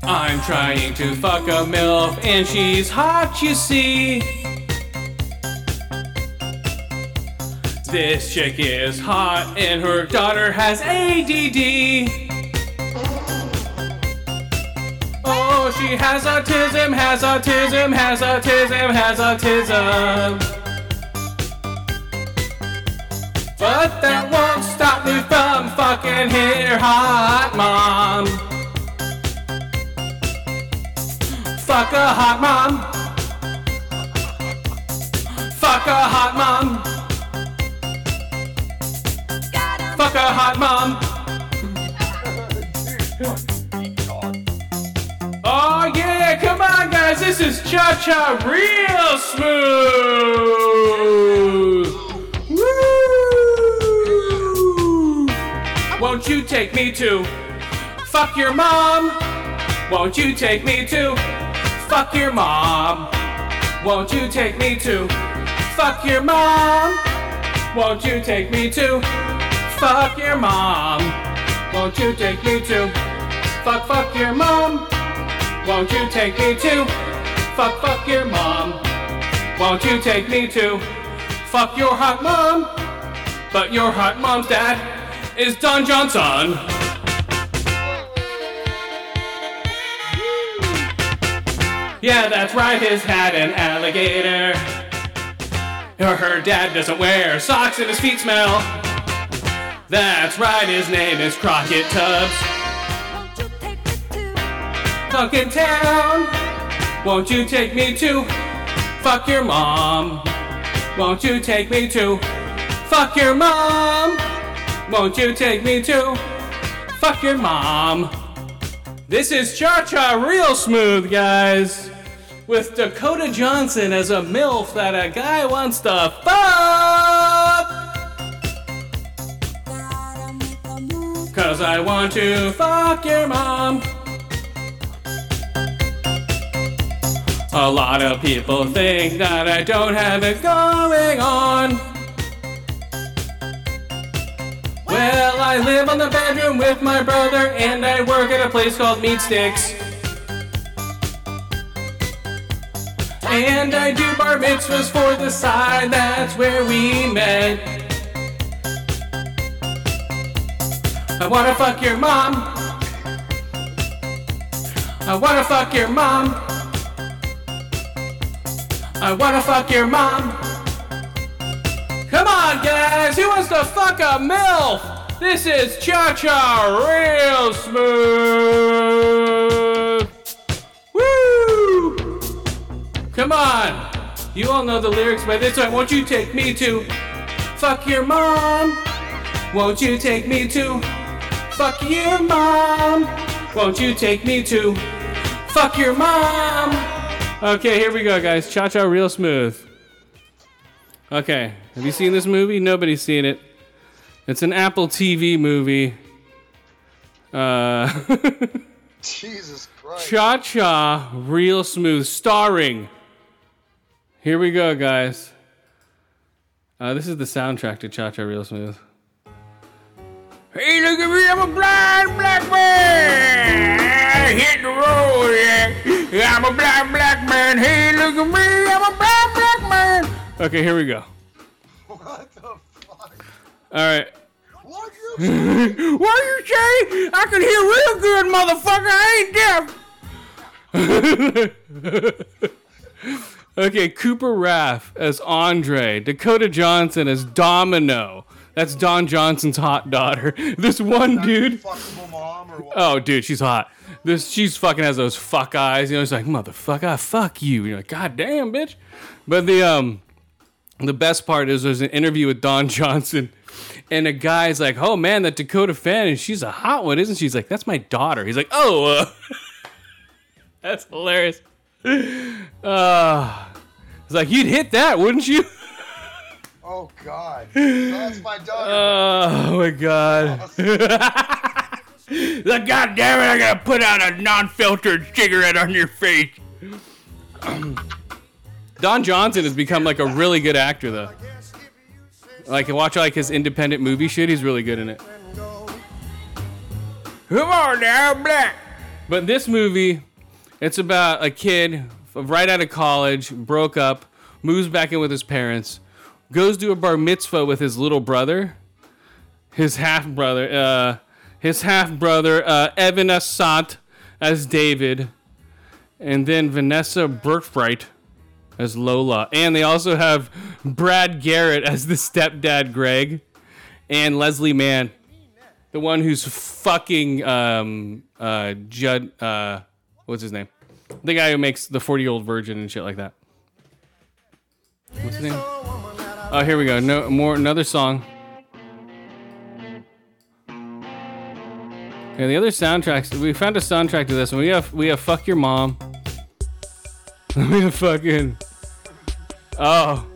I'm trying to fuck a MILF and she's hot, you see. This chick is hot and her daughter has ADD. She has autism, has autism, has autism, has autism. But that won't stop me from fucking her hot mom. Fuck a hot mom. Fuck a hot mom. Fuck a hot mom. Come on guys, this is Cha Cha real smooth. Woo! Won't you take me to fuck your mom? Won't you take me to fuck your mom? Won't you take me to fuck your mom? Won't you take me to fuck your mom? Won't you take me to fuck fuck your mom? Won't you take me to fuck fuck your mom? Won't you take me to fuck your hot mom? But your hot mom's dad is Don Johnson. Yeah, that's right, his hat an alligator. Or her dad doesn't wear socks and his feet smell. That's right, his name is Crockett Tubbs. Fucking town. Won't you take me to fuck your mom? Won't you take me to fuck your mom? Won't you take me to fuck your mom? This is Cha Cha Real Smooth, guys. With Dakota Johnson as a MILF that a guy wants to fuck. Cause I want to fuck your mom. A lot of people think that I don't have it going on. Well, I live on the bedroom with my brother, and I work at a place called Meat Sticks. And I do bar mitzvahs for the side, that's where we met. I wanna fuck your mom. I wanna fuck your mom. I wanna fuck your mom. Come on, guys, who wants to fuck a MILF? This is Cha Cha Real Smooth. Woo! Come on. You all know the lyrics by this time. Won't you take me to fuck your mom? Won't you take me to fuck your mom? Won't you take me to fuck your mom? Okay, here we go, guys. Cha Cha Real Smooth. Okay, have you seen this movie? Nobody's seen it. It's an Apple TV movie. Uh, Jesus Christ. Cha Cha Real Smooth, starring. Here we go, guys. Uh, this is the soundtrack to Cha Cha Real Smooth. Hey, look at me, I'm a blind black man. Hit the road, yeah. I'm a black black man. Hey, look at me, I'm a black black man. Okay, here we go. What the fuck? All right. What you What you say? I can hear real good, motherfucker. I ain't deaf. okay, Cooper Raiff as Andre, Dakota Johnson as Domino. That's Don Johnson's hot daughter. This one dude. mom or what? Oh, dude, she's hot. This she's fucking has those fuck eyes. You know, it's like motherfucker, fuck you. You're like, god damn, bitch. But the um, the best part is there's an interview with Don Johnson, and a guy's like, oh man, that Dakota fan, and she's a hot one, isn't she? He's like, that's my daughter. He's like, oh, uh. that's hilarious. Uh, it's like you'd hit that, wouldn't you? Oh God. That's my daughter. Oh my god. Like, God damn it, I gotta put out a non-filtered cigarette on your face. Don Johnson has become like a really good actor though. Like watch like his independent movie shit, he's really good in it. Come on now, black. But this movie, it's about a kid right out of college, broke up, moves back in with his parents, goes to a bar mitzvah with his little brother, his half brother, uh, his half brother uh, Evan Assante as David, and then Vanessa Burghardt as Lola, and they also have Brad Garrett as the stepdad Greg, and Leslie Mann, the one who's fucking um, uh, Judd. Uh, what's his name? The guy who makes the forty-year-old virgin and shit like that. What's his name? Oh, here we go. No more. Another song. Yeah, the other soundtracks. We found a soundtrack to this one. We have we have "Fuck Your Mom." we have fucking. Oh.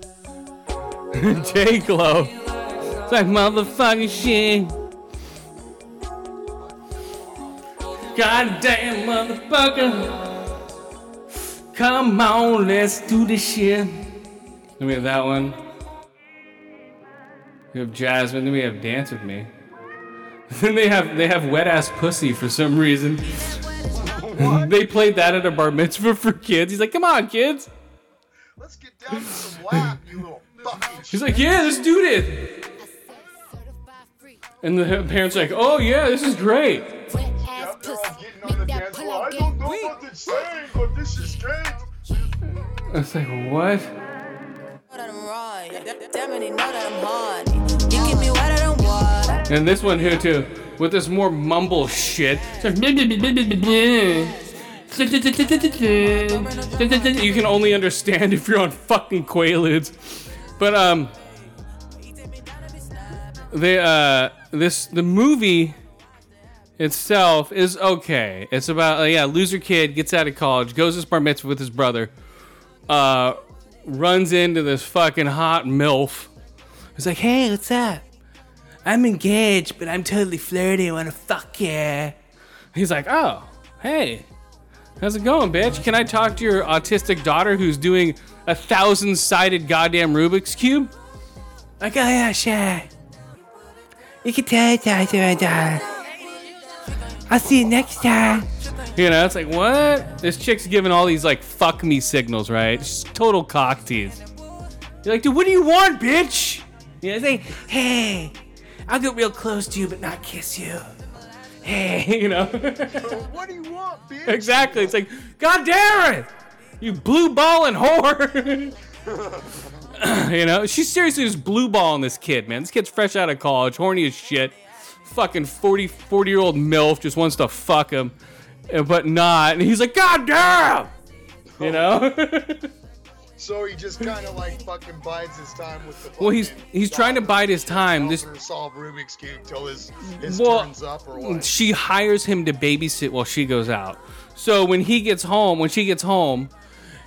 J Glow. It's like motherfucking shit. Goddamn motherfucker. Come on, let's do this shit. Then we have that one. We have Jasmine. Then we have Dance with Me. Then they have they have Wet Ass Pussy for some reason. they played that at a bar mitzvah for kids. He's like, "Come on, kids." Let's get down to some lap, you little fucking He's like, "Yeah, let's do this." And the parents are like, "Oh yeah, this is great." Yep, they're all getting on the dance floor. I don't know what to say, but this is great. It's like, what? that I'm right. Damn it, know that I'm hard. And this one here too, with this more mumble shit. You can only understand if you're on fucking Quaaludes. But um, the uh, this the movie itself is okay. It's about uh, yeah, loser kid gets out of college, goes to bar mitzvah with his brother, uh, runs into this fucking hot milf. He's like, hey, what's up? I'm engaged, but I'm totally flirty. I wanna fuck ya. He's like, oh, hey, how's it going, bitch? Can I talk to your autistic daughter who's doing a thousand sided goddamn Rubik's Cube? Like, oh yeah, sure. You can tell it to my daughter. I'll see you next time. You know, it's like, what? This chick's giving all these, like, fuck me signals, right? She's total cock tease. You're like, dude, what do you want, bitch? You know, say, hey, I'll get real close to you, but not kiss you. Hey, you know? What do you want, bitch? exactly. It's like, God damn it! You blue balling whore! you know, she's seriously just blue balling this kid, man. This kid's fresh out of college, horny as shit. Fucking 40, 40 year old MILF just wants to fuck him, but not. And he's like, God damn! You know? So he just kind of like fucking bides his time with the. Well, he's- he's trying to bide his time. This- solve Rubik's cube till his his Well, turns up or what? she hires him to babysit while she goes out. So when he gets home, when she gets home,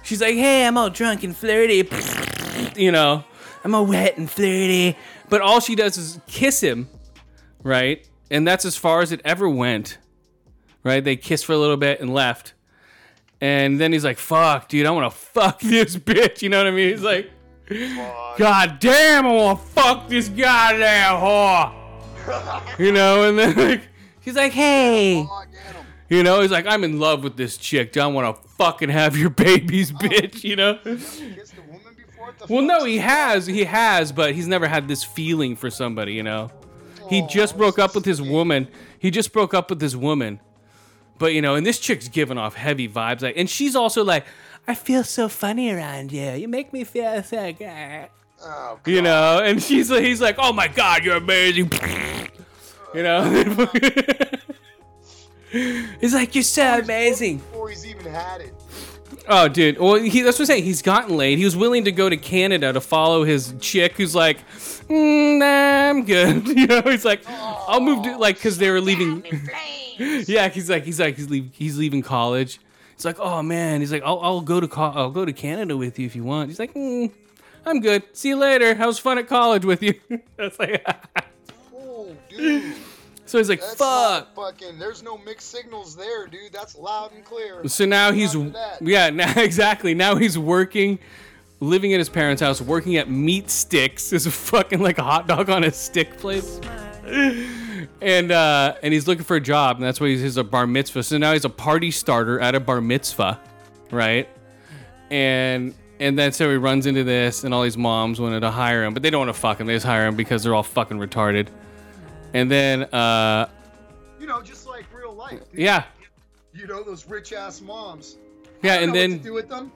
she's like, "Hey, I'm all drunk and flirty, you know, I'm all wet and flirty." But all she does is kiss him, right? And that's as far as it ever went, right? They kissed for a little bit and left. And then he's like, "Fuck, dude, I want to fuck this bitch." You know what I mean? He's like, "God damn, I want to fuck this goddamn whore." you know, and then like he's like, "Hey." Oh. You know, he's like, I'm in love with this chick. Do I want to fucking have your babies, oh, bitch. You know? Kissed a woman before? What the Well, no, he has, he has, but he's never had this feeling for somebody. You know? He just broke up with his oh, woman. He just broke up with his woman. But you know, and this chick's giving off heavy vibes, like, and she's also like, I feel so funny around you. You make me feel so good. Oh, You know, and she's like, he's like, oh my god, you're amazing. You know, he's like, you're so amazing. Before he's even had it. Oh, dude. Well, he, that's what I'm saying. He's gotten laid. He was willing to go to Canada to follow his chick, who's like, mm, nah, I'm good. You know, he's like, I'll move to like because they were leaving. yeah, he's like, he's like, he's leaving, he's leaving college. He's like, oh man. He's like, I'll, I'll go to co- I'll go to Canada with you if you want. He's like, mm, I'm good. See you later. How was fun at college with you? that's like, Oh, dude. so he's like, That's fuck. fucking. There's no mixed signals there, dude. That's loud and clear. So now he's yeah, now exactly. Now he's working, living at his parents' house, working at Meat Sticks. Is a fucking like a hot dog on a stick place. And uh, and he's looking for a job, and that's why he's, he's a bar mitzvah. So now he's a party starter at a bar mitzvah, right? And and then so he runs into this, and all these moms wanted to hire him, but they don't want to fuck him. They just hire him because they're all fucking retarded. And then uh, You know, just like real life. dude. yeah, You know those rich ass moms. yeah, I don't and know then what to do with them.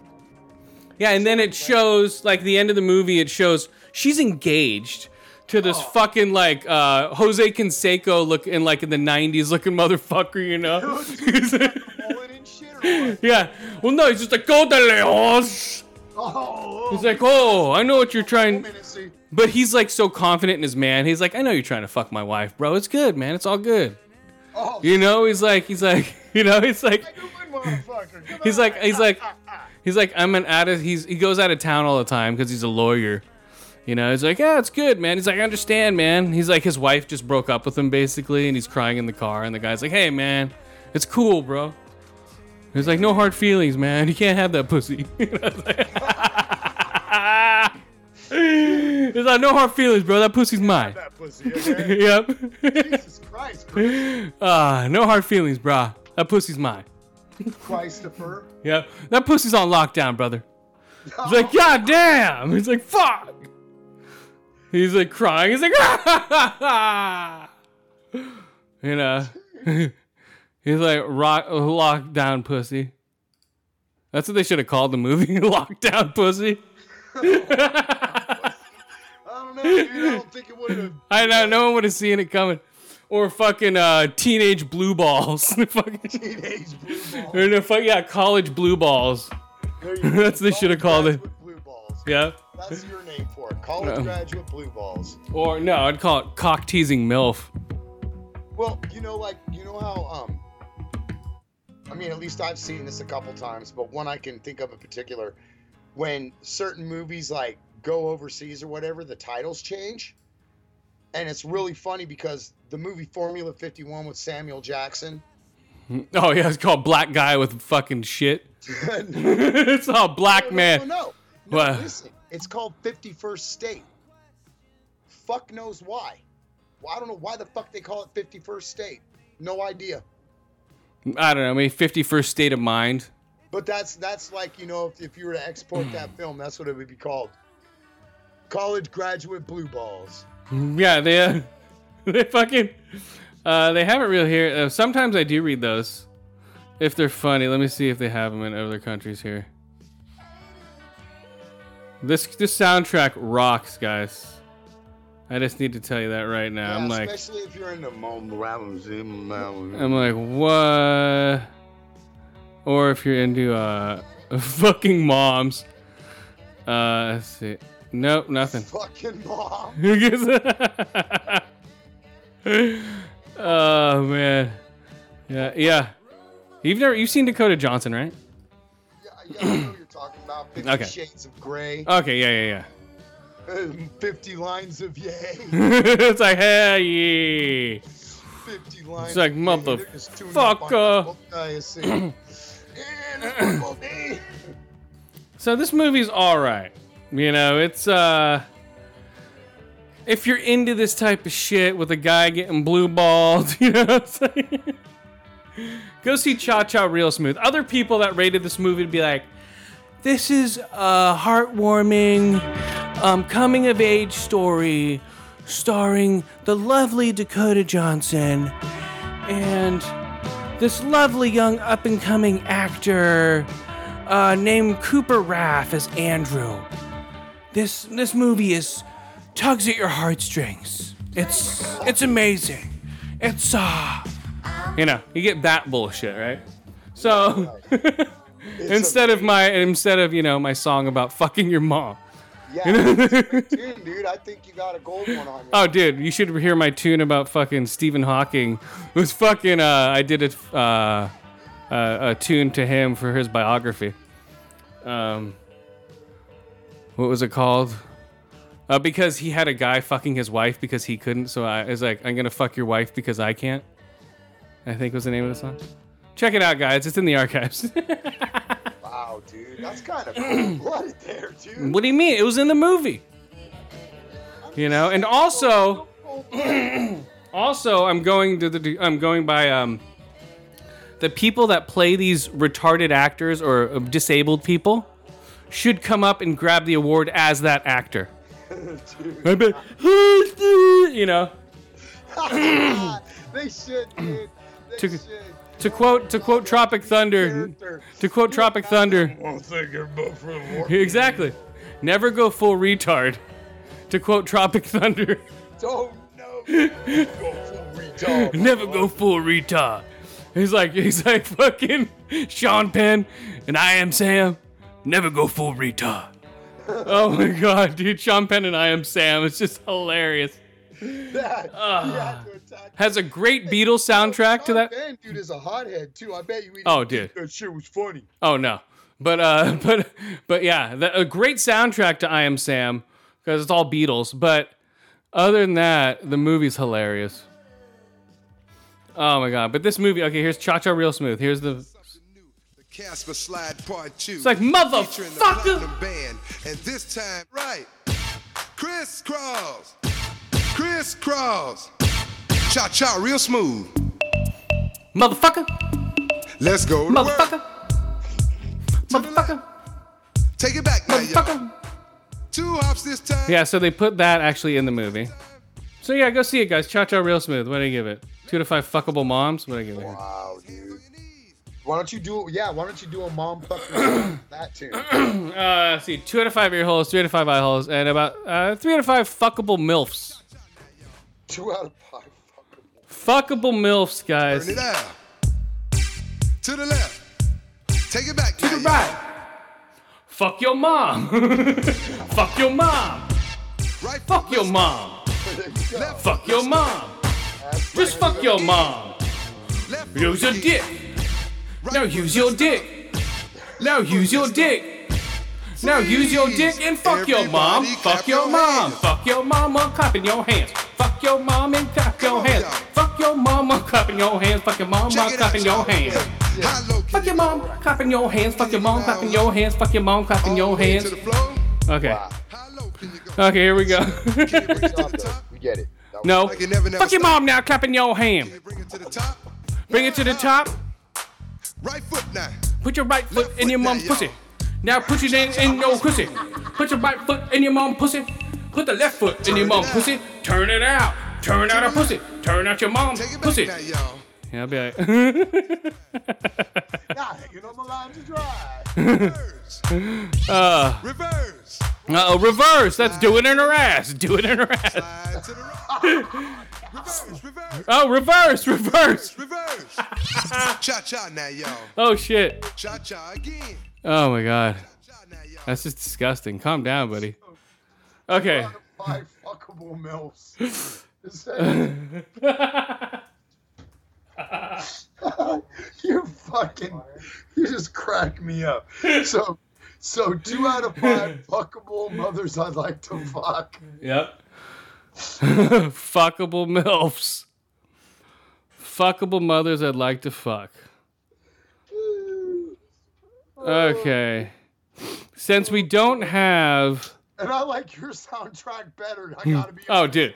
Yeah, and then it shows like the end of the movie. It shows she's engaged to this fucking like uh Jose Canseco look in like in the '90s looking motherfucker, you know? Pulling in shit or what? yeah. Well, no, he's just like go de lejos. Oh, He's like, oh, I know what you're trying. But he's like so confident in his man. He's like, I know you're trying to fuck my wife, bro. It's good, man. It's all good. Oh, You know, he's like, he's like, you know, he's like. He's like, he's like, he's like, I'm an out of, he's, he goes out of town all the time because he's a lawyer. You know, he's like, yeah, it's good, man. He's like, I understand, man. He's like, his wife just broke up with him basically, and he's crying in the car, and the guy's like, hey, man, it's cool, bro. He's like, no hard feelings, man. You can't have that pussy. He's like, no hard feelings, bro. That pussy's mine. that pussy. Okay? yep. Jesus Christ, Chris. Ah, no hard feelings, brah. That pussy's mine. Christopher. Yep. That pussy's on lockdown, brother. He's like, God damn. He's like, fuck. He's like crying. He's like, you know. He's like, rock, lockdown pussy. That's what they should have called the movie, Lockdown Pussy. I don't know, dude. I don't think it would have. I know, no one would have seen it coming. Or fucking uh, teenage blue balls. fucking, Teenage blue balls. or no, fuck, yeah, college blue balls. That's what they should have called it. Blue balls. Yeah. That's your name for it. College Um, graduate blue balls. Or no, I'd call it cock teasing MILF. Well, you know, like you know how um. I mean, at least I've seen this a couple times, but one I can think of in particular, when certain movies like go overseas or whatever, the titles change, and it's really funny because the movie Formula 51 with Samuel Jackson. Oh yeah, it's called Black Guy with fucking shit. it's all black man. No, no, no. no listen, it's called 51st State. Fuck knows why. Well, I don't know why the fuck they call it 51st State. No idea. I don't know, maybe 51st State of Mind. But that's that's like you know if, if you were to export that film, that's what it would be called. College graduate blue balls. Yeah, they uh, they fucking uh, they have it real here. Uh, sometimes I do read those if they're funny. Let me see if they have them in other countries here. This this soundtrack rocks, guys. I just need to tell you that right now. I'm like, especially if you're in the I'm like, what? Or if you're into uh, fucking moms. Uh, let's see. Nope, nothing. fucking mom. oh man, yeah, yeah. You've never you've seen Dakota Johnson, right? Yeah, yeah, I know what you're talking about. Fifty Okay. Shades of Grey. Okay, yeah, yeah, yeah. Fifty lines of yay. it's like hey, yeah. Fifty lines. It's like, of yay. They're just tuning up motherfucker. both guys, see. And Uncle D. So this movie's all right. You know, it's uh if you're into this type of shit with a guy getting blue balled, you know what I'm saying? Go see Cha Cha Real Smooth. Other people that rated this movie would be like, this is a heartwarming um, coming of age story starring the lovely Dakota Johnson and this lovely young up and coming actor uh, named Cooper Raiff as Andrew. This this movie is tugs at your heartstrings. It's it's amazing. It's uh you know, you get that bullshit, right? So instead of my instead of, you know, my song about fucking your mom. Yeah, it's a tune, dude. I think you got a gold one on you. Oh, dude, you should hear my tune about fucking Stephen Hawking. It was fucking. Uh, I did a, uh, uh, a tune to him for his biography. Um, what was it called? Uh, because he had a guy fucking his wife because he couldn't. So I was like, I'm gonna fuck your wife because I can't. I think was the name of the song. Check it out, guys. It's in the archives. Wow, dude, that's kind of cold-blooded there, dude. what do you mean? It was in the movie. You know, and also. also i'm going to the i'm going by um the people that play these retarded actors or uh, disabled people should come up and grab the award as that actor I bet, you know they should, dude. They To- should. to quote to quote tropic thunder Character. to quote tropic thunder One thing you're for the war. exactly never go full retard to quote tropic thunder Don't know. Go full retard. Never go full retard. He's like he's like fucking Sean Penn and I am Sam. Never go full retard. oh my god, dude! Sean Penn and I Am Sam. It's just hilarious. That, he had to attack. Has a great Beatles soundtrack to that. Man, dude is a hothead too. I bet you. He Oh, didn't dude. that shit was funny. Oh no, but uh, but but yeah, that, a great soundtrack to I Am Sam because it's all Beatles. But other than that, the movie's hilarious. Oh my god! But this movie, okay, here's Cha Cha Real Smooth. Here's the. Casper Slide Part 2. It's like motherfucker. Band. And this time, right. Chris Cross. Chris Cross. Cha cha, real smooth. Motherfucker! Let's go. to work. Motherfucker! Motherfucker! Take it back. Motherfucker! Two hops this time. Yeah, so they put that actually in the movie. So yeah, go see it, guys. Cha Cha Real Smooth. What do you give it? Two to five fuckable moms. What do I give it? Wow, dude. Why don't you do? Yeah, why don't you do a mom fucking that tune? Uh, let's see, two out of five ear holes, three out of five eye holes, and about uh, three out of five fuckable milfs. Two out of five. Fuckable milfs, guys. Turn it out. To the left. Take it back. To the right. Fuck your mom. Fuck your mom. Right. Fuck your mom. Fuck your mom. Just fuck your mom. Left Use your dick. Now use your dick. Now use your dick. Now use your dick and fuck your mom. Fuck your mom. Fuck your mama. Clap in your hands. Fuck your mom and clap your hands. Fuck your mama. Clap in your hands. Fuck your mama. Check it Clap out, in your hands. How low can Fuck your mom. go? Clap in your hands. Fuck your mom. Clap in your hands. Fuck your mom. Clap in your hands. To the floor. Okay. How low can you go? Okay, here we go. Can you bring it to the top? We get it. No. Like it never, never Fuck your mom now. Clap in your hand. Can you bring it to the top? Right foot now. Put your right foot Left in your mom's now, pussy. Now put your name in your pussy. Put your right foot in your mom's pussy. Put the left foot in your Turn mom's pussy. Turn it out. Turn out a pussy. Turn out your mom's Take it back pussy. now, y'all. Yeah, I'll be like. Nah, hanging on the line to dry. Reverse. uh, Reverse. uh, reverse. That's do it in her ass. Do it in her ass. Slide to the right. Reverse. Reverse. Oh, reverse, reverse. Reverse. Cha cha now, y'all. Oh shit. Cha cha again. Oh my god. Cha now, y'all. That's just disgusting. Calm down, buddy. Okay. Five fuckable milfs. You fucking, you just crack me up. So, so two out of five fuckable mothers I'd like to fuck. Yep. Fuckable MILFs. Fuckable mothers I'd like to fuck. Okay. Since we don't have. And I like your soundtrack better. I gotta be. Oh, dude.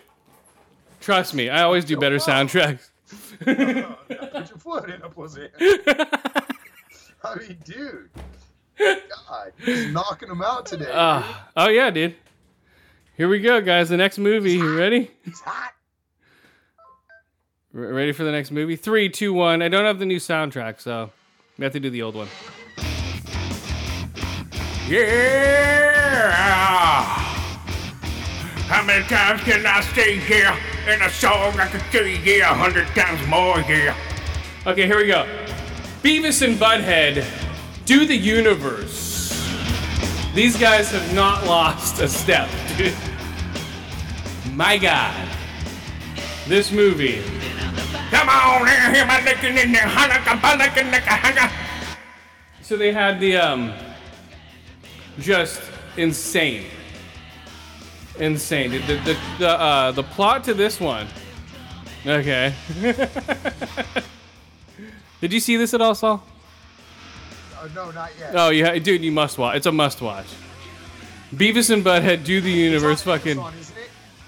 Trust me, I always do better soundtracks. Put your foot in a pussy. I mean, dude. God, he's knocking them out today. Ah, oh, yeah, dude. Here we go, guys. The next movie. You ready? He's hot. R- ready for the next movie? Three, two, one. I don't have the new soundtrack, so we have to do the old one. Yeah! How many times can I stay here in a song I could say yeah a hundred times more yeah? Okay, here we go. Beavis and Butthead do the universe. These guys have not lost a step, dude. My God. This movie. Come on hear my licking in there, hunaka, bunaka, nicka, hunka. So they had the um just insane. Insane. The the the, the, uh, the plot to this one. Okay. Did you see this at all, Saul? Uh, no, not yet. Oh yeah, dude, you must watch. It's a must watch. Beavis and Butthead do the universe. Fucking.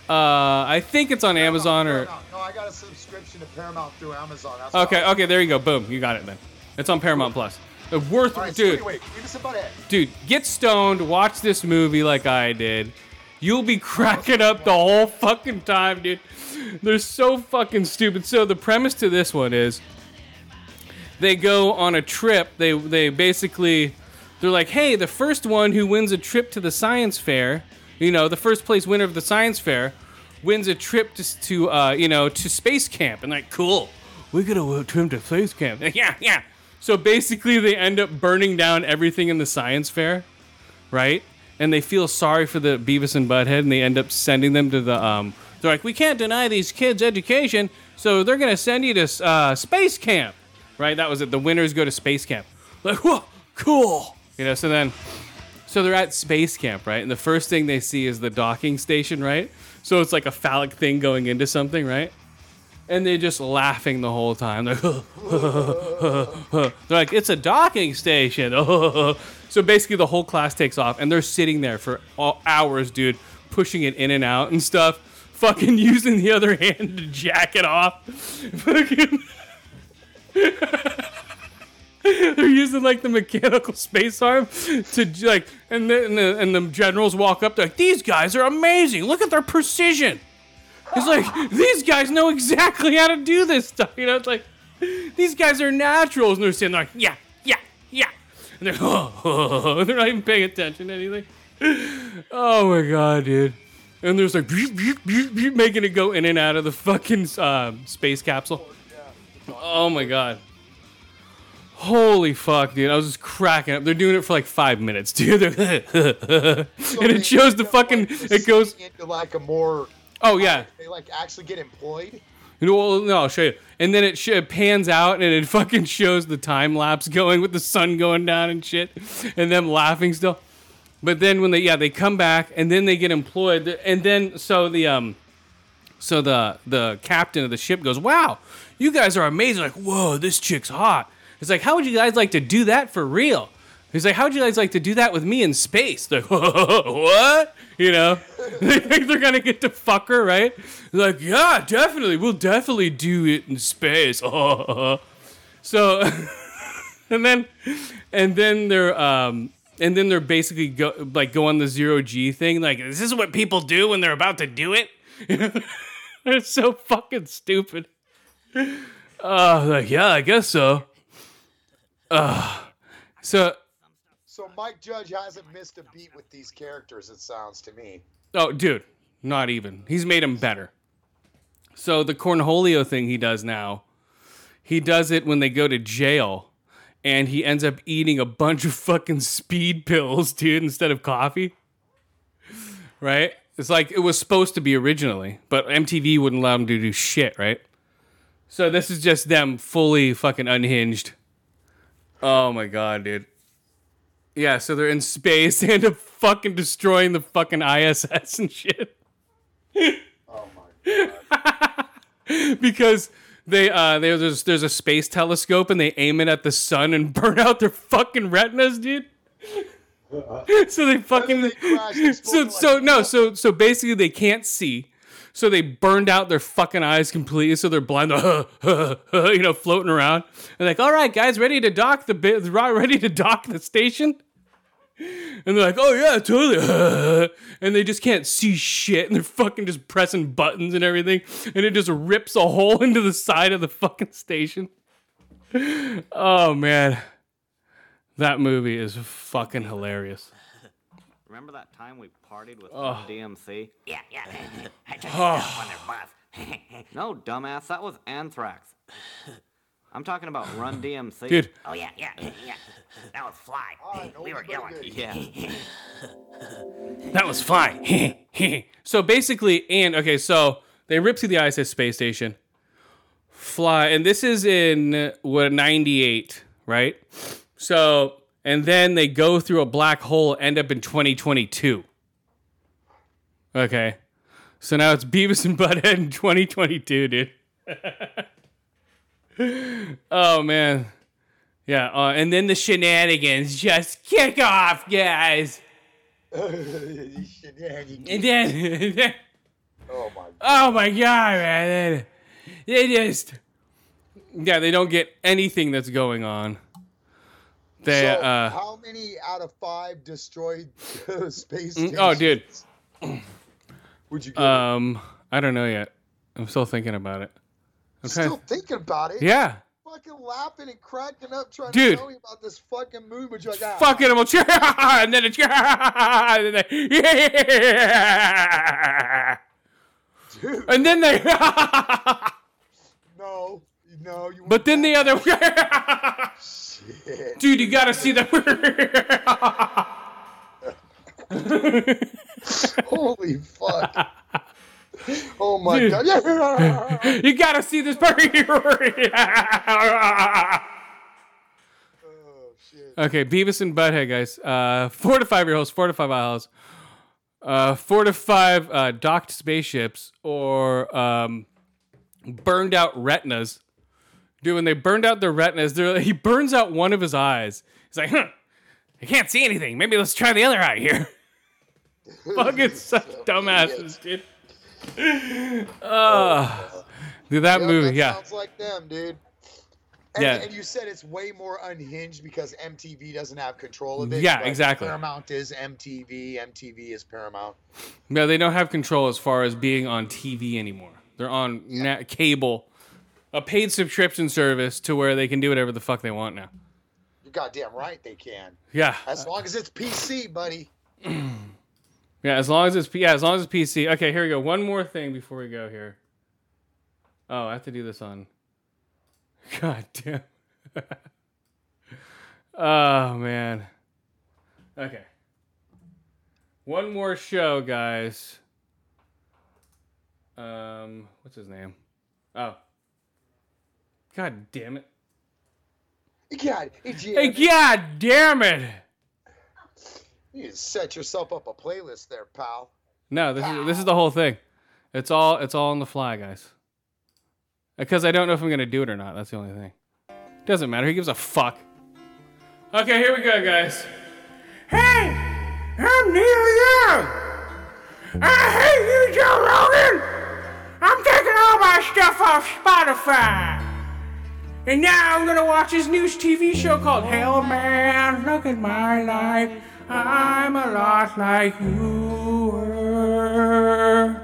Amazon, isn't it? Uh, I think it's on Amazon or. No, no, I got a subscription to Paramount through Amazon. That's Okay, okay, there you go. Boom, you got it then. It's on Paramount Plus. Uh, Worth, right, so dude, anyway, and Butthead. dude, get stoned, watch this movie like I did. You'll be cracking up the whole fucking time, dude. They're so fucking stupid. So the premise to this one is they go on a trip. They they basically they're like, hey, the first one who wins a trip to the science fair, you know, the first place winner of the science fair, wins a trip to to uh, you know to space camp. And like, cool, we're gonna him to space camp. yeah, yeah. So basically, they end up burning down everything in the science fair, right? and they feel sorry for the Beavis and Butthead, and they end up sending them to the. Um, they're like, we can't deny these kids education, so they're gonna send you to uh, space camp, right? That was it. The winners go to space camp. Like, whoa, cool. You know. So then, so they're at space camp, right? And the first thing they see is the docking station, right? So it's like a phallic thing going into something, right? And they're just laughing the whole time. They're, they're like, it's a docking station. so basically, the whole class takes off, and they're sitting there for hours, dude, pushing it in and out and stuff. Fucking using the other hand to jack it off. They're using like the mechanical space arm to like, and the, and the and the generals walk up. They're like, "These guys are amazing. Look at their precision." It's like these guys know exactly how to do this stuff. You know, it's like these guys are naturals, and they're sitting there like, "Yeah, yeah, yeah," and they're oh, they're not even paying attention to anything. Oh my god, dude! And there's like making it go in and out of the fucking um, space capsule. Oh my god. Holy fuck, dude. I was just cracking up. They're doing it for like five minutes, dude. and it shows the fucking. It goes. into like a more. Oh, yeah. They like actually get employed. Well, no, I'll show you. And then it, sh- it pans out and it fucking shows the time lapse going with the sun going down and shit, and them laughing still. But then when they yeah they come back and then they get employed and then so the um so the the captain of the ship goes wow you guys are amazing like whoa this chick's hot. It's like how would you guys like to do that for real? He's like, how'd you guys like to do that with me in space? They're like, what? You know, they think they're gonna get to fuck her, right? They're like, yeah, definitely, we'll definitely do it in space. so, and then, and then they're, um, and then they're basically go like go on the zero G thing. Like, this is what people do when they're about to do it. it's so fucking stupid. Oh, like yeah, I guess so. Uh, so So Mike Judge hasn't missed a beat with these characters. It sounds to me. Oh, dude, not even. He's made him better. So the cornholio thing he does now, he does it when they go to jail, and he ends up eating a bunch of fucking speed pills, dude, instead of coffee. Right? It's like it was supposed to be originally, but MTV wouldn't allow him to do shit, right? So this is just them fully fucking unhinged. Oh my god, dude. Yeah, so they're in space. They end up fucking destroying the fucking ISS and shit. Oh my god. because they uh they, there's there's a space telescope and they aim it at the sun and burn out their fucking retinas, dude. so they fucking they crash so so like- no so so basically they can't see. So they burned out their fucking eyes completely, so they're blind, you know, floating around. And like, all right, guys, ready to dock the bit, ready to dock the station. And they're like, oh yeah, totally. and they just can't see shit. And they're fucking just pressing buttons and everything. And it just rips a hole into the side of the fucking station. Oh man. That movie is fucking hilarious. Remember that time we partied with Oh. DMC? Yeah, yeah. I tried to on their bus. No, dumbass, that was Anthrax. I'm talking about Run DMC. Dude, oh, yeah, yeah, yeah. That was Fly. we were yelling. Yeah. that was fine. so basically, and okay, so they rip through the ISS space station, fly, and this is in what '98, right? So, and then they go through a black hole, end up in 2022. Okay, so now it's Beavis and Butthead in 2022, dude. oh man, yeah, uh, and then the shenanigans just kick off, guys. Shenanigans. And then, Oh my. oh my god, man. They just, yeah, they don't get anything that's going on. They, so uh, how many out of five destroyed space Mm, stations? oh, dude. Would you? Um, I don't know yet. I'm still thinking about it. I'm. Still thinking about it? yeah, Fucking laughing and cracking up trying Dude. to tell me about this fucking movie, but you're like, ah, fucking them, and then it's and then they, yeah, dude, and then they, no, no, you. but then the other, Shit. dude, you gotta see the. Holy fuck. Oh my Dude. god. Yeah. you gotta see this part. okay, Beavis and Butthead, guys. Uh, four to five year olds, four to five miles, uh, four to five uh, docked spaceships, or um, burned out retinas. Dude, when they burned out their retinas, they're, he burns out one of his eyes. He's like, huh, I can't see anything. Maybe let's try the other eye here. Fucking such dumbasses, dude. Uh, dude, that Yep, movie, that yeah. Sounds like them, dude. And, Yeah. and you said it's way more unhinged because MTV doesn't have control of it. Yeah, exactly. Paramount is MTV. MTV is Paramount. No, they don't have control as far as being on TV anymore. They're on na- cable, a paid subscription service to where they can do whatever the fuck they want now. You're goddamn right they can. Yeah, As long as it's PC, buddy. yeah. As long as it's yeah, as long as it's PC. Okay, here we go. One more thing before we go here. Oh, I have to do this on. God damn. oh man. Okay. One more show, guys. Um, what's his name? Oh. God damn it. God, it's Hey, God damn it! You set yourself up a playlist there, pal. No, this is this is the whole thing. It's all it's all on the fly, guys. Because I don't know if I'm gonna do it or not. That's the only thing. Doesn't matter. Who gives a fuck? Okay, here we go, guys. Hey, I'm Neil Young. I hate you, Joe Rogan. I'm taking all my stuff off Spotify. And now I'm gonna watch this new TV show called Hell Man. Look at my life. I'm a lot like you were.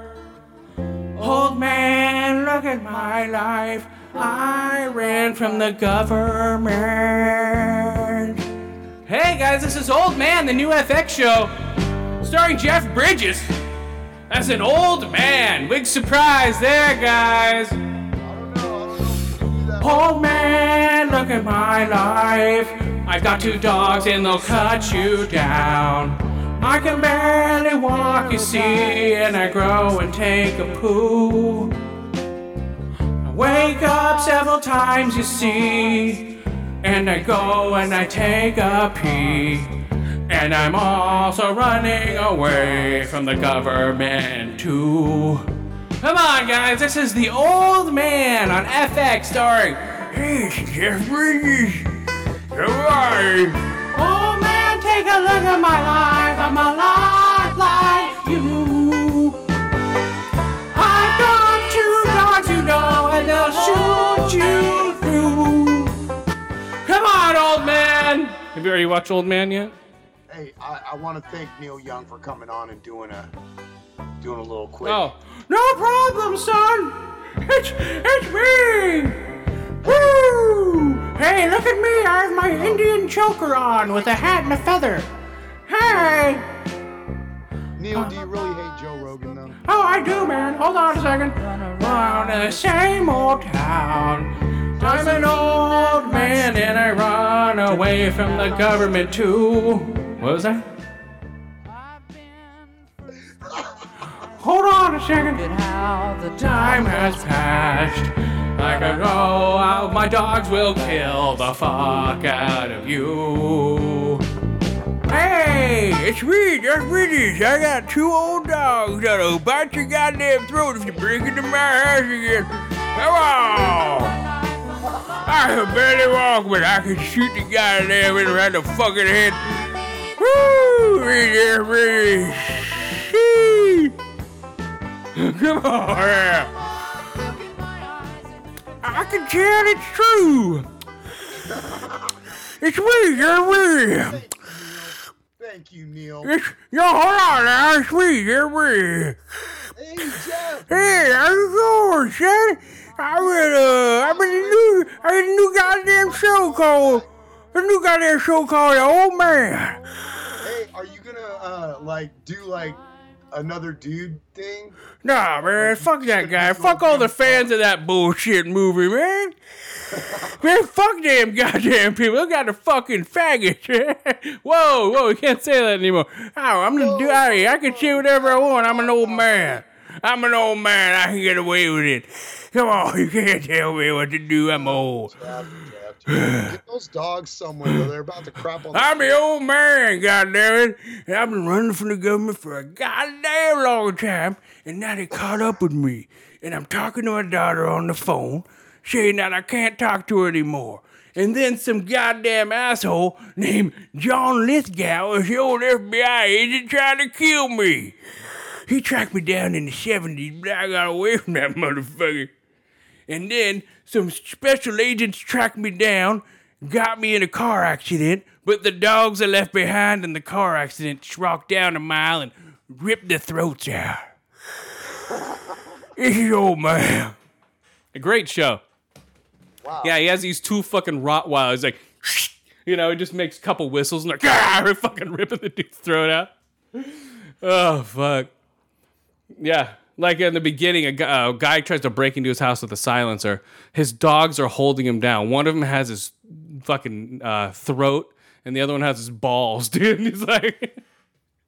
Old man, look at my life. I ran from the government. Hey guys, this is Old Man, the new FX show, starring Jeff Bridges as an old man. Big surprise there, guys. Old man, look at my life. I've got two dogs and they'll cut you down. I can barely walk, you see, and I grow and take a poo. I wake up several times, you see, and I go and I take a pee. And I'm also running away from the government too. Come on, guys, this is the old man on FX starring. Hey, it's Jeff Bridges. Goodbye. Old man, take a look at my life. I'm a lot like you. I've got two dogs, you know, and they'll shoot you through. Come on, old man. Have you already watched Old Man yet? Hey, I, I want to thank Neil Young for coming on and doing a doing a little quick. Oh, No problem, son. It's it's me. Woo! Hey, look at me. I have my Indian choker on with a hat and a feather. Hey. Neil, do you really hate Joe Rogan though? Oh, I do, man. Hold on a second. Round the same old town. I'm an old man and I run away from the government too. What was that? Hold on a second. The time has passed. I can go out, my dogs will kill the fuck out of you. Hey, it's me, Jeff Bridges. I got two old dogs that'll bite your goddamn throat if you break into my house again. Come on! I can barely walk, but I can shoot the goddamn in right the fucking head. Woo! Jeff Bridges. Shee. Come on. I can tell it's true. It's me, Jeff Bridges. Thank you, Neil. It's, yo, hold on now. It's me, Jeff Bridges. Hey, Jeff. Hey, how you going, son? I'm in, uh, I'm in a new, I'm in a new goddamn show called, a new goddamn show called The Old Man. Hey, are you gonna uh like do like another dude thing. Nah, man, fuck that guy. Fuck all the fans of that bullshit movie, man. Man, fuck them goddamn people. Look at the fucking faggots. whoa, whoa, you can't say that anymore. Oh, I'm gonna do hey, I can say whatever I want. I'm an old man. I'm an old man. I can get away with it. Come on, you can't tell me what to do. I'm old. Get those dogs somewhere. though. They're about to crap on. The I'm the old man, goddamn it. And I've been running from the government for a goddamn long time, and now they caught up with me. And I'm talking to my daughter on the phone, saying that I can't talk to her anymore. And then some goddamn asshole named John Lithgow is the old FBI agent trying to kill me. He tracked me down in the 70s, but I got away from that motherfucker. And then some special agents tracked me down, got me in a car accident, but the dogs I left behind in the car accident walked down a mile and ripped their throats out. This is old man. A great show. Wow. Yeah, he has these two fucking Rottweilers, like, you know, he just makes a couple whistles and like, ah, fucking ripping the dude's throat out. Oh, fuck. Yeah. Like in the beginning, a guy, a guy tries to break into his house with a silencer. His dogs are holding him down. One of them has his fucking uh, throat, and the other one has his balls, dude. And he's like,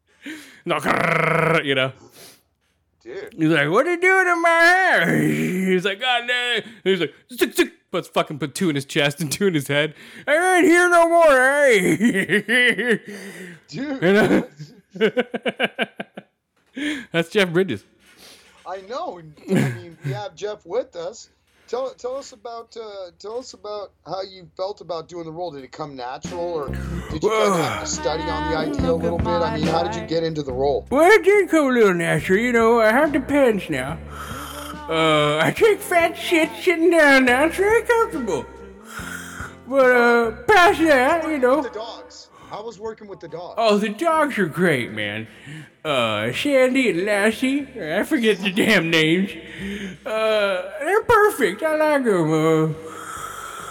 no, you know. Dude. He's like, what are you doing in my hair? He's like, God damn it. He's like, stick, stick. Puts fucking put two in his chest and two in his head. I ain't here no more, hey. Dude. You know? That's Jeff Bridges. I know. I mean, we have Jeff with us. Tell tell us about uh, tell us about how you felt about doing the role. Did it come natural, or did you kind of have to study on the idea a little bit? I mean, how did you get into the role? Well, it did come a little natural, you know. I have the pants now. Uh, I take fat shit sitting down now. It's very comfortable. But, uh, past that, you know. The dogs. How was working with the dogs? Oh, the dogs are great, man. Uh, Sandy and Lassie. I forget the damn names. Uh, they're perfect. I like them. Uh,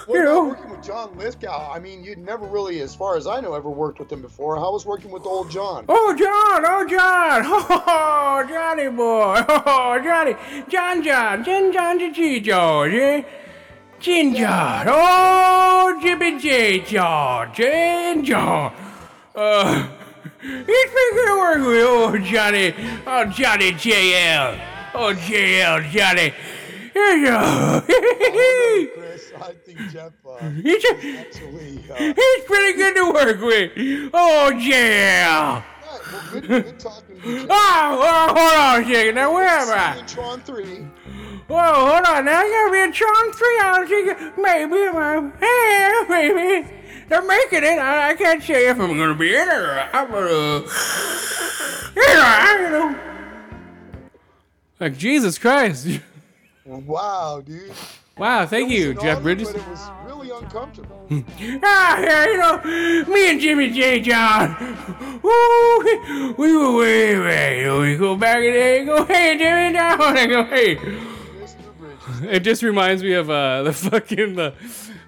What you know. working with John Lithgow? I mean, you'd never really, as far as I know, ever worked with him before. How was working with old John? Oh, John! Oh, John! Oh, Johnny boy! Oh, Johnny! John John! John John to G George, eh? Jin John! Oh, Jimmy J George! Jin John! Uh, he's pretty good to work with. Oh, Johnny! Oh, Johnny JL! Oh, JL, Johnny! Here you go! Chris, I think Jeff uh, He's, actually. Uh, he's pretty good to work with! Oh, right, well, good, good talking to you, Jeff. Oh, oh, hold on a second. Now, where am I? in Tron 3. Whoa, hold on. Now, I gotta be a Tron 3. I think maybe, hey, maybe. They're making it. I, I can't say if I'm gonna be in it or not, but, uh, you know, I, you know. Like, Jesus Christ. Wow, dude. Wow, thank you, Jeff Bridges. But it was really uncomfortable. Ah, yeah, you know, me and Jimmy J. John, woo, we were way, way, we go back and go, hey, Jimmy John, I go, hey. It just reminds me of uh, the fucking the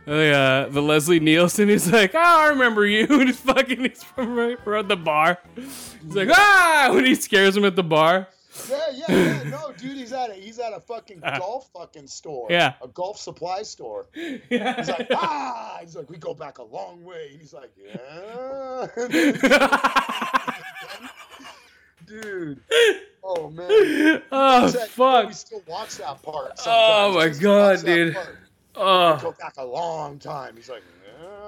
the, uh, the Leslie Nielsen. He's like, oh, I remember you. And he's fucking he's from right we're the bar. He's like, ah, when he scares him at the bar. Yeah, yeah, yeah. No, dude, he's at a he's at a fucking golf fucking store. Yeah. A golf supply store. Yeah. He's like, ah. He's like, we go back a long way. And he's like, yeah. Dude. Oh man. oh Said, fuck. We still watch that part. Oh my Just god, dude. Oh, Go back a long time. He's like,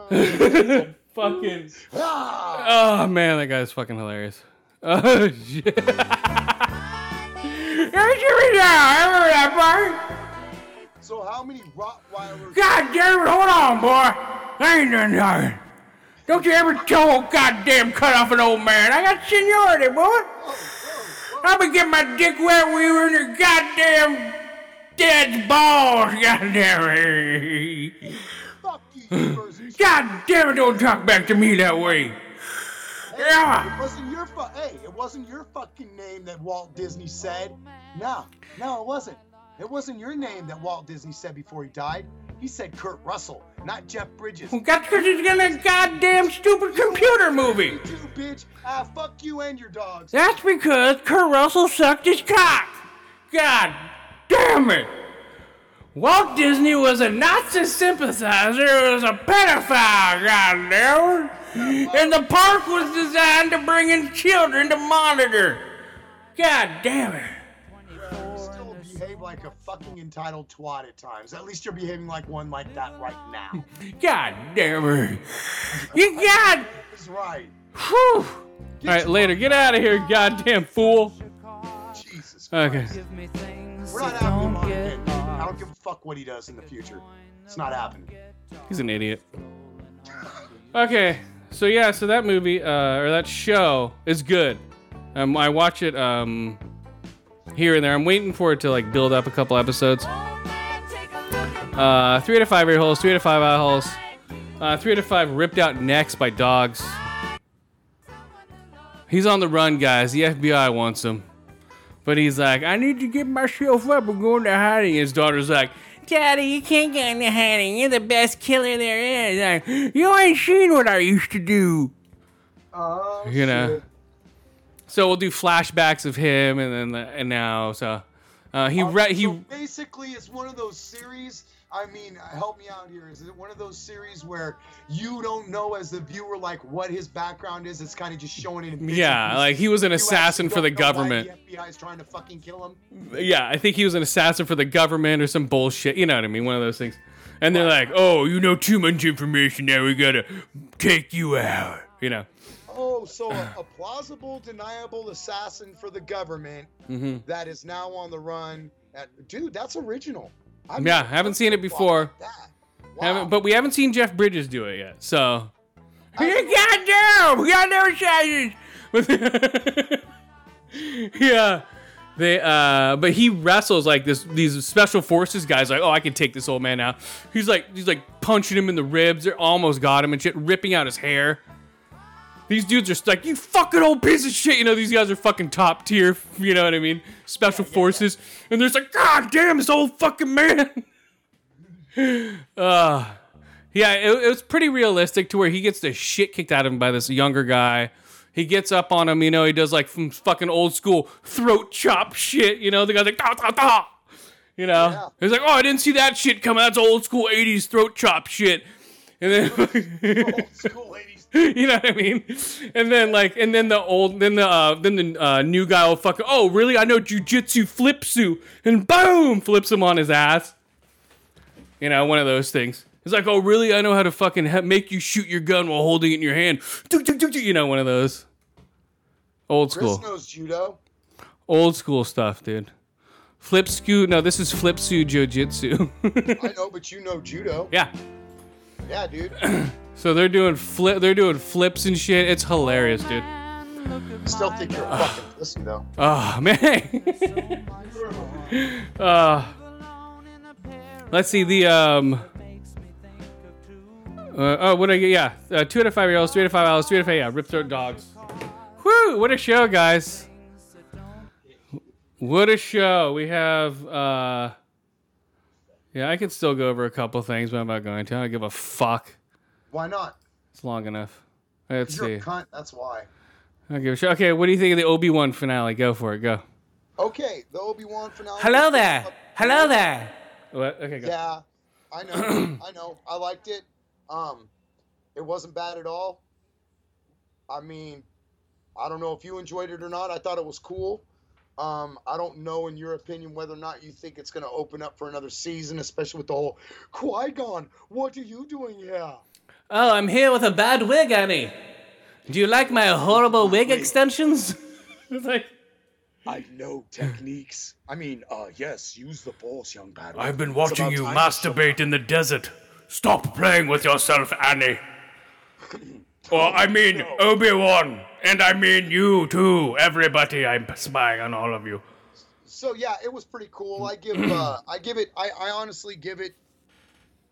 yeah. fucking. ah. Oh man, that guy's fucking hilarious. Oh shit. Hey, Jimmy John, remember that part? So how many Rottweilers? God damn it, hold on, boy. I ain't done nothing. Don't you ever toe a goddamn cut off an old man. I got seniority, boy. I'll be getting my dick wet when you were in your goddamn dad's balls, goddamn it. Fuck you, you person. God damn it, don't talk back to me that way. Hey, Yeah. It wasn't your fu- Hey, it wasn't your fucking name that Walt Disney said. No, no, it wasn't. It wasn't your name that Walt Disney said before he died. He said Kurt Russell, not Jeff Bridges. That's because he's in a goddamn stupid computer movie. You too, bitch. Ah, fuck you and your dogs. That's because Kurt Russell sucked his cock. God damn it. Walt Disney was a Nazi sympathizer, he was a pedophile, god damn it. And the park was designed to bring in children to monitor. God damn it. You still behave like a fucking entitled twat at times. At least you're behaving like one like that right now. God damn it. You got. That's right. Whew. Alright, later. Get out of here, goddamn fool. Jesus. Okay. We're not having him on again. I don't give a fuck what he does in the future. It's not happening. He's an idiot. Okay, so yeah, so that movie uh, or that show is good. Um, I watch it um, here and there. I'm waiting for it to like build up a couple episodes. Uh, three to five ear holes, three to five eye holes, uh, three to five ripped out necks by dogs. He's on the run, guys. The FBI wants him. But he's like, I need to get myself up and go into hiding. His daughter's like, Daddy, you can't get into hiding. You're the best killer there is. Like, you ain't seen what I used to do. Oh, You know. So we'll do flashbacks of him, and then the, and now so uh, he re- he So basically, it's one of those series. I mean, help me out here. Is it one of those series where you don't know as the viewer like what his background is? It's kind of just showing it yeah, like he was an assassin for the don't know why government. The FBI is trying to fucking kill him. Yeah, I think he was an assassin for the government or some bullshit. You know what I mean? One of those things. And they're like, "Oh, you know too much information. Now we gotta take you out." You know. Oh, so a, a plausible, deniable assassin for the government hmm that is now on the run. At, dude, that's original. I Yeah, haven't seen it before. Haven't, but we haven't seen Jeff Bridges do it yet. So. Goddamn! Goddamn sizes! yeah. They uh but he wrestles like this these special forces guys like, oh I can take this old man out. He's like he's like punching him in the ribs, they almost got him and shit, ripping out his hair. These dudes are like, you fucking old piece of shit. You know, these guys are fucking top tier, you know what I mean? Special forces. And there's like, God damn, this old fucking man. uh yeah, it, it was pretty realistic to where he gets the shit kicked out of him by this younger guy. He gets up on him, you know, he does like some fucking old school throat chop shit, you know, the guy's like, da, da, da. You know? He's like, oh, I didn't see that shit coming. That's old school 80s throat chop shit. And then, you know what I mean? And then like, and then the old, then the, uh, then the uh, new guy will fucking, oh, really? I know jujitsu flipsu. And boom, flips him on his ass. You know, one of those things. It's like, oh, really? I know how to fucking ha- make you shoot your gun while holding it in your hand. You know, one of those. Old school. Chris knows judo. Old school stuff, dude. Flip scoot. No, this is flip su jiu-jitsu. I know, but you know judo. yeah. Yeah, dude. So they're doing flip. They're doing flips and shit. It's hilarious, dude. Still think you're a fucking pussy though. Oh man. uh, let's see the um. Uh, oh, what I get? Yeah, uh, two out of five year olds, three out of five hours, three out of five. Yeah, rip throat dogs. Woo! What a show, guys. What a show. We have. uh Yeah, I could still go over a couple things, but I'm not going to. I don't give a fuck. Why not? It's long enough. Let's 'Cause you're see. a cunt. That's why. I don't give a shit. Okay, what do you think of the Obi Wan finale? Go for it. Go. Okay, the Obi Wan finale. Hello there. Hello there. What? Okay, go. Yeah, I know. I know. I liked it. Um, it wasn't bad at all. I mean, I don't know if you enjoyed it or not. I thought it was cool. Um, I don't know, in your opinion, whether or not you think it's going to open up for another season, especially with the whole Qui Gon. What are you doing here? Oh, I'm here with a bad wig, Annie. Do you like my horrible wig extensions? it's like, I know techniques. I mean, uh, yes, use the force, young Padawan. I've been watching you masturbate in the desert. Stop playing with yourself, Annie. Or I mean Obi-Wan, and I mean you too. Everybody, I'm spying on all of you. So yeah, it was pretty cool. I give uh, I give it I, I honestly give it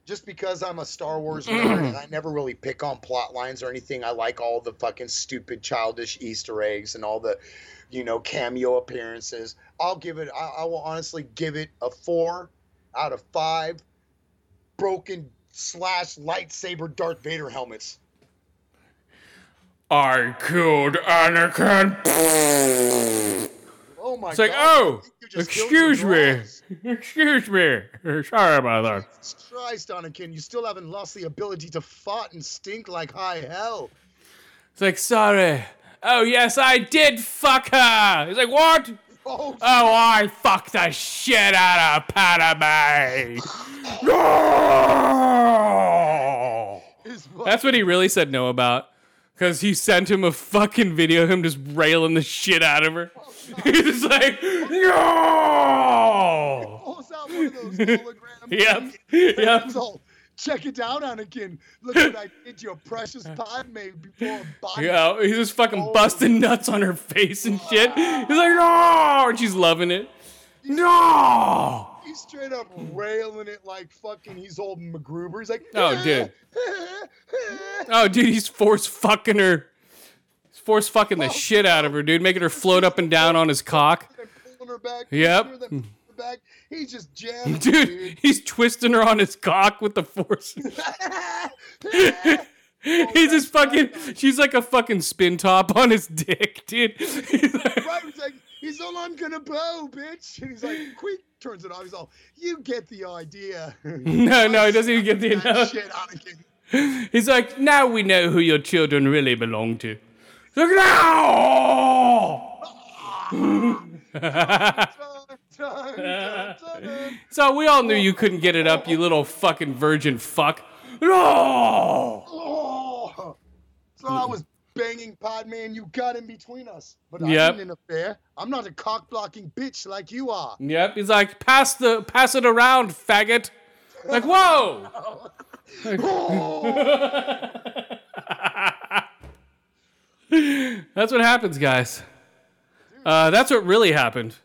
just because I'm a Star Wars nerd and I never really pick on plot lines or anything, I like all the fucking stupid childish Easter eggs and all the, you know, cameo appearances. I'll give it. I, I will honestly give it a four out of five broken slash lightsaber Darth Vader helmets. I killed Anakin. Oh my god. It's like, god! oh, I think you just killed excuse me, excuse me. Sorry about that. Jesus Christ, Anakin, you still haven't lost the ability to fart and stink like high hell. It's like, sorry. Oh yes, I did fuck her. He's like, what? Oh, Oh, I fucked the shit out of Padme. No! That's what he really said no about. Because he sent him a fucking video of him just railing the shit out of her. He's just like, no! pulls out one of those holograms. Yep, yep. Check it out, Anakin. Look what I did to your precious Padme before a body. Yeah, he's just fucking oh. busting nuts on her face and shit. He's like, no! And she's loving it. No! He's straight up railing it like fucking he's old MacGruber. He's like, Oh, dude. Oh, dude, he's force fucking her. He's force fucking the shit out of her, dude, making her float up and down on his cock. pulling her back. Yep. her, then pulling her back. He's just jamming, Dude, he's twisting her on his cock with the force. He's just fucking. She's like a fucking spin top on his dick, dude. Like- right? Like, he's all I'm gonna blow, bitch. And he's like, quick, turns it off. He's all, you get the idea. no, no, he doesn't even get the. idea. Shit, Anakin. He's like, now we know who your children really belong to. He's like, no! So we all knew you couldn't get it up, you little fucking virgin fuck. No! Oh. So I was banging Padme and you got in between us. But I Yep. didn't interfere. I'm not a cock blocking bitch like you are. Yep, he's like, pass the, pass it around, faggot. Like, whoa! That's what happens, guys. Uh, that's what really happened.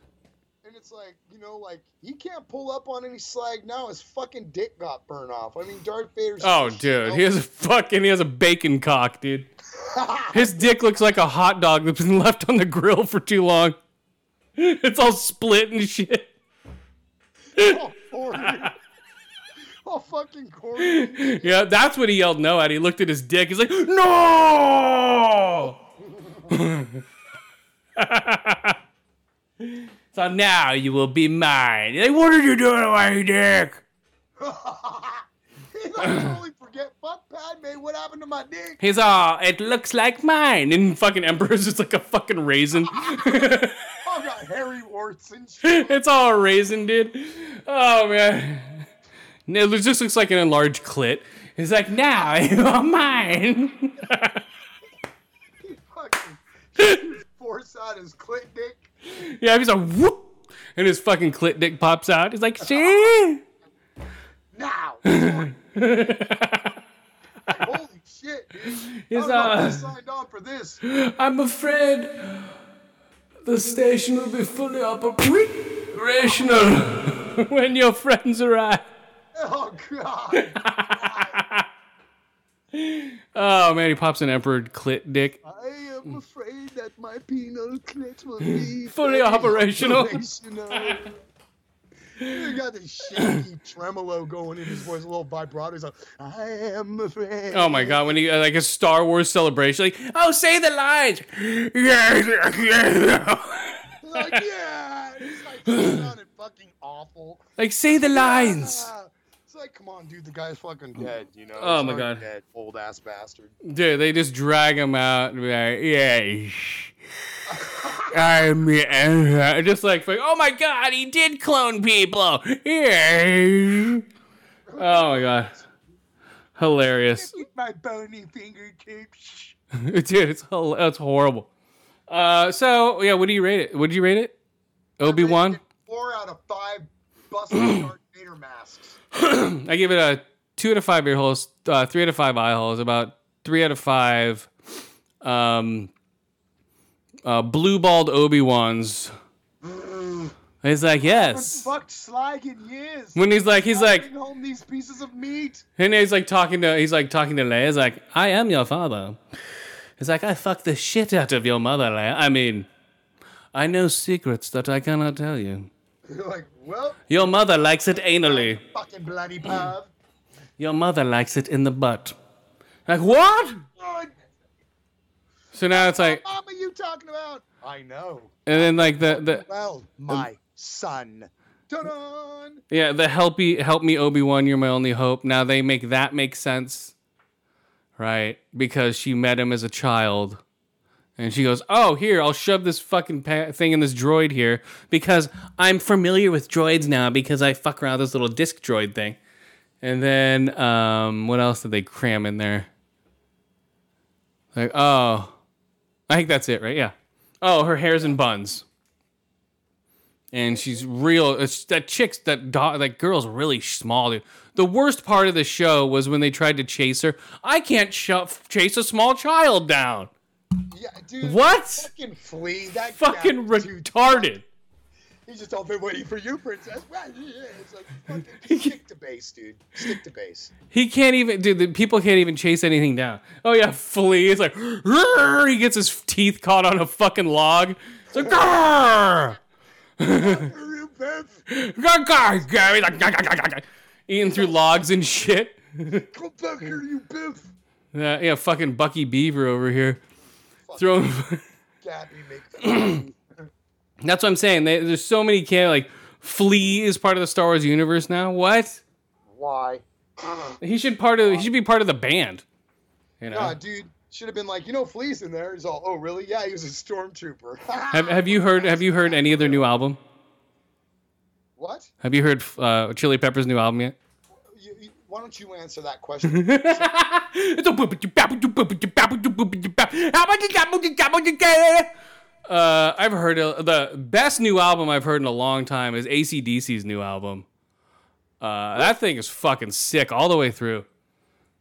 And it's like, you know, like he can't pull up on any slag now. His fucking dick got burned off. I mean, Darth Vader's. Oh, dude, he has a fucking, he has a bacon cock, dude. His dick looks like a hot dog that's been left on the grill for too long. It's all split and shit. oh, Corey. oh, fucking Corey. Yeah, that's what he yelled no at. He looked at his dick. He's like, no! So now you will be mine. Like, what are you doing to my dick? Like totally forget. Fuck Padme. What happened to my dick? He's all, it looks like mine. And fucking Emperor's just like a fucking raisin. Oh, got hairy warts and shit. it's all a raisin, dude. Oh, man. It just looks like an enlarged clit. He's like, now you are mine. He fucking force out his clit dick. Yeah, he's like, whoop, and his fucking clit dick pops out. He's like, see? Now. Holy shit, dude. He's, I uh, signed on for this. I'm afraid the station will be fully operational when your friends arrive. Oh, God. Oh man, he pops an emperor clit dick. I am afraid that my penal clit will be Fully operational. operational. He got this shaky tremolo going in his voice, a little vibrato. He's like, I am afraid. Oh my god, when he like a Star Wars celebration, like, oh, say the lines. Yes, yes. Like, yeah. It's like, sounded fucking awful. Like, say the lines. Ah. Like, come on, dude, the guy's fucking dead, you know? Oh my God. Dead, old ass bastard. Dude, they just drag him out and be like, yeah. I'm Emperor." just like, like, oh my god, he did clone people. Yeah. Oh my god. Hilarious. My bony fingertips. Dude, it's that's horrible. Uh, so yeah, what do you rate it? Would you rate it? Obi Wan. Four out of five busted Darth Vader masks. I give it a two out of five ear holes, uh, three out of five eye holes, about three out of five. Um, uh, blue balled Obi Wan's. He's like, yes. Fucked Slag in years. When he's like, he's like, home these pieces of meat. And he's like talking to he's like talking to Leia. He's like, I am your father. He's like, I fucked the shit out of your mother, Leia. I mean, I know secrets that I cannot tell you. You're like, well, Your mother likes it anally. fucking bloody pub. Your mother likes it in the butt. Like what? What So now it's like, mom are you talking about? I know. and then like the the Well, my son. Ta-da! yeah the helpy help me Obi Wan, you're my only hope. Now they make that make sense, right? Because she met him as a child. And she goes, "Oh, here, I'll shove this fucking pa- thing in this droid here because I'm familiar with droids now because I fuck around with this little disc droid thing." And then, um, what else did they cram in there? Like, oh, I think that's it, right? Yeah. Oh, her hair's in buns, and she's real. That chick's that dog, that girl's really small. Dude. The worst part of the show was when they tried to chase her. I can't sho- chase a small child down. Yeah, dude. What? Fucking flea. That Fucking guy, dude. He's just all been waiting for you, princess. It's like fucking stick to bass, dude. Stick to bass. He can't even, dude. The people can't even chase anything down. Oh yeah, flea. It's like he gets his teeth caught on a fucking log. It's like. Grr, eating through logs and shit. Come back here, you Biff. Yeah, uh, yeah, fucking Bucky Beaver over here. Gabby, make That's what I'm saying. They, there's so many can like Flea is part of the Star Wars universe now. What? Why? He should part of. He should be part of the band. You know. Nah, dude. Should have been like, you know, Flea's in there. He's all, oh, really? Yeah, he was a stormtrooper. Have Have you heard Have you heard any of their new album? what? Have you heard uh, Chili Peppers' new album yet? Why don't you answer that question? It's a boop-bit you bappa. Uh, I've heard uh, the best new album I've heard in a long time is ACDC's new album. Uh, that thing is fucking sick all the way through.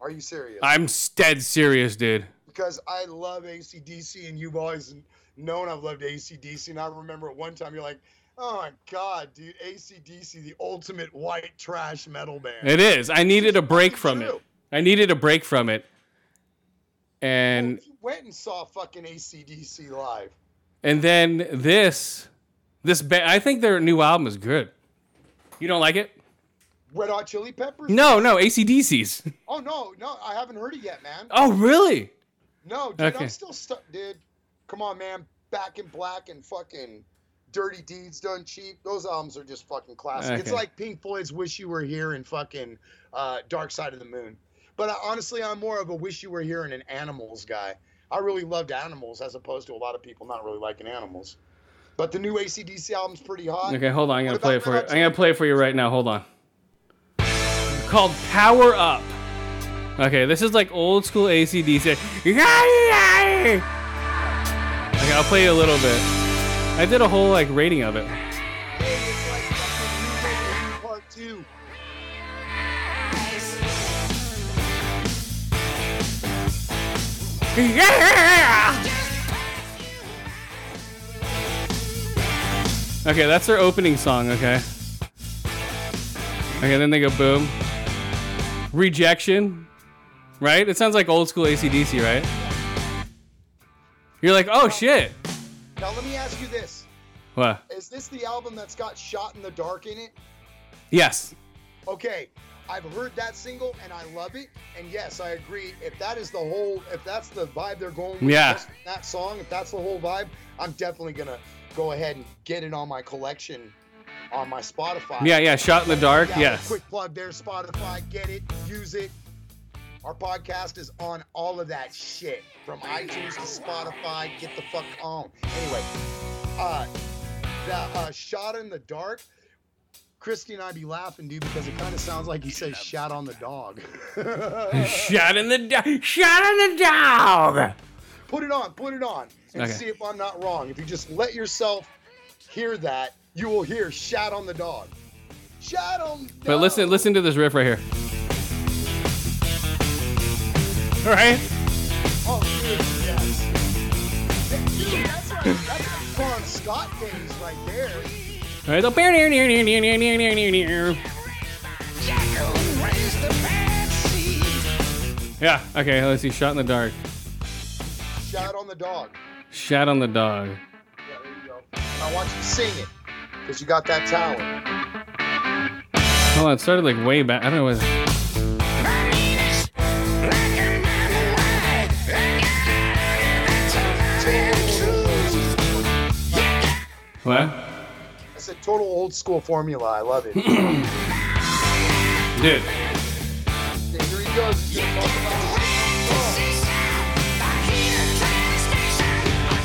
Are you serious? I'm dead serious, dude. because I love ACDC and you've always known I've loved ACDC. And I remember at one time you're like, oh my God, dude, ACDC, the ultimate white trash metal band. It is. I needed a break from it. I needed a break from it. And oh, You went and saw fucking ACDC live. and then this this ba- I think their new album is good. You don't like it? Red Hot Chili Peppers? No, no, ACDC's. Oh, no, no, I haven't heard it yet, man. Oh, really? No, dude, Okay. I'm still stuck, dude. Come on, man. Back in Black and fucking Dirty Deeds Done Cheap. Those albums are just fucking classic. It's like Pink Floyd's Wish You Were Here and fucking uh, Dark Side of the Moon. But uh, honestly, I'm more of a Wish You Were Here and an Animals guy. I really loved Animals as opposed to a lot of people not really liking Animals. But the new ACDC album's pretty hot. Okay, hold on. I'm gonna play it for you. I'm gonna play it for you right now. Hold on. Called Power Up. Okay, this is like old school ACDC. Okay, I'll play you a little bit. I did a whole like rating of it. Hey, it's like fucking Part 2. Yeah! Okay, that's their opening song, okay? Okay, then they go boom. Rejection. Right? It sounds like old school ACDC, right? You're like, oh shit. Now, let me ask you this. What? Is this the album that's got Shot in the Dark in it? Yes. Okay, I've heard that single and I love it. And yes, I agree. If that is the whole, if that's the vibe they're going with, Yeah. that song, if that's the whole vibe, I'm definitely gonna go ahead and get it on my collection on my Spotify. Yeah, yeah, Shot in the Dark, Yeah, yes. Quick plug there, Spotify. Get it, use it. Our podcast is on all of that shit from iTunes to Spotify. Get the fuck on. Anyway, uh, the uh, shot in the dark. Christy and I be laughing, dude, because it kind of sounds like he says "shot on the dog." Shot in the dog. Shot in the dog. put it on, put it on, and Okay. see if I'm not wrong. If you just let yourself hear that, you will hear "shot on the dog." Shot on. The But listen, listen to this riff right here. right. Oh, dude, yes. Dude, that's like, that's like Bon Scott days right there. All right. The Yeah. Okay. Let's see. Shot in the dark. Shout on the dog. Shot on the dog. Yeah, there you go. And I want you to sing it because you got that talent. Hold on. It started like way back. I don't know what. What? I said total old school formula. I love it. Dude. Here he goes. He's gonna talk about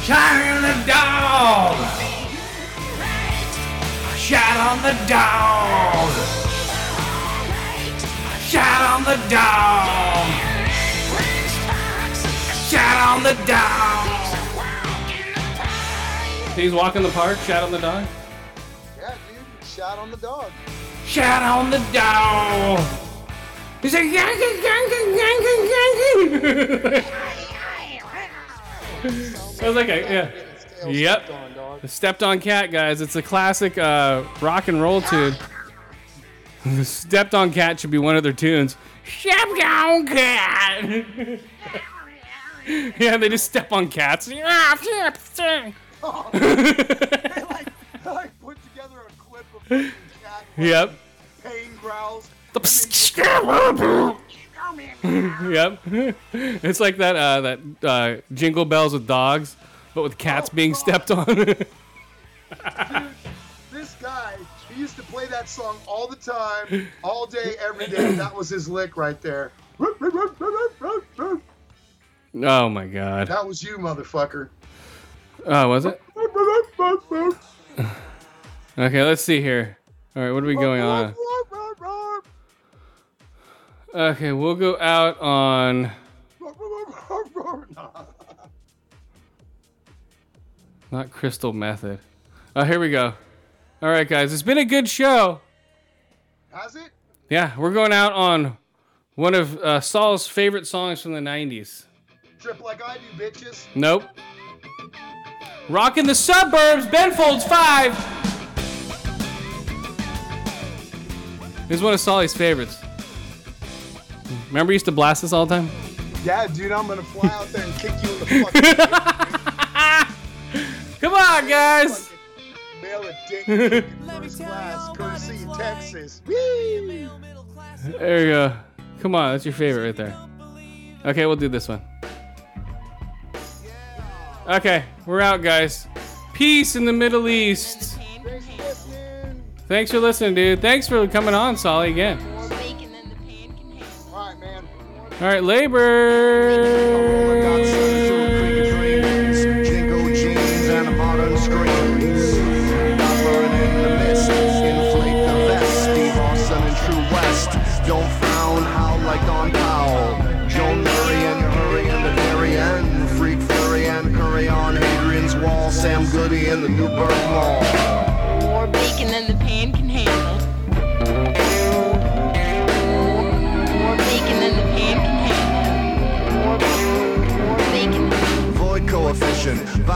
Shot on the dog. Shot on the dog. Shot on the dog. Shot on the dog. He's walking the park. Shot on the dog. Yeah, dude. Shout on the dog. Shot on the dog. He's like yanking, yanking, yanking, yanking. I was like, a, yeah. Yep. The stepped on cat, guys. It's a classic uh, rock and roll tune. The stepped on cat should be one of their tunes. Stepped on cat. yeah, they just step on cats. I put together a clip of fucking Yep. pain growls. yep. It's like that uh, that uh, jingle bells with dogs, but with cats being stepped on. Dude, This guy, he used to play that song all the time, all day, every day. That was his lick right there. oh my god. That was you, motherfucker. Oh, was it? Okay, let's see here. All right, what are we going on? Okay, we'll go out on. Not Crystal Method. Oh, here we go. All right, guys, it's been a good show. Has it? Yeah, we're going out on one of uh, Saul's favorite songs from the 90s. Trip like I do, bitches. Nope. Rockin' the suburbs, Ben Folds 5. This is one of Solly's favorites. Remember, he used to blast this all the time? Yeah, dude, I'm gonna fly out there and kick you in the fucking Come on, guys. mail a dick in first class, courtesy of Texas. Whee! There you go. Come on, that's your favorite right there. Okay, we'll do this one. Okay, we're out, guys. Peace in the Middle East. Thanks for listening, dude. Thanks for coming on, Solly, again. All right, man. All right, labor. Oh